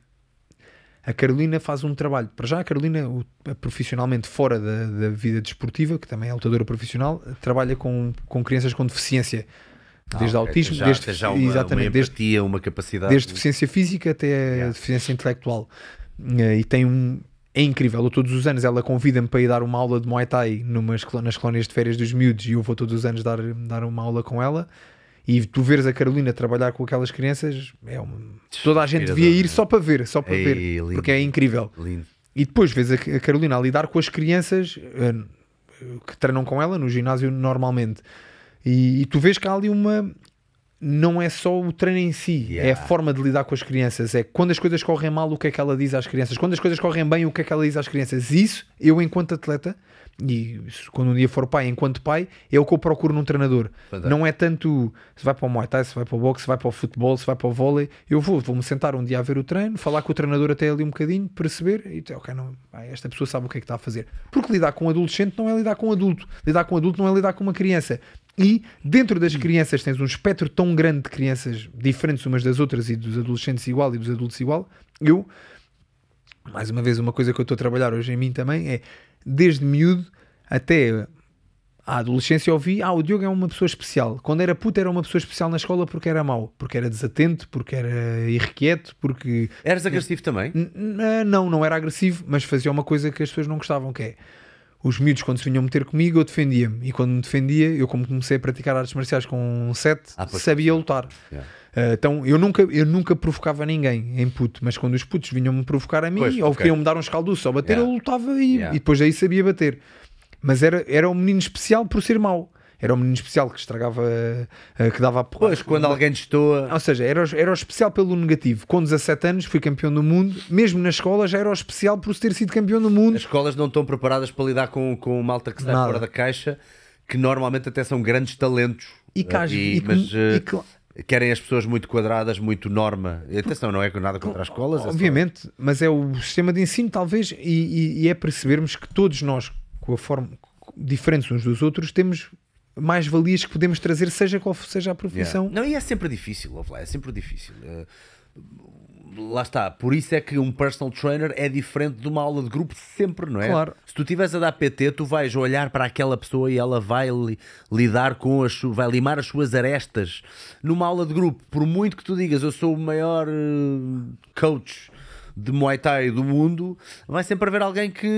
a Carolina faz um trabalho. Para já, a Carolina, profissionalmente fora da, da vida desportiva, que também é lutadora profissional, trabalha com, com crianças com deficiência. Desde Ah, autismo, já, desde, já uma, exatamente, uma desde, empatia, uma capacidade. desde deficiência física até Yeah. deficiência intelectual. Eh, E tem um. É incrível, eu todos os anos ela convida-me para ir dar uma aula de Muay Thai numas, nas colónias de férias dos miúdos e eu vou todos os anos dar, dar uma aula com ela. E tu veres a Carolina trabalhar com aquelas crianças, é uma... toda a gente devia ir só para ver, só para Ei, ver, lindo. porque é incrível. Lindo. E depois vês a a Carolina a lidar com as crianças eh, que treinam com ela no ginásio normalmente. E, e tu vês que há ali uma. Não é só o treino em si, é a Yeah. forma de lidar com as crianças. É quando as coisas correm mal, o que é que ela diz às crianças. Quando as coisas correm bem, o que é que ela diz às crianças. Isso, eu, enquanto atleta, e quando um dia for pai, enquanto pai, é o que eu procuro num treinador. Fantástico. Não é tanto se vai para o Muay Thai, se vai para o boxe, se vai para o futebol, se vai para o vôlei. Eu vou, vou-me sentar um dia a ver o treino, falar com o treinador até ali um bocadinho, perceber e ok, não, esta pessoa sabe o que é que está a fazer. Porque lidar com um adolescente não é lidar com um adulto. Lidar com um adulto não é lidar com uma criança. E dentro das crianças tens um espectro tão grande de crianças diferentes umas das outras e dos adolescentes igual e dos adultos igual. Eu, mais uma vez, uma coisa que eu estou a trabalhar hoje em mim também é desde miúdo até à adolescência ouvi, ah, o Diogo é uma pessoa especial. Quando era puto era uma pessoa especial na escola porque era mau, porque era desatento, porque era irrequieto, porque Eras agressivo também? Não, não era agressivo, mas fazia uma coisa que as pessoas não gostavam, que é os miúdos quando se vinham meter comigo eu defendia-me e quando me defendia, eu como comecei a praticar artes marciais com 7, Ah, sabia lutar. Yeah. Uh, então eu nunca, eu nunca provocava ninguém em puto, mas quando os putos vinham-me provocar a mim Pois, ou ok. queriam-me dar uns calduços ou bater, Yeah. eu lutava e, Yeah. e depois aí sabia bater. Mas era, era um menino especial por ser mau. Era o menino especial que estragava, eh, que dava a porrada. Pois, quando alguém destoa. Ou seja, era, o- era o especial pelo negativo. Com 17 anos fui campeão do mundo, mesmo na escola já era o especial por ter sido campeão do mundo. As escolas não estão preparadas para lidar com, com malta que sai Nada. fora da caixa, que normalmente até são grandes talentos. E Eh, e que- mas eh, e que- querem as pessoas muito quadradas, muito norma. E atenção, não é nada contra as escolas. é só- Obviamente, mas é o sistema de ensino, talvez, e, e- e é percebermos que todos nós, com a forma diferentes uns dos outros, temos mais valias que podemos trazer, seja qual seja a Yeah. profissão. Não, e é sempre difícil, lá, é sempre difícil. Eh, lá está, por isso é que um personal trainer é diferente de uma aula de grupo sempre, não é? Claro. Se tu estiveres a dar PT, tu vais olhar para aquela pessoa e ela vai li- lidar com as vai limar as suas arestas numa aula de grupo. Por muito que tu digas, eu sou o maior eh, coach de Muay Thai do mundo, vai sempre haver alguém que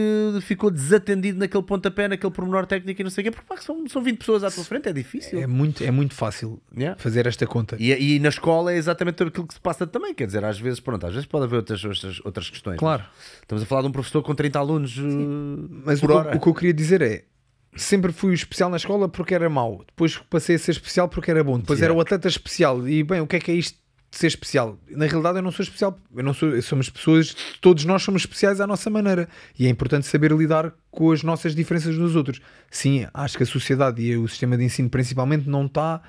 ficou desatendido naquele pontapé, naquele pormenor técnico e não sei o quê, porque pá, são, são 20 pessoas à tua frente, é difícil. É muito, é muito fácil Yeah. fazer esta conta. E, e na escola é exatamente aquilo que se passa também, quer dizer, às vezes, pronto, às vezes pode haver outras, outras, outras questões. Claro. mas Estamos a falar de um professor com 30 alunos uh, Mas o por que, hora. o que eu queria dizer é sempre fui o especial na escola porque era mau, depois passei a ser especial porque era bom, depois Yeah. era o atleta especial. E bem, o que é que é isto de ser especial? Na realidade, eu não sou especial, eu não sou, somos pessoas, todos nós somos especiais à nossa maneira e é importante saber lidar com as nossas diferenças dos outros. Sim, acho que a sociedade e o sistema de ensino principalmente não está.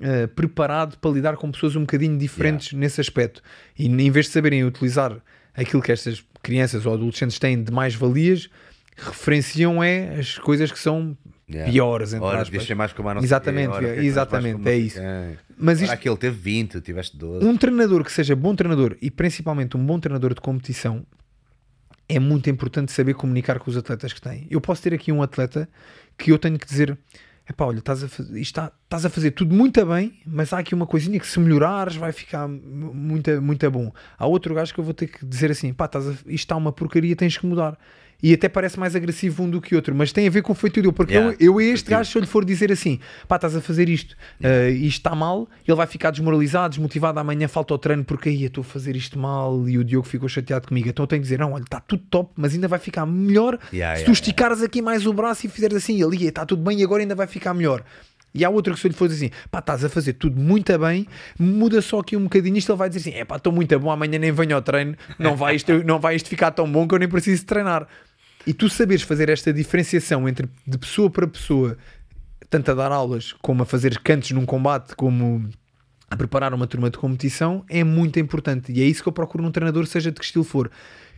eh, preparado para lidar com pessoas um bocadinho diferentes nesse aspecto e em vez de saberem utilizar aquilo que estas crianças ou adolescentes têm de mais valias referenciam é as coisas que são Yeah. piores entre Ora, aspas. ser mais como a nossa Exatamente, porque exatamente, é isso. Mas isto- aquele teve 20, tiveste 12. um treinador que seja bom treinador e principalmente um bom treinador de competição é muito importante saber comunicar com os atletas que tem. Eu posso ter aqui um atleta que eu tenho que dizer: epá, olha, estás a, faz- isto está, estás a fazer tudo muito bem, mas há aqui uma coisinha que se melhorares vai ficar mu- muito, muito bom. Há outro gajo que eu vou ter que dizer assim: pá, estás a- isto está uma porcaria, tens que mudar. E até parece mais agressivo um do que outro, mas tem a ver com o feito dele, porque Yeah, eu, eu a este gajo, se eu lhe for dizer assim, pá, estás a fazer isto, uh, isto está mal, ele vai ficar desmoralizado, desmotivado, amanhã falta o treino porque aí eu estou a fazer isto mal e o Diogo ficou chateado comigo. Então eu tenho que dizer, não, olha, está tudo top, mas ainda vai ficar melhor Yeah, se yeah, tu esticares aqui mais o braço e fizeres assim, ali está tudo bem e agora ainda vai ficar melhor. E há outro que se eu lhe for dizer assim, pá, estás a fazer tudo muito bem, muda só aqui um bocadinho isto, ele vai dizer assim, é pá, estou muito bom, amanhã nem venho ao treino, não vai, isto, não vai isto ficar tão bom que eu nem preciso treinar. E tu saberes fazer esta diferenciação entre de pessoa para pessoa, tanto a dar aulas como a fazer cantos num combate, como a preparar uma turma de competição, é muito importante. E é isso que eu procuro num treinador, seja de que estilo for.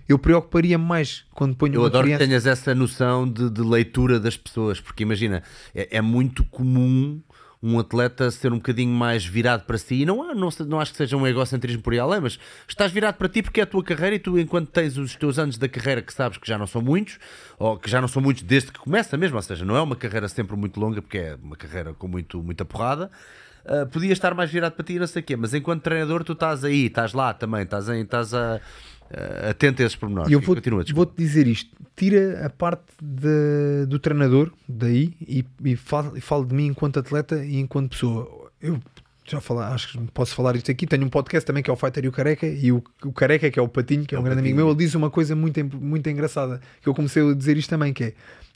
Eu preocuparia mais quando ponho Eu adoro criança... que tenhas essa noção de, de leitura das pessoas, porque imagina, é, é muito comum um atleta ser um bocadinho mais virado para si, e não, não, não acho que seja um egocentrismo por além, mas estás virado para ti porque é a tua carreira e tu, enquanto tens os teus anos da carreira que sabes que já não são muitos, ou que já não são muitos desde que começa mesmo, ou seja, não é uma carreira sempre muito longa, porque é uma carreira com muito, muita porrada. Uh, podia estar mais virado para ti, não sei o quê, mas enquanto treinador, tu estás aí, estás lá também, estás, em, estás a- atento a esses pormenores. E eu vou, vou-te dizer isto: tira a parte de- do treinador daí e, e fale, fale de mim enquanto atleta e enquanto pessoa. Eu já falar, acho que posso falar isto aqui. Tenho um podcast também que é o Fighter e o Careca, e o, o Careca, que é o Patinho, que é, É um o grande amigo Patinho. meu, ele diz uma coisa muito, muito engraçada que eu comecei a dizer isto também: que é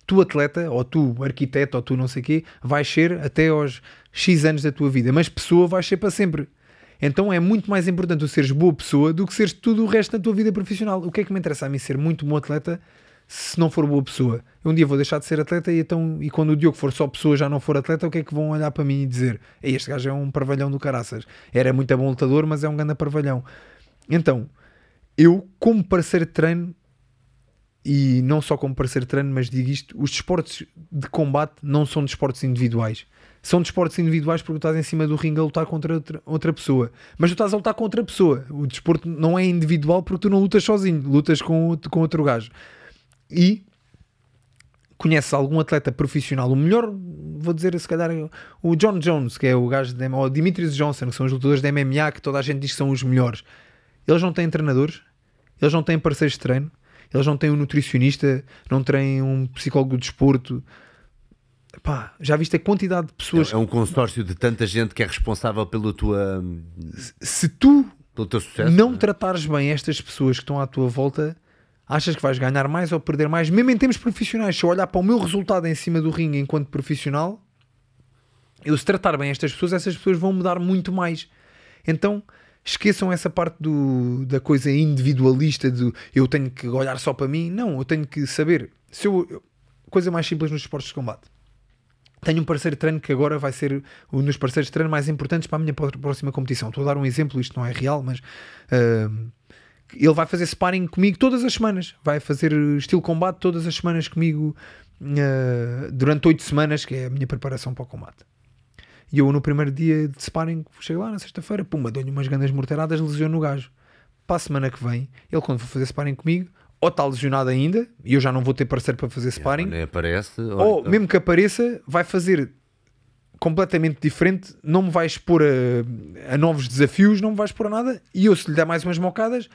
tu, atleta, ou tu, arquiteto, ou tu, não sei o quê, vais ser até aos X anos da tua vida, mas pessoa vais ser para sempre. Então é muito mais importante tu seres boa pessoa do que seres tudo o resto da tua vida profissional. O que é que me interessa a mim ser muito bom atleta se não for boa pessoa? Um dia vou deixar de ser atleta e, então, e quando o Diogo for só pessoa já não for atleta, o que é que vão olhar para mim e dizer? "Ei, Este gajo é um parvalhão do caraças. Era muito bom lutador, mas é um grande parvalhão. Então, eu, como parceiro de treino, e não só como parceiro de treino, mas digo isto: os desportos de combate não são desportos individuais. São desportos individuais porque tu estás em cima do ringue a lutar contra outra, outra pessoa. Mas tu estás a lutar com outra pessoa. O desporto não é individual porque tu não lutas sozinho, lutas com, com outro gajo. E conheces algum atleta profissional, o melhor, vou dizer se calhar, o John Jones, que é o gajo de, ou o Dimitris Johnson, que são os lutadores de MMA, que toda a gente diz que são os melhores. Eles não têm treinadores, eles não têm parceiros de treino, eles não têm um nutricionista, não têm um psicólogo do desporto. Pá, já viste a quantidade de pessoas. É um consórcio de tanta gente que é responsável pelo, tua, Se tu sucesso. não é? tratares bem estas pessoas que estão à tua volta, achas que vais ganhar mais ou perder mais, mesmo em termos profissionais. Se eu olhar para o meu resultado em cima do ringue enquanto profissional, Eu se tratar bem estas pessoas, essas pessoas vão me dar muito mais. Então esqueçam essa parte do, da coisa individualista de eu tenho que olhar só para mim. Não, eu tenho que saber. Se eu, coisa mais simples nos esportes de combate. Tenho um parceiro de treino que agora vai ser um dos parceiros de treino mais importantes para a minha próxima competição. Estou a dar um exemplo, isto não é real, mas uh, ele vai fazer sparring comigo todas as semanas. Vai fazer estilo combate todas as semanas comigo uh, durante oito semanas, que é a minha preparação para o combate. E eu no primeiro dia de sparring, chego lá na sexta-feira, pumba, dou-lhe umas grandes morteiradas, lesiono o gajo. Para a semana que vem, ele quando for fazer sparring comigo, ou está lesionado ainda e eu já não vou ter parceiro para fazer sparring, nem aparece, ou, ou então... mesmo que apareça, vai fazer completamente diferente, não me vai expor a, a, novos desafios, não me vai expor a nada. E eu, se lhe der mais umas mocadas,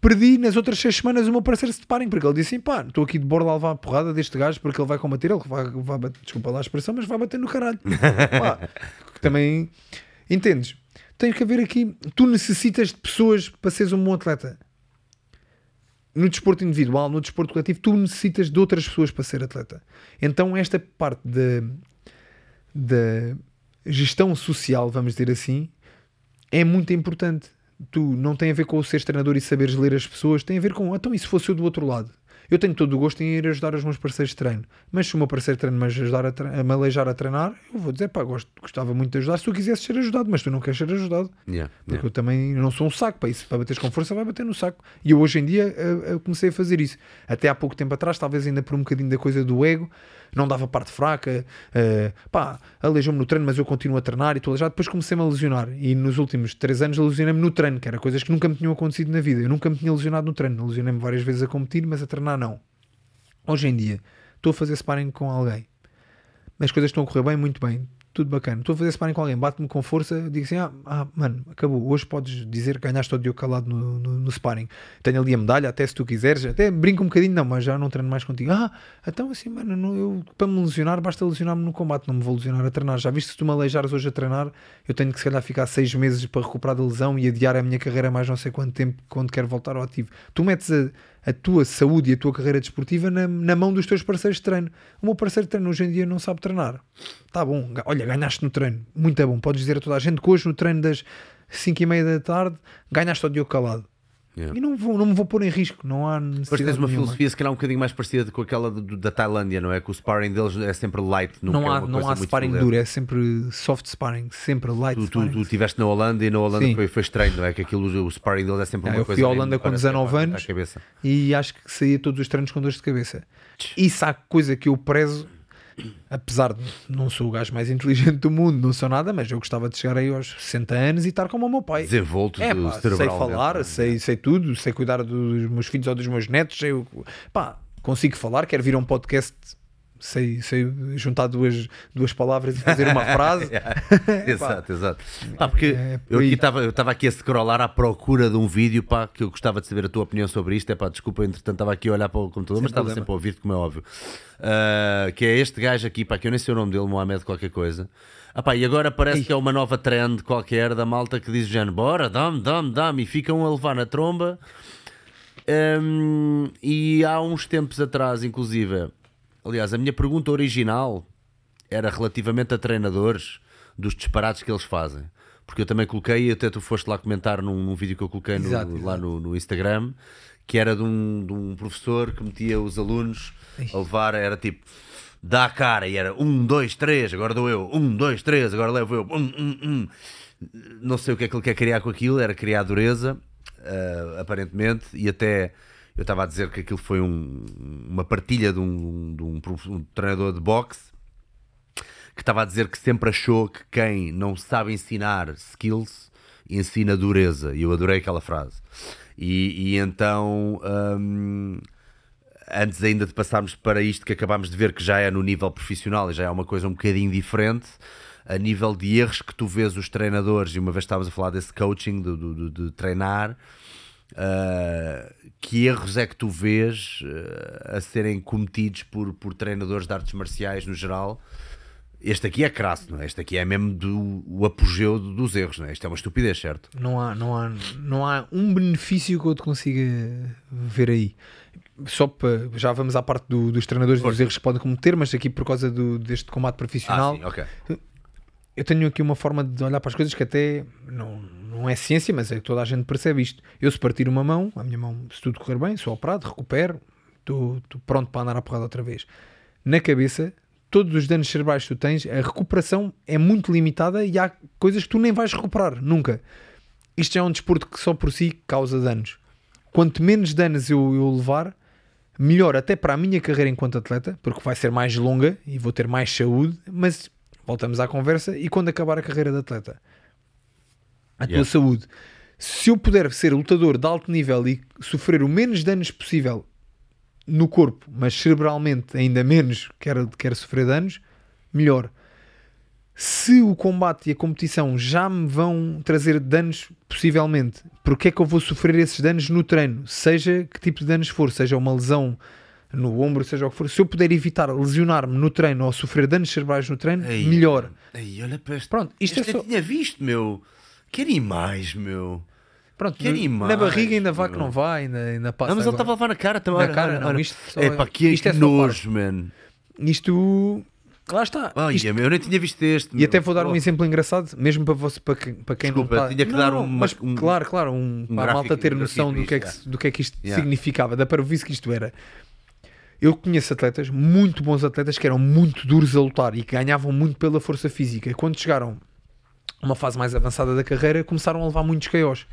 perdi nas outras seis semanas o meu parceiro de sparring, porque ele disse assim: pá, estou aqui de borda a levar a porrada deste gajo porque ele vai combater, ele vai, vai bater, desculpa lá a expressão, mas vai bater no caralho. <laughs> pá, também entendes? Tem que haver aqui, tu necessitas de pessoas para seres um bom atleta no desporto individual, no desporto coletivo, tu necessitas de outras pessoas para ser atleta. Então, esta parte da, gestão social, vamos dizer assim, é muito importante. Tu não tem a ver com o ser treinador e saberes ler as pessoas, tem a ver com, então, e se fosse eu do outro lado? Eu tenho todo o gosto em ir ajudar os meus parceiros de treino, mas se o meu parceiro de treino me ajudar a, a me aleijar a treinar, eu vou dizer, pá, gosto, gostava muito de ajudar se tu quisesse ser ajudado, mas tu não queres ser ajudado. Yeah, porque yeah. eu também não sou um saco para isso. Para bateres com força, vai bater no saco. E eu hoje em dia eu, eu comecei a fazer isso. Até há pouco tempo atrás, talvez ainda por um bocadinho da coisa do ego, não dava parte fraca, uh, pá, aleijou-me no treino, mas eu continuo a treinar e tudo já. Depois comecei-me a lesionar e nos últimos 3 anos lesionei-me no treino, que era coisas que nunca me tinham acontecido na vida. Eu nunca me tinha lesionado no treino, lesionei-me várias vezes a competir, mas a treinar não. Hoje em dia, estou a fazer sparring com alguém, as coisas estão a correr bem, muito bem, tudo bacana. Estou a fazer sparring com alguém, bate-me com força, digo assim: ah, ah, mano, acabou. Hoje podes dizer que ganhaste o Diogo calado no, no, no, sparring. Tenho ali a medalha, até se tu quiseres, até brinco um bocadinho, não, mas já não treino mais contigo. Ah, então assim, mano, não, eu, para me lesionar, basta lesionar-me no combate, não me vou lesionar a treinar. Já viste se tu me aleijares hoje a treinar, eu tenho que se calhar ficar seis meses para recuperar da lesão e adiar a minha carreira mais não sei quanto tempo quando quero voltar ao ativo. Tu metes a a tua saúde e a tua carreira desportiva na, na mão dos teus parceiros de treino. O meu parceiro de treino hoje em dia não sabe treinar. Tá bom, olha, ganhaste no treino, muito bom. Podes dizer a toda a gente que hoje no treino das 5 e meia da tarde ganhaste ao Diogo Calado. Yeah. E não, vou, não me vou pôr em risco, não há necessidade. Depois tens uma nenhuma. filosofia, se calhar, um bocadinho mais parecida com aquela do, da Tailândia, não é? Que o sparring deles é sempre light, não há, não há sparring duro, é sempre soft sparring, sempre light. Tu, tu, tu estiveste na Holanda e na Holanda foi, foi estranho, não é? Que aquilo, o sparring deles é sempre uma eu coisa. Eu fui à Holanda com 19 anos e acho que saía todos os treinos com dores de cabeça. Isso há coisa que eu prezo apesar de não sou o gajo mais inteligente do mundo, não sou nada, mas eu gostava de chegar aí aos 60 anos e estar como o meu pai. Desenvolto é, pá, sei falar, é? sei, sei tudo, sei cuidar dos meus filhos ou dos meus netos, sei, pá, consigo falar, quero vir a um podcast sei, sei juntar duas, duas palavras e fazer uma <laughs> frase. <laughs> exato, exato. Porque é, eu estava aqui a scrollar à procura de um vídeo pá, que eu gostava de saber a tua opinião sobre isto. É pá, desculpa, entretanto estava aqui a olhar para o computador, Sem mas estava sempre a ouvir-te, como é óbvio. Uh, que é este gajo aqui, pá, que eu nem sei o nome dele, Mohamed qualquer coisa. Ah, pá, e agora parece que é uma nova trend qualquer da malta que diz género, bora, dá-me, dá-me, dá-me, e ficam a levar na tromba. Um, e há uns tempos atrás, inclusive, Aliás, a minha pergunta original era relativamente a treinadores dos disparates que eles fazem. Porque eu também coloquei, até tu foste lá comentar num, num vídeo que eu coloquei no, exato, lá No, no, Instagram, que era de um, de um professor que metia os alunos a levar, era tipo, dá a cara, e era um, dois, três, agora dou eu, um, dois, três, agora levo eu, um, um, um. Não sei o que é que ele quer criar com aquilo, era criar dureza, uh, aparentemente, e até eu estava a dizer que aquilo foi um, uma partilha de um, de, um, um, treinador de boxe que estava a dizer que sempre achou que quem não sabe ensinar skills ensina dureza. E eu adorei aquela frase. E, e então, hum, antes ainda de passarmos para isto que acabámos de ver, que já é no nível profissional e já é uma coisa um bocadinho diferente, a nível de erros que tu vês os treinadores, e uma vez estavas a falar desse coaching, de, de, de treinar Uh, que erros é que tu vês uh, a serem cometidos por, por treinadores de artes marciais no geral? Este aqui é crasso, não é? Este aqui é mesmo do, o apogeu dos erros, não é? Isto é uma estupidez, certo? Não há, não há, não há um benefício que eu te consiga ver aí. Só para, já vamos à parte do, dos treinadores dos erros que podem cometer, mas aqui por causa do, deste combate profissional. Ah, sim, okay eu tenho aqui uma forma de olhar para as coisas que até não, não é ciência, mas é que toda a gente percebe isto. Eu, se partir uma mão, a minha mão, se tudo correr bem, sou operado, recupero, estou pronto para andar a porrada outra vez. Na cabeça, todos os danos cerebrais que tu tens, a recuperação é muito limitada e há coisas que tu nem vais recuperar, nunca. Isto é um desporto que só por si causa danos. Quanto menos danos eu, eu levar, melhor até para a minha carreira enquanto atleta, porque vai ser mais longa e vou ter mais saúde, mas voltamos à conversa e quando acabar a carreira de atleta, a tua Yeah. saúde. Se eu puder ser lutador de alto nível e sofrer o menos danos possível no corpo, mas cerebralmente ainda menos quero, quero sofrer danos, melhor. Se o combate e a competição já me vão trazer danos, possivelmente, porque é que eu vou sofrer esses danos no treino? Seja que tipo de danos for, seja uma lesão no ombro, seja o que for. Se eu puder evitar lesionar-me no treino ou sofrer danos cerebrais no treino, Ei, melhor. Ei, olha para este. Pronto, isto este é só- eu tinha visto, meu. Que animais, meu. Pronto, Que animais, na barriga ainda vá que meu. não vai, ainda, ainda passa. Não, mas ele estava a levar na cara também. Na olha, cara, olha, não, olha. isto só- Epá, que, isto é que só nojo, man. Isto. Lá está. Isto- eu nem tinha visto este. E meu. até vou dar um Oh. exemplo engraçado, mesmo para, você, para, quem, para quem Desculpa, não está... tinha que Não, dar uma- mas, um- claro, claro, um, um para a malta ter um noção do que, é que, isto, do que é que isto Yeah. significava, da parvoíce que isto era. Eu conheço atletas, muito bons atletas, que eram muito duros a lutar e que ganhavam muito pela força física. E quando chegaram a uma fase mais avançada da carreira, começaram a levar muitos KOs.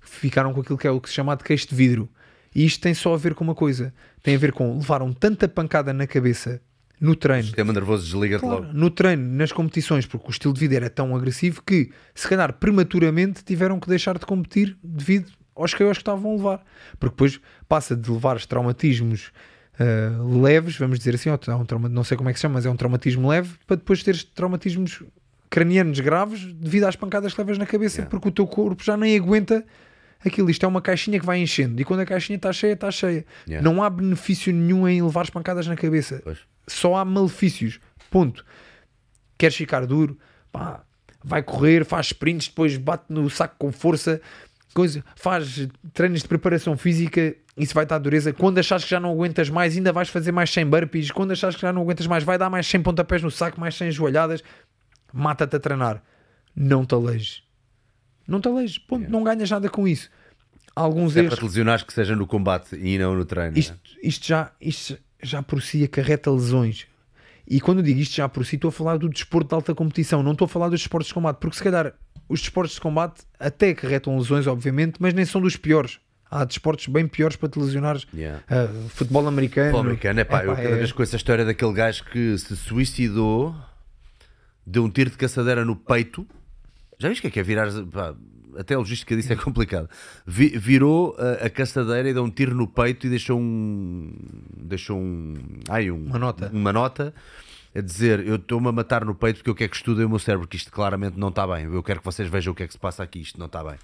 Ficaram com aquilo que é o que se chama de queixo de vidro. E isto tem só a ver com uma coisa. Tem a ver com levaram tanta pancada na cabeça no treino Sistema nervoso desliga-te Claro, logo. no treino, nas competições, porque o estilo de vida era tão agressivo que, se calhar, prematuramente tiveram que deixar de competir devido aos KOs que estavam a levar. Porque depois passa de levar os traumatismos ah, leves, vamos dizer assim, há um trauma, não sei como é que se chama, mas é um traumatismo leve, para depois teres traumatismos cranianos graves devido às pancadas que levas na cabeça, Yeah. porque o teu corpo já nem aguenta aquilo. Isto é uma caixinha que vai enchendo, e quando a caixinha está cheia, está cheia. Yeah. Não há benefício nenhum em levar as pancadas na cabeça Pois. só há malefícios. Ponto. Queres ficar duro? Pá, vai correr, faz sprints, depois bate no saco com força, coisa, faz treinos de preparação física, isso vai dar dureza. Quando achas que já não aguentas mais, ainda vais fazer mais 100 burpees. Quando achas que já não aguentas mais, vai dar mais 100 pontapés no saco, mais 100 joelhadas. Mata-te a treinar. Não te alejes. Não te alejes. Ponto. Não ganhas nada com isso. Alguns É erros. para te lesionares que seja no combate e não no treino. Isto, isto já, isto já por si acarreta lesões. E quando eu digo isto já por si, estou a falar do desporto de alta competição, não estou a falar dos desportos de combate, porque se calhar os desportos de combate até acarretam lesões, obviamente, mas nem são dos piores. Há desportos bem piores para te lesionares. Yeah. Ah, futebol americano. Futebol americano, epá, eu Epá, cada é- vez com essa história daquele gajo que se suicidou, deu um tiro de caçadeira no peito. Já viste o que é que é virar? pá, até a logística disso é complicado. Vi- virou a, a caçadeira e deu um tiro no peito e deixou um. Deixou um. Ai, um, Uma nota. Uma nota a dizer: Eu estou-me a matar no peito porque eu quero que estudem o meu cérebro, que isto claramente não está bem. Eu quero que vocês vejam o que é que se passa aqui, isto não está bem.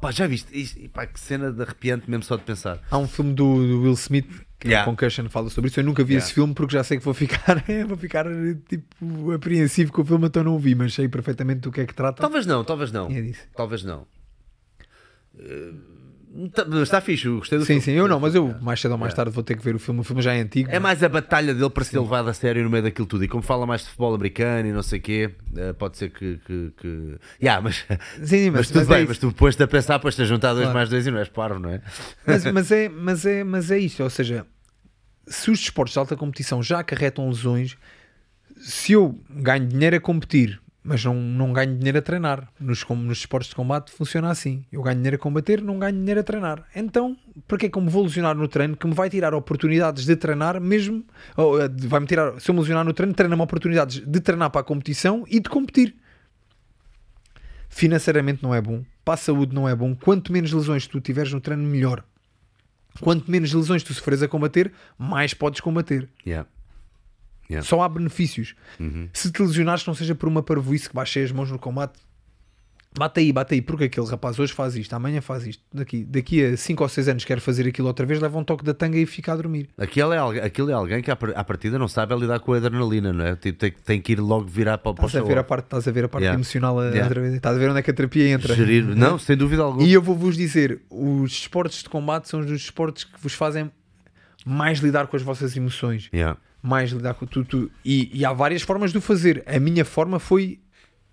Pá, já viste? Isto, pá, que cena de arrepiante mesmo só de pensar. Há um filme do, do Will Smith que Yeah. é Concussion fala sobre isso. Eu nunca vi Yeah. esse filme porque já sei que vou ficar, <laughs> vou ficar tipo apreensivo com o filme, então não o vi, mas sei perfeitamente do que é que trata. Talvez não, talvez não. É. Talvez não. Eh, tá- mas está fixe, gostei do Sim, filme. sim, eu não, mas eu mais cedo ou mais tarde vou ter que ver o filme. O filme já é antigo. É mais a batalha dele para ser levado a sério no meio daquilo tudo. E como fala mais de futebol americano e não sei o quê, eh, pode ser que. que, que... Yeah, mas, Sim, <laughs> mas, mas, tudo mas é bem, isso. mas tu depois-te a pensar, depois-te a juntar dois Claro. mais dois e não és parvo, não é? mas, <laughs> mas é, mas, é, mas é isto, ou seja, se os desportos de alta competição já acarretam lesões, se eu ganho dinheiro a competir, mas não, não ganho dinheiro a treinar, nos, com- nos esportes de combate funciona assim: eu ganho dinheiro a combater, não ganho dinheiro a treinar. Então, para que é que eu me vou lesionar no treino que me vai tirar oportunidades de treinar, mesmo eh, vai-me tirar, se eu me lesionar no treino, treina-me oportunidades de treinar para a competição e de competir. Financeiramente não é bom, para a saúde não é bom. Quanto menos lesões tu tiveres no treino, melhor. Quanto menos lesões tu sofres a combater, mais podes combater. Yeah. Yeah. Só há benefícios. Se te lesionares, não seja por uma parvoíce que baixei as mãos no combate, bate aí, bate aí, porque aquele rapaz hoje faz isto, amanhã faz isto. Daqui, daqui a 5 ou 6 anos quer fazer aquilo outra vez, leva um toque da tanga e fica a dormir. Aquilo é, alguém, aquilo é alguém que à par- à partida não sabe é lidar com a adrenalina, não é? Tipo, tem, tem que ir logo virar para, para o Estás a ver a parte, estás a ver a parte Yeah. emocional, a- Yeah. vez. estás a ver onde é que a terapia entra. gerir. Não, sem dúvida alguma. E eu vou-vos dizer: os esportes de combate são os dos esportes que vos fazem mais lidar com as vossas emoções. Yeah. Mais lidar com tudo. E, e há várias formas de o fazer. A minha forma foi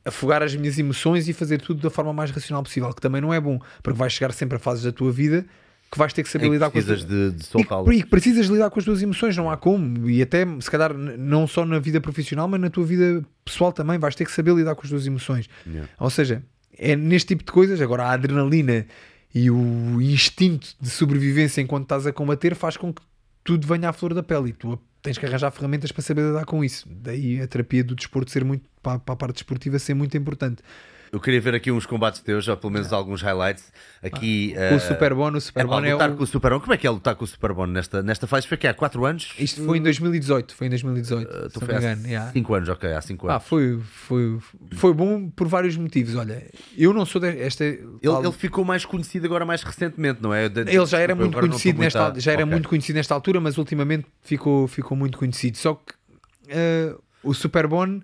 afogar as minhas emoções e fazer tudo da forma mais racional possível, que também não é bom, porque vais chegar sempre a fases da tua vida que vais ter que saber Em que lidar com as de, de e, e que precisas lidar com as tuas emoções, não há como. E até, se calhar, não só na vida profissional, mas na tua vida pessoal também, vais ter que saber lidar com as tuas emoções. Yeah. Ou seja, é neste tipo de coisas. Agora, a adrenalina e o instinto de sobrevivência enquanto estás a combater faz com que tudo venha à flor da pele e tu tens que arranjar ferramentas para saber lidar com isso. Daí a terapia do desporto ser muito, para, para a parte desportiva ser muito importante. Eu queria ver aqui uns combates teus, ou pelo menos alguns highlights. Aqui. Com eh, o Superbono, o é pá, Superbono é, lutar o... com o Superbono. Como é que é lutar com o Superbono nesta, nesta fase? Foi que há 4 anos? Isto foi em 2018, foi em 2018, Uh, se tu não me engano. yeah. 5 anos, ok, há 5 Ah, anos. foi, foi, foi bom por vários motivos. Olha, eu não sou desta. ele, ele ficou mais conhecido agora mais recentemente, não é? De- Ele já era muito conhecido nesta, a- já era Ok. muito conhecido nesta altura, mas ultimamente ficou, ficou muito conhecido. Só que eh, o Superbone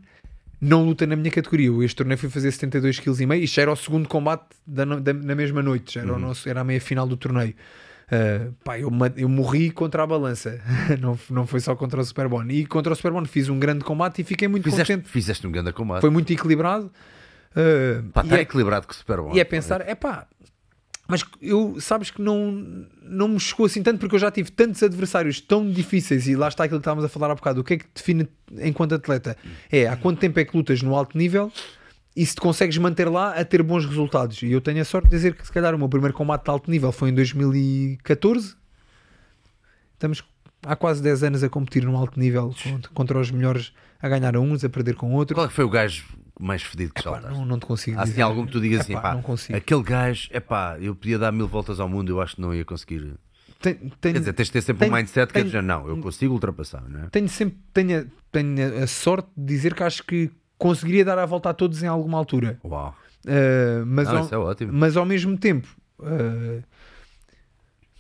não luta na minha categoria. Eu Este torneio fui fazer 72 kg e já era o segundo combate da, da- na mesma noite. Já era, o Uhum. nosso, era a meia final do torneio. Eh, pá, eu, eu morri contra a balança, <laughs> não, não foi só contra o Superbone. E contra o Superbone fiz um grande combate e fiquei muito Fizeste, contente. fizeste um grande combate. Foi muito equilibrado. Eh, Pá, está é- equilibrado com o Superbono. e é pensar, é pá, mas eu sabes que não, não me chegou assim tanto porque eu já tive tantos adversários tão difíceis e lá está aquilo que estávamos a falar há bocado. O que é que te define enquanto atleta? É há quanto tempo é que lutas no alto nível e se te consegues manter lá a ter bons resultados. E eu tenho a sorte de dizer que se calhar o meu primeiro combate de alto nível foi em 2014. Estamos há quase 10 anos a competir no alto nível contra, os melhores, a ganhar a uns, a perder com outros. Qual é que foi o gajo mais fedido que Epá, não, não te consigo Há assim dizer. algum que tu digas assim, Epá, pá, não consigo. aquele gajo, é pá, eu podia dar mil voltas ao mundo, eu acho que não ia conseguir. Tenho- tenho- Quer dizer, tens de ter sempre tenho- um mindset que dizer, não, eu consigo ultrapassar, não é? tenho sempre tenho, a- tenho a sorte de dizer que acho que conseguiria dar a volta a todos em alguma altura. Uau. Uh, mas, Não, ao, isso é ótimo. mas ao mesmo tempo uh,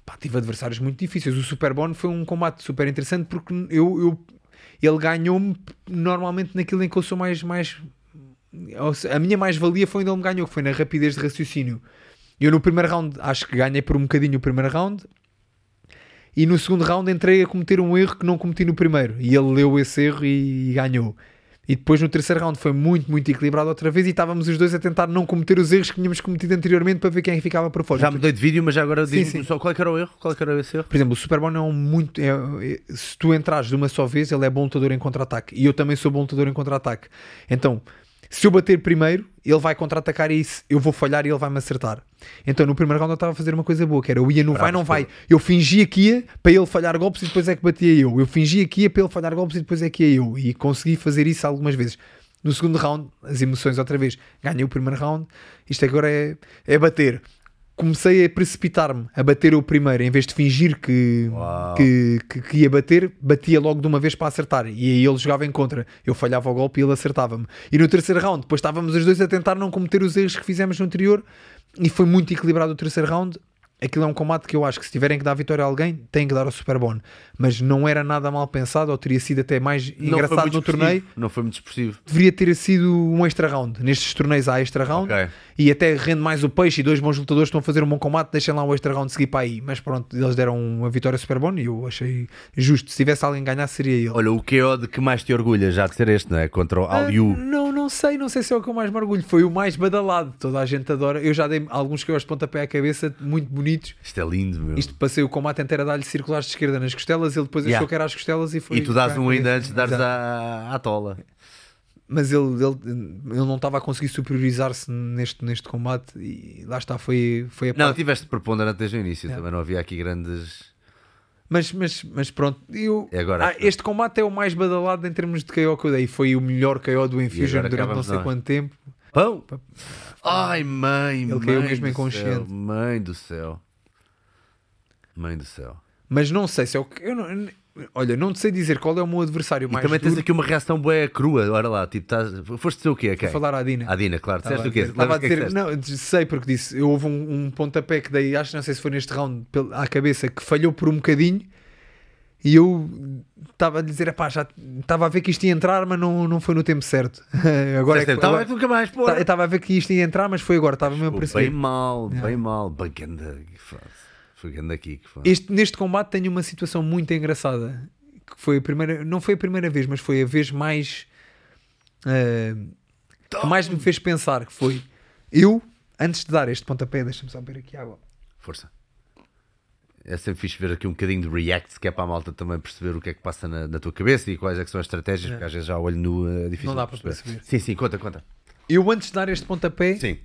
pá, tive adversários muito difíceis. O Superbone foi um combate super interessante porque eu, eu- ele ganhou-me normalmente naquilo em que eu sou mais. mais a minha mais-valia foi onde ele me ganhou, que foi na rapidez de raciocínio. Eu no primeiro round acho que ganhei por um bocadinho o primeiro round. E no segundo round entrei a cometer um erro que não cometi no primeiro. E ele leu esse erro e, ganhou. E depois no terceiro round foi muito, muito equilibrado outra vez. E estávamos os dois a tentar não cometer os erros que tínhamos cometido anteriormente para ver quem ficava para fora. Já mudei de vídeo, mas já agora diz-me só qual é era o erro? Qual é era esse erro? Por exemplo, o Superbone é um muito. é- é- se tu entrares de uma só vez, ele é bom lutador em contra-ataque. E eu também sou bom lutador em contra-ataque. Então, se eu bater primeiro, ele vai contra-atacar e isso, eu vou falhar e ele vai-me acertar. Então, no primeiro round, eu estava a fazer uma coisa boa, que era eu ia no vai, não vai. Eu fingia que ia para ele falhar golpes e depois é que batia eu. Eu fingia que ia para ele falhar golpes e depois é que ia eu. E consegui fazer isso algumas vezes. No segundo round, as emoções outra vez. Ganhei o primeiro round, isto agora é, é bater. Comecei a precipitar-me a bater o primeiro, em vez de fingir que, que, que, que ia bater, batia logo de uma vez para acertar. E aí ele jogava em contra. Eu falhava o golpe e ele acertava-me. E no terceiro round, depois estávamos os dois a tentar não cometer os erros que fizemos no anterior. E foi muito equilibrado o terceiro round. Aquilo é um combate que eu acho que se tiverem que dar vitória a alguém, têm que dar ao Superbone. Mas não era nada mal pensado, ou teria sido até mais Não engraçado no torneio. Não foi muito expressivo. deveria ter sido um extra round. Nestes torneios há extra round Ok. e até rende mais o peixe e dois bons lutadores estão a fazer um bom combate, deixem lá o extra round seguir para aí. Mas pronto, eles deram uma vitória super boa e eu achei justo. Se tivesse alguém ganhar, seria ele. Olha, o KO de que mais te orgulha já de ser este, não é? Contra o Ah, Aliu. não, não sei, não sei se é o que eu mais me orgulho. Foi o mais badalado. Toda a gente adora. Eu já dei alguns que eu de pontapé à cabeça, muito bonitos. Isto é lindo, meu. Isto passei o combate inteiro a dar-lhe circulares de esquerda nas costelas. Ele depois Yeah. achou que era as costelas e foi. E tu dás um ainda antes de dares à, à tola. mas ele, ele, ele não estava a conseguir superiorizar-se neste, neste combate e lá está, foi, foi a Não, parte. tiveste preponderante desde o início. Yeah. Também não havia aqui grandes. Mas, mas, mas pronto, eu, agora, Ah, este combate é o mais badalado em termos de KO que eu dei. Foi o melhor KO do Infusion durante não sei quanto tempo. Pão! Ai, mãe, Ele mãe caiu mesmo do inconsciente. Céu, mãe do céu. Mãe do céu. Mas não sei se é o que. Eu não, olha, não te sei dizer qual é o meu adversário E mais também tens duro. aqui uma reação boa crua. Olha lá, tipo, estás... foste dizer o quê? a quem? Falar à Dina. À Dina, claro. Estava Disseste o quê? estava a que é que dizer- disseste? não, sei porque disse. Houve um, um pontapé que dei, acho, não sei se foi neste round, à cabeça, que falhou por um bocadinho. E eu estava a dizer, epá, já estava a ver que isto ia entrar, mas não, não foi no tempo certo. <laughs> agora é que, Disseste, "Tá agora- bem, nunca mais, pô. Estava a ver que isto ia entrar, mas foi agora, estava mesmo a Bem perceber. mal, Yeah. bem mal. Bem ganda. Foi ganda aqui. que foi. Este, neste combate tenho uma situação muito engraçada. Que foi a primeira, não foi a primeira vez, mas foi a vez mais. ah, que mais me fez pensar que foi eu, antes de dar este pontapé, deixa-me só beber aqui água. Força. É sempre fixe ver aqui um bocadinho de react, que é para a malta também perceber o que é que passa na, na tua cabeça e quais é são as estratégias, porque às vezes já olho nu é difícil. Não dá para perceber. Sim, sim, conta, conta. Eu, antes de dar este pontapé, Sim.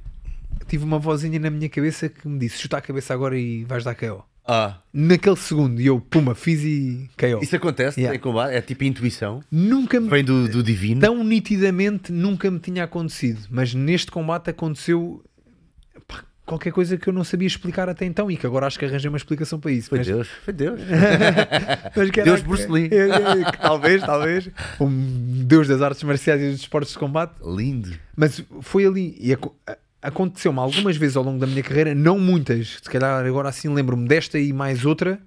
tive uma vozinha na minha cabeça que me disse: chuta a cabeça agora e vais dar KO. Ah, Naquele segundo, e eu, puma, fiz e KO. isso acontece Yeah. em combate, é tipo intuição, Nunca me vem do, do divino. tão nitidamente nunca me tinha acontecido, mas neste combate aconteceu qualquer coisa que eu não sabia explicar até então e que agora acho que arranjei uma explicação para isso. Foi mas, Deus, foi Deus. <laughs> mas que Deus Bruce Lee. É, é, que talvez, talvez. Um deus das artes marciais e dos esportes de combate. Lindo. Mas foi ali e aconteceu-me algumas vezes ao longo da minha carreira, não muitas, se calhar agora assim lembro-me desta e mais outra.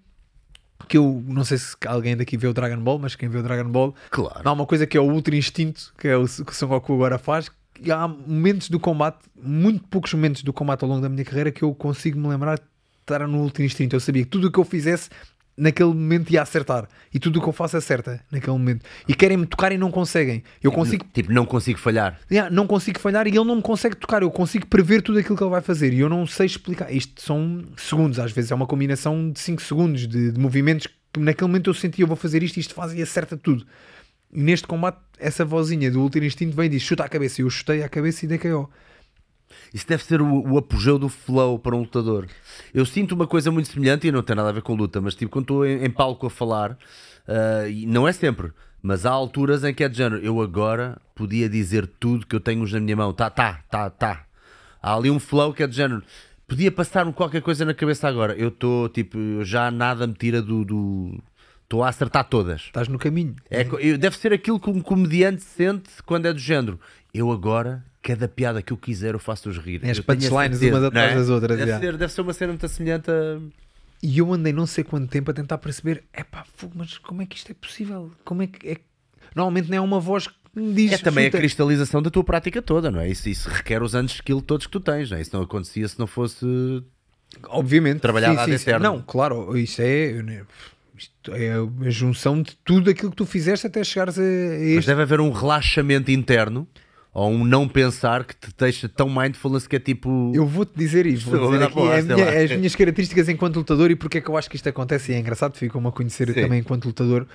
Que eu não sei se alguém daqui vê o Dragon Ball, mas quem vê o Dragon Ball Claro. Há uma coisa que é o Ultra Instinto, que é o que o Son Goku agora faz. Há momentos do combate, muito poucos momentos do combate ao longo da minha carreira, que eu consigo me lembrar de estar no Ultra Instinto. Eu sabia que tudo o que eu fizesse naquele momento ia acertar. E tudo o que eu faço acerta naquele momento. E querem-me tocar e não conseguem. Eu consigo Tipo, não consigo falhar. Yeah, não consigo falhar e ele não me consegue tocar. Eu consigo prever tudo aquilo que ele vai fazer e eu não sei explicar. Isto são segundos, às vezes é uma combinação de 5 segundos de, de movimentos que naquele momento eu senti eu vou fazer isto e isto faz e acerta tudo. Neste combate, essa vozinha do Ultra Instinto vem e diz: chuta a cabeça. E eu chutei a cabeça e dei KO. Isso deve ser o, o apogeu do flow para um lutador. Eu sinto uma coisa muito semelhante e não tem nada a ver com luta, mas tipo, quando estou em, em palco a falar, ah, e não é sempre, mas há alturas em que é de género. Eu agora podia dizer tudo que eu tenho na minha mão. Tá, tá, tá, tá. Há ali um flow que é de género. Podia passar-me qualquer coisa na cabeça agora. Eu estou, tipo, já nada me tira do. do... Estou a acertar todas. Estás no caminho. É, deve ser aquilo que um comediante sente quando é do género. Eu agora, cada piada que eu quiser, eu faço-os rir. É as punchlines umas atrás é? das outras, Deve, já. ser, deve ser uma cena muito semelhante a. E eu andei não sei quanto tempo a tentar perceber: é pá, mas como é que isto é possível? Como é que é? Normalmente não é uma voz que me diz. É também a cristalização da tua prática toda, não é? Isso, isso requer os anos de skill todos que tu tens, não é? Isso não acontecia se não fosse. Obviamente. Trabalhar sim, lá sim, sim. Não, claro, isto é, isto é a junção de tudo aquilo que tu fizeste até chegares a, a Mas este. deve haver um relaxamento interno ou um não pensar que te deixa tão mindfulness que é tipo. Eu vou-te dizer isto, vou dizer aqui lá, sei minha- as minhas características enquanto lutador e porque é que eu acho que isto acontece e é engraçado, ficam-me a conhecer Sim. também enquanto lutador.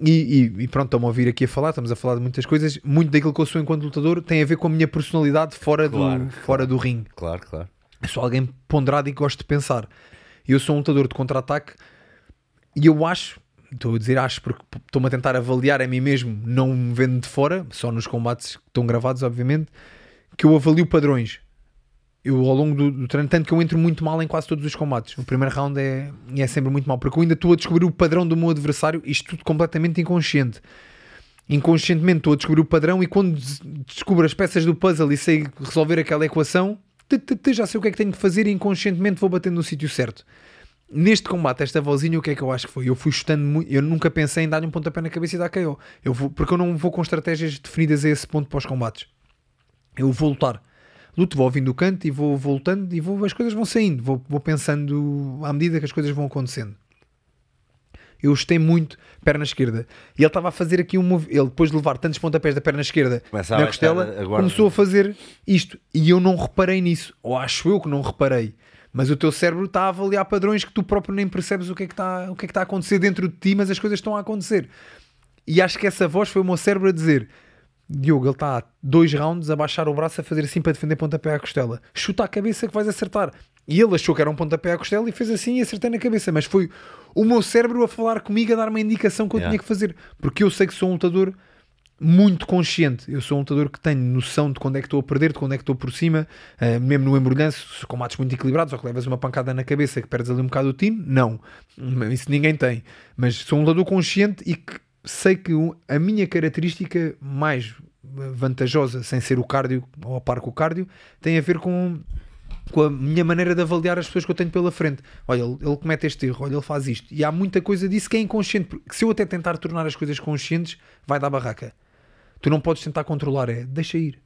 E, e- e pronto, estão-me a ouvir aqui a falar, estamos a falar de muitas coisas. Muito daquilo que eu sou enquanto lutador tem a ver com a minha personalidade fora, Claro, do, fora do ringue. Claro, claro. Eu sou alguém ponderado e gosto de pensar. Eu sou um lutador de contra-ataque e eu acho, estou a dizer acho porque estou-me a tentar avaliar a mim mesmo, não me vendo de fora, só nos combates que estão gravados, obviamente, que eu avalio padrões. Eu ao longo do, do treino, tanto que eu entro muito mal em quase todos os combates. O primeiro round é, é sempre muito mal, porque eu ainda estou a descobrir o padrão do meu adversário, isto tudo completamente inconsciente. Inconscientemente estou a descobrir o padrão e quando des- descubro as peças do puzzle e sei resolver aquela equação, já sei o que é que tenho que fazer e inconscientemente vou batendo no sítio certo. Neste combate, esta vozinha, o que é que eu acho que foi? Eu fui chutando muito, eu nunca pensei em dar-lhe um pontapé na cabeça e dar KO. Eu vou, porque eu não vou com estratégias definidas a esse ponto para os combates. Eu vou lutar. Luto, vou ouvindo o canto e vou voltando e vou, as coisas vão saindo. Vou, vou pensando à medida que as coisas vão acontecendo. Eu chutei muito perna esquerda. E ele estava a fazer aqui um move. Ele, depois de levar tantos pontapés da perna esquerda Começa a na costela, a começou a fazer isto. E eu não reparei nisso. Ou acho eu que não reparei. Mas o teu cérebro está a avaliar padrões que tu próprio nem percebes o que é que está, o que é que está a acontecer dentro de ti, mas as coisas estão a acontecer. E acho que essa voz foi o meu cérebro a dizer: Diogo, ele está dois rounds a baixar o braço a fazer assim para defender pontapé à costela. Chuta a cabeça que vais acertar. E ele achou que era um pontapé à costela e fez assim e acertei na cabeça. Mas foi o meu cérebro a falar comigo, a dar uma indicação que eu Yeah. tinha que fazer. Porque eu sei que sou um lutador muito consciente. Eu sou um lutador que tenho noção de quando é que estou a perder, de quando é que estou por cima, eh, mesmo no embrulhanço, combates muito equilibrados ou que levas uma pancada na cabeça que perdes ali um bocado o time, não. Isso ninguém tem. Mas sou um lutador consciente e que sei que a minha característica mais eh, vantajosa, sem ser o cardio ou a par com o cardio, tem a ver com com a minha maneira de avaliar as pessoas que eu tenho pela frente. Olha, ele, ele comete este erro, olha, ele faz isto. E há muita coisa disso que é inconsciente. Porque se eu até tentar tornar as coisas conscientes, vai dar barraca. Tu não podes tentar controlar, é deixa ir.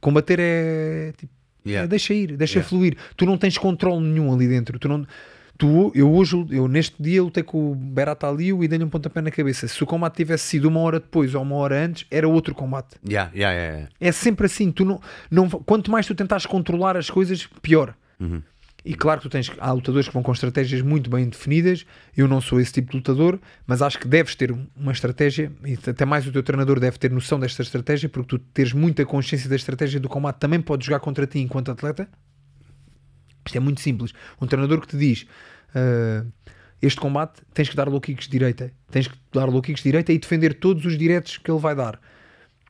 Combater é tipo, Yeah. é, deixa ir, deixa Yeah. fluir. Tu não tens controle nenhum ali dentro. Tu não, Tu, eu hoje, eu neste dia lutei com o Berat Ali e dei-lhe um pontapé na cabeça. Se o combate tivesse sido uma hora depois ou uma hora antes, era outro combate. Yeah, yeah, yeah. É sempre assim. Tu não, não, quanto mais tu tentares controlar as coisas, pior. E claro que tu tens, há lutadores que vão com estratégias muito bem definidas. Eu não sou esse tipo de lutador, mas acho que deves ter uma estratégia e até mais o teu treinador deve ter noção desta estratégia, porque tu teres muita consciência da estratégia do combate também pode jogar contra ti enquanto atleta. Isto é muito simples. Um treinador que te diz "Ah, este combate tens que dar low kicks direita, tens que dar low kicks direita e defender todos os diretos que ele vai dar.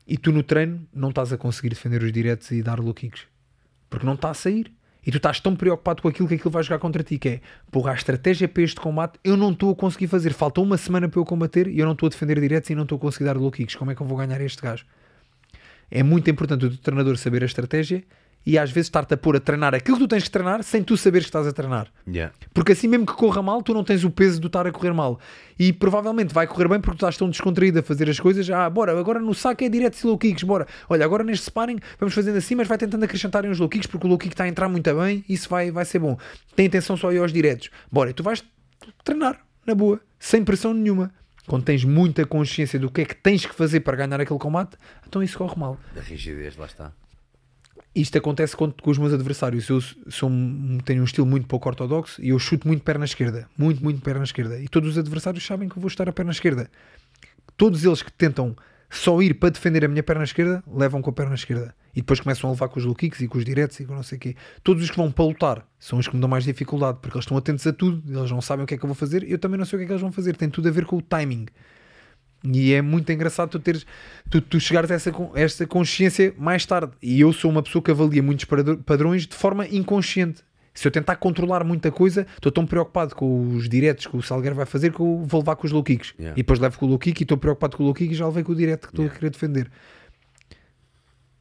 E tu no treino não estás a conseguir defender os diretos e dar low kicks porque não está a sair. E tu estás tão preocupado com aquilo que aquilo vai jogar contra ti, que é porra, a estratégia para este combate eu não estou a conseguir fazer. Falta uma semana para eu combater e eu não estou a defender diretos e não estou a conseguir dar low kicks. Como é que eu vou ganhar este gajo? É muito importante o treinador saber a estratégia e às vezes estar-te a pôr a treinar aquilo que tu tens que treinar sem tu saberes que estás a treinar. Yeah. Porque assim mesmo que corra mal, tu não tens o peso de estar a correr mal. E provavelmente vai correr bem porque tu estás tão descontraído a fazer as coisas. Ah, bora, agora no saco é direto low kicks, bora. Olha, agora neste sparring vamos fazendo assim, mas vai tentando acrescentar uns low kicks porque o low kick está a entrar muito bem isso vai, vai ser bom. Tem atenção só aí aos diretos. Bora, e tu vais treinar, na boa, sem pressão nenhuma. Quando tens muita consciência do que é que tens que fazer para ganhar aquele combate, então isso corre mal. Da rigidez, lá está. Isto acontece com, com os meus adversários. Eu sou, tenho um estilo muito pouco ortodoxo e eu chuto muito perna esquerda. Muito, muito perna esquerda. E todos os adversários sabem que eu vou estar a perna esquerda. Todos eles que tentam só ir para defender a minha perna esquerda, levam com a perna esquerda. E depois começam a levar com os low kicks e com os diretos e com não sei o quê. Todos os que vão para lutar são os que me dão mais dificuldade, porque eles estão atentos a tudo, eles não sabem o que é que eu vou fazer, eu também não sei o que é que eles vão fazer. Tem tudo a ver com o timing. E é muito engraçado tu teres tu, tu chegares a essa, essa consciência mais tarde. E eu sou uma pessoa que avalia muitos padr- padrões de forma inconsciente. Se eu tentar controlar muita coisa, estou tão preocupado com os diretos que o Salgueiro vai fazer que eu vou levar com os low kicks. Yeah. E depois levo com o low kick e estou preocupado com o low kick e já levei com o direto que estou Yeah. a querer defender.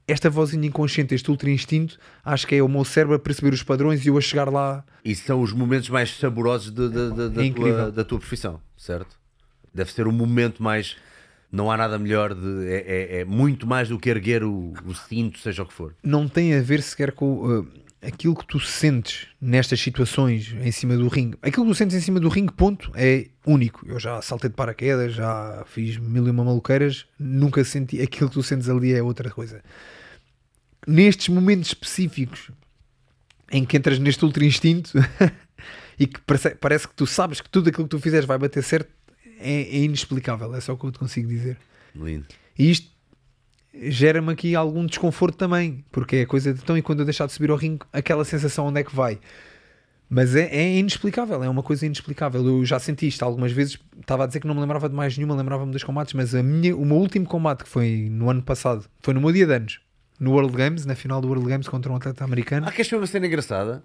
Esta vozinha inconsciente, este ultra instinto, acho que é o meu cérebro a perceber os padrões e eu a chegar lá. E são os momentos mais saborosos de- de- de- da, É incrível. tua, da tua profissão, certo? Deve ser o momento mais. Não há nada melhor, de, é, é- é muito mais do que erguer o, o cinto, seja o que for. não tem a ver sequer com uh, aquilo que tu sentes nestas situações em cima do ringue. Aquilo que tu sentes em cima do ringue, ponto, é único. Eu já saltei de paraquedas, já fiz mil e uma maluqueiras, nunca senti aquilo que tu sentes ali é outra coisa. Nestes momentos específicos em que entras neste ultra instinto <laughs> e que parece, parece que tu sabes que tudo aquilo que tu fizeres vai bater certo, é, é inexplicável. É só o que eu te consigo dizer. Lindo. E isto gera-me aqui algum desconforto também, porque é a coisa de então e quando eu deixar de subir ao ringue, aquela sensação onde é que vai. Mas é, é inexplicável, é uma coisa inexplicável. Eu já senti isto algumas vezes, estava a dizer que não me lembrava de mais nenhuma, lembrava-me dos combates, mas a minha, o meu último combate que foi no ano passado, foi no meu dia de anos, no World Games, na final do World Games contra um atleta americano. Ah, queres ver uma cena engraçada?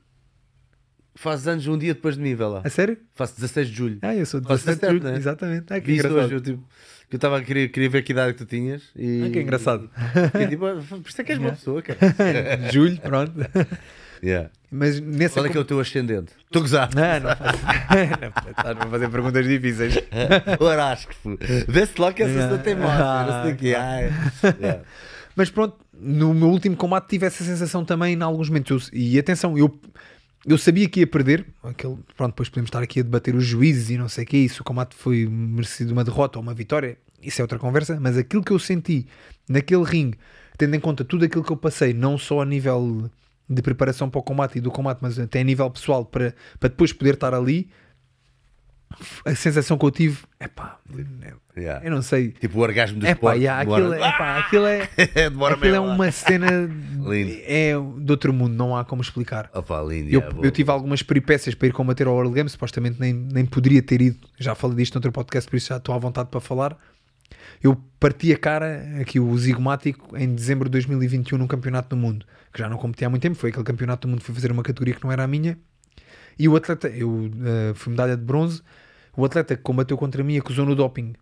Fazes anos um dia depois de mim, vê lá. A sério? Faço 16 de julho. Ah, eu sou de Faz 17 de 17, julho, né? exatamente. Ah, que Vi engraçado. hoje, eu, tipo, que eu estava a querer, queria ver que idade que tu tinhas. E, Ah, que engraçado. E, tipo, ah, por isso é que és uma <laughs> pessoa, cara. <laughs> julho, pronto. <laughs> Yeah. Mas nessa Qual é que é o teu ascendente? Estou a gozar. Não, não faço. estás-me a fazer perguntas difíceis. o Arasco. Vê-se lá que essa Yeah. yeah. tem moto. Ah, não sei. Ai. Yeah. Mas pronto, no meu último combate tive essa sensação também em alguns momentos. Eu- e atenção, eu, eu sabia que ia perder. Aquele, pronto, depois podemos estar aqui a debater os juízes e não sei o que. Isso o combate foi merecido uma derrota ou uma vitória. Isso é outra conversa. Mas aquilo que eu senti naquele ringue, tendo em conta tudo aquilo que eu passei, não só a nível de preparação para o combate e do combate, mas até a nível pessoal, para, para depois poder estar ali, a sensação que eu tive, epá, Yeah. eu não sei. Tipo o orgasmo do Epá, esporte. yeah, demora- aquilo, epá, aquilo <laughs> é. demora Aquilo é uma cena <laughs> Lindo. é de outro mundo, não há como explicar. Opa, lindo. Eu, yeah, eu tive algumas peripécias para ir combater ao World Games, supostamente nem, nem poderia ter ido. Já falei disto noutro podcast, por isso já estou à vontade para falar. Eu parti a cara, aqui o zigomático, em dezembro de 2021 num campeonato do mundo, que já não competi há muito tempo. Foi aquele campeonato do mundo que fui fazer uma categoria que não era a minha. E o atleta, eu eh, fui medalha de bronze. O atleta que combateu contra mim acusou no doping.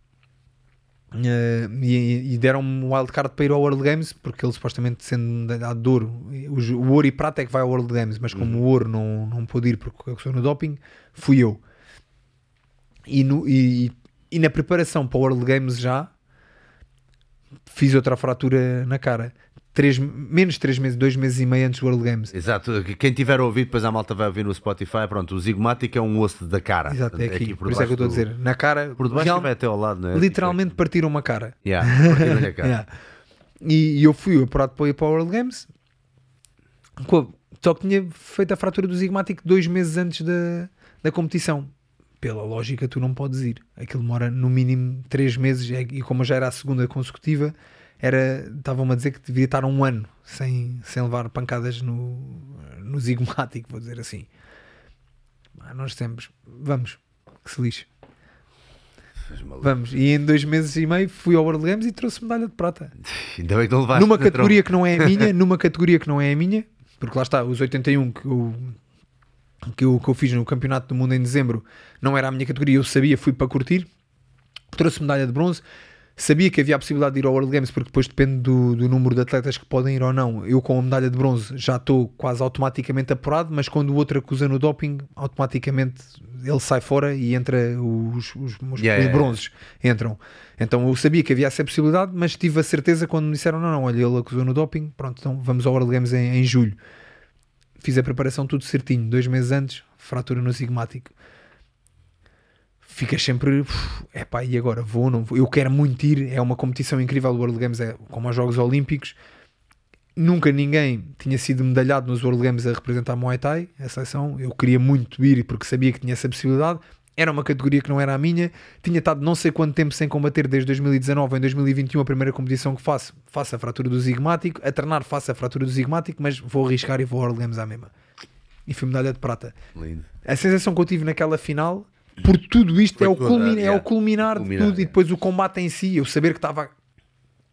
Eh, e, e deram-me um wildcard para ir ao World Games porque ele supostamente sendo dado de ouro o, o ouro e prata é que vai ao World Games mas como o ouro não, não pôde ir porque acusou no doping fui eu e, no- e- e na preparação para o World Games já fiz outra fratura na cara três, menos de 3 meses, 2 meses e meio antes do World Games. Exato, quem tiver ouvido, depois a malta vai ouvir no Spotify. Pronto, o zigomático é um osso da cara. Exato, é aqui. por, isso é que eu estou a dizer. Na cara, Por debaixo real- vai até ao lado, é? literalmente partiram uma cara. Yeah, partiram-lhe a cara. <laughs> Yeah. E, e eu fui apurado para ir para o World Games. Só que tinha feito a fratura do zigmático dois meses antes da, da competição. Pela lógica, tu não podes ir. Aquilo demora no mínimo três meses. é- E como já era a segunda consecutiva, era estavam-me a dizer que devia estar um ano sem, sem levar pancadas no, no zigmático, vou dizer assim. Ah, nós temos, vamos, que se lixe. Vamos, e em dois meses e meio fui ao World Games e trouxe medalha de prata. <laughs> Ainda bem que não levaste numa categoria que não é a minha, numa categoria que não é a minha, porque lá está, os 81 que eu, que eu, que eu fiz no Campeonato do Mundo em dezembro não era a minha categoria, eu sabia, fui para curtir, trouxe medalha de bronze, sabia que havia a possibilidade de ir ao World Games, porque depois depende do, do número de atletas que podem ir ou não. Eu com a medalha de bronze já estou quase automaticamente apurado, mas quando o outro acusa no doping, automaticamente ele sai fora e entra os, os, os, Yeah, os bronzes entram. Então eu sabia que havia essa possibilidade, mas tive a certeza quando me disseram: não, não, olha, ele acusou no doping, pronto, então vamos ao World Games em, em julho. Fiz a preparação tudo certinho, dois meses antes, fratura no sigmático. Ficas sempre, é pá, e agora vou ou não vou? Eu quero muito ir, é uma competição incrível. O World Games é como os Jogos Olímpicos. Nunca ninguém tinha sido medalhado nos World Games a representar Muay Thai, a seleção. Eu queria muito ir porque sabia que tinha essa possibilidade. Era uma categoria que não era a minha. Tinha estado não sei quanto tempo sem combater, desde 2019 em 2021, a primeira competição que faço. Faço a fratura do zigmático. A treinar, faço a fratura do zigmático, mas vou arriscar e vou ao World Games à mesma. E fui medalha de prata. Lindo. A sensação que eu tive naquela final, por tudo isto, é o, culmin- é o culminar, de tudo. E depois o combate em si, eu saber que estava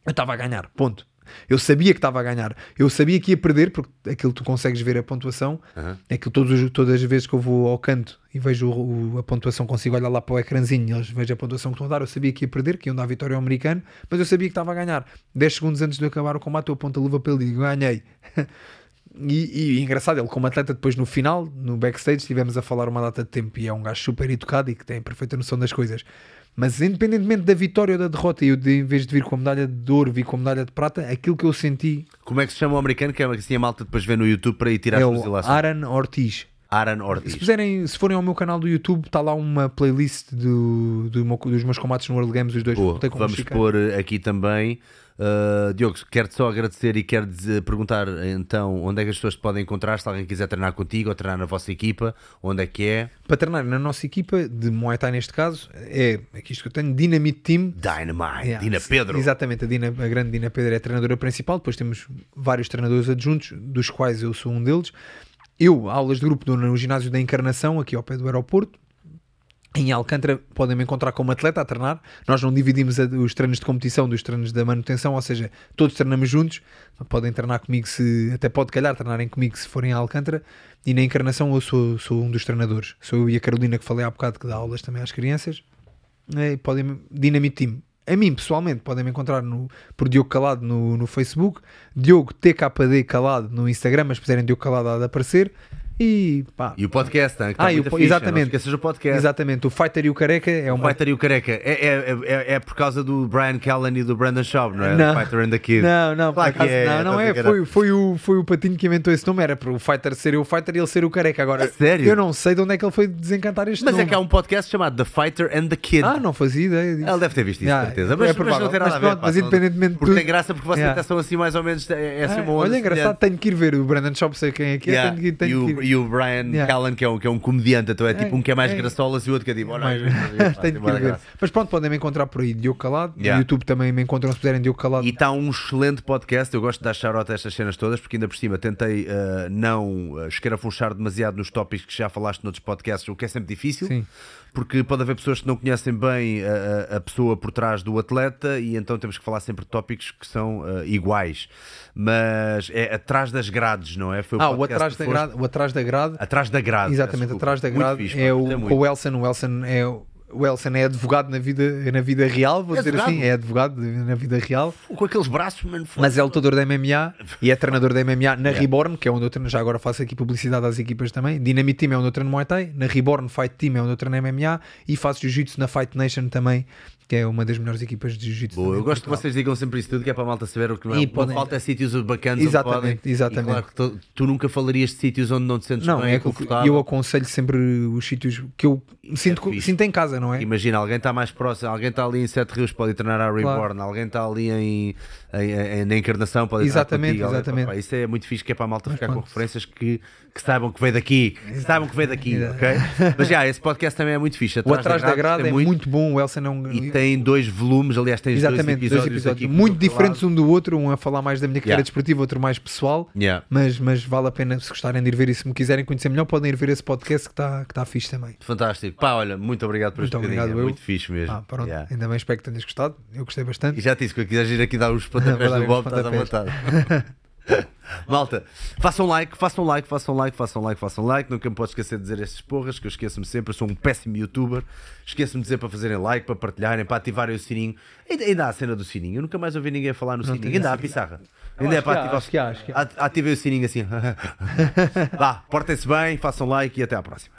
eu estava a ganhar, ponto. Eu sabia que estava a ganhar. Eu sabia que ia perder, porque aquilo tu consegues ver a pontuação. É que todos, os- todas as vezes que eu vou ao canto e vejo o- o- a pontuação, consigo olhar lá para o ecrãzinho e eles vejo a pontuação que estão a dar. Eu sabia que ia perder, que iam dar a vitória ao americano, mas eu sabia que estava a ganhar. 10 segundos antes de acabar o combate, eu aponto a luva para ele e digo: ganhei. <laughs> E, e engraçado, ele como atleta depois no final, no backstage, estivemos a falar uma data de tempo e é um gajo super educado e que tem perfeita noção das coisas. Mas independentemente da vitória ou da derrota, eu de, em vez de vir com a medalha de ouro, vi com a medalha de prata, aquilo que eu senti Como é que se chama o americano? Que é assim a malta depois vê no YouTube para ir tirar é as. Aaron Ortiz. Aaron Se, Ortiz. puserem, se forem ao meu canal do YouTube, está lá uma playlist do, do meu- dos meus combates no World Games, os dois Boa, vamos pôr aqui também. Uh, Diogo, quero-te só agradecer e quero perguntar então onde é que as pessoas te podem encontrar se alguém quiser treinar contigo ou treinar na vossa equipa, onde é que é? Para treinar na nossa equipa, de Muay Thai neste caso, é aqui isto que eu tenho, Dynamite Team. Dynamite, Yeah, Dina Pedro. Exatamente, a, Dina, a grande Dina Pedro é a treinadora principal, depois temos vários treinadores adjuntos, dos quais eu sou um deles. Eu, aulas de grupo dou no ginásio da Encarnação, aqui ao pé do aeroporto. Em Alcântara podem me encontrar como atleta a treinar. Nós não dividimos a- os treinos de competição dos treinos da manutenção, ou seja, todos treinamos juntos. Podem treinar comigo se até pode calhar treinarem comigo se forem a Alcântara. E na Encarnação eu sou, sou um dos treinadores. Sou eu e a Carolina que falei há bocado que dá aulas também às crianças. É, podem Dynamite Team. A mim, pessoalmente, podem me encontrar no, por Diogo Calado no, no Facebook, Diogo TKD Calado no Instagram, mas se puserem Diogo Calado de aparecer. E pá, E o podcast, hein, que está Ah, o muito po- fixe, exatamente. Não esqueças o podcast. exatamente, o Fighter e o Careca é O uma. Fighter e o Careca é, é, é, é por causa do Brian Callen e do Brandon Schaub, não é? Não. Fighter and the Kid. Não, não, Claro acaso, é, não, não é. Foi, foi, o, foi o Patinho que inventou esse nome. Era para o Fighter ser eu o Fighter e ele ser o Careca. Agora, sério? eu não sei de onde é que ele foi desencantar este Mas nome. é que há um podcast chamado The Fighter and the Kid. Ah, não fazia ideia disso. Ele deve ter visto isso, Yeah, certeza. é Mas, mas provável. não tem nada Mas a ver. mas independentemente de Porque tudo- tem graça porque vocês Yeah. até são assim mais ou menos. É, é assim Ah, uma onda olha, engraçado, tenho que ir ver o Brandon Schaub, sei quem é que é. Tenho que, o, ir. E o Brian Yeah. Callen, que é, um, que é um comediante, então é tipo É, um que é mais é. graçolas e o outro que é tipo. olha, Mais- Tenho que ver. Mas pronto, podem me encontrar por aí, Diogo Calado. Yeah. No YouTube também me encontram se puserem Diogo Calado. E está um excelente podcast. Eu gosto de dar shout a estas cenas todas, porque ainda por cima tentei uh, não uh, escarafunchar demasiado nos tópicos que já falaste noutros podcasts, o que é sempre difícil. Sim. Porque pode haver pessoas que não conhecem bem a, a- pessoa por trás do atleta e então temos que falar sempre de tópicos que são uh, iguais. Mas é atrás das grades, não é? Foi Ah, o atrás, da grade, o atrás da grade. Atrás da grade. Exatamente, atrás da grade fixe, é pá, o o Elson. O Elson é o. O Elson é advogado na vida, na vida real, vou É dizer advogado? assim, é advogado na vida real, Com aqueles braços, mano. mas é lutador da MMA e é treinador da MMA na Yeah. Reborn, que é onde eu treino, já agora faço aqui publicidade às equipas também. Dynamite Team é onde eu treino Muay Thai, na Reborn Fight Team é onde eu treino MMA e faço Jiu-Jitsu na Fight Nation também, que é uma das melhores equipas de jiu-jitsu. Boa, eu gosto que vocês digam sempre isso tudo, que é para a malta saber o que não é. E podem- falta é sítios bacanas Exatamente, podem. exatamente. Claro que tu, tu nunca falarias de sítios onde não te sentes Não, bem, é confortável. eu aconselho sempre os sítios que eu sinto, é sinto em casa, não é? Imagina, alguém está mais próximo, alguém está ali em Sete Rios, pode ir treinar a Reborn, alguém está ali em- na Encarnação, pode Exatamente, contigo, exatamente. pá, isso é muito fixe, que é para a malta ficar com pronto. referências que, que saibam que veio daqui, que saibam que veio daqui, ok? Mas já, esse podcast também é muito fixe. O Atrás da Grada é muito, muito bom, o Elsa não. E tem dois volumes, aliás, Exatamente, dois dois episódios, episódios, aqui muito diferentes um do outro, um a falar mais da minha carreira Yeah. desportiva, outro mais pessoal, Yeah. mas, mas vale a pena se gostarem de ir ver e se me quiserem conhecer melhor, podem ir ver esse podcast que está que tá fixe também. Fantástico. Pá, olha, muito obrigado por este Muito obrigado, é eu. muito fixe mesmo. Ah, pronto, Yeah. ainda bem, espero que tenhas gostado. Eu gostei E bastante. já te disse que eu quiseres ir aqui dar os do Bob, estás à vontade. <laughs> Malta, façam like, façam like, façam like, façam like, façam like. Nunca me posso esquecer de dizer estas porras, que eu esqueço-me sempre. Eu sou um péssimo youtuber. Esqueço-me de dizer para fazerem like, para partilharem, para ativarem o sininho. Ainda, ainda há a cena do sininho. Eu nunca mais ouvi ninguém falar no sininho. Ainda há a pissarra. Ainda é para ativar acho que há, acho que há. At- Ativem o sininho assim. <laughs> Vá, portem-se bem, façam like e até à próxima.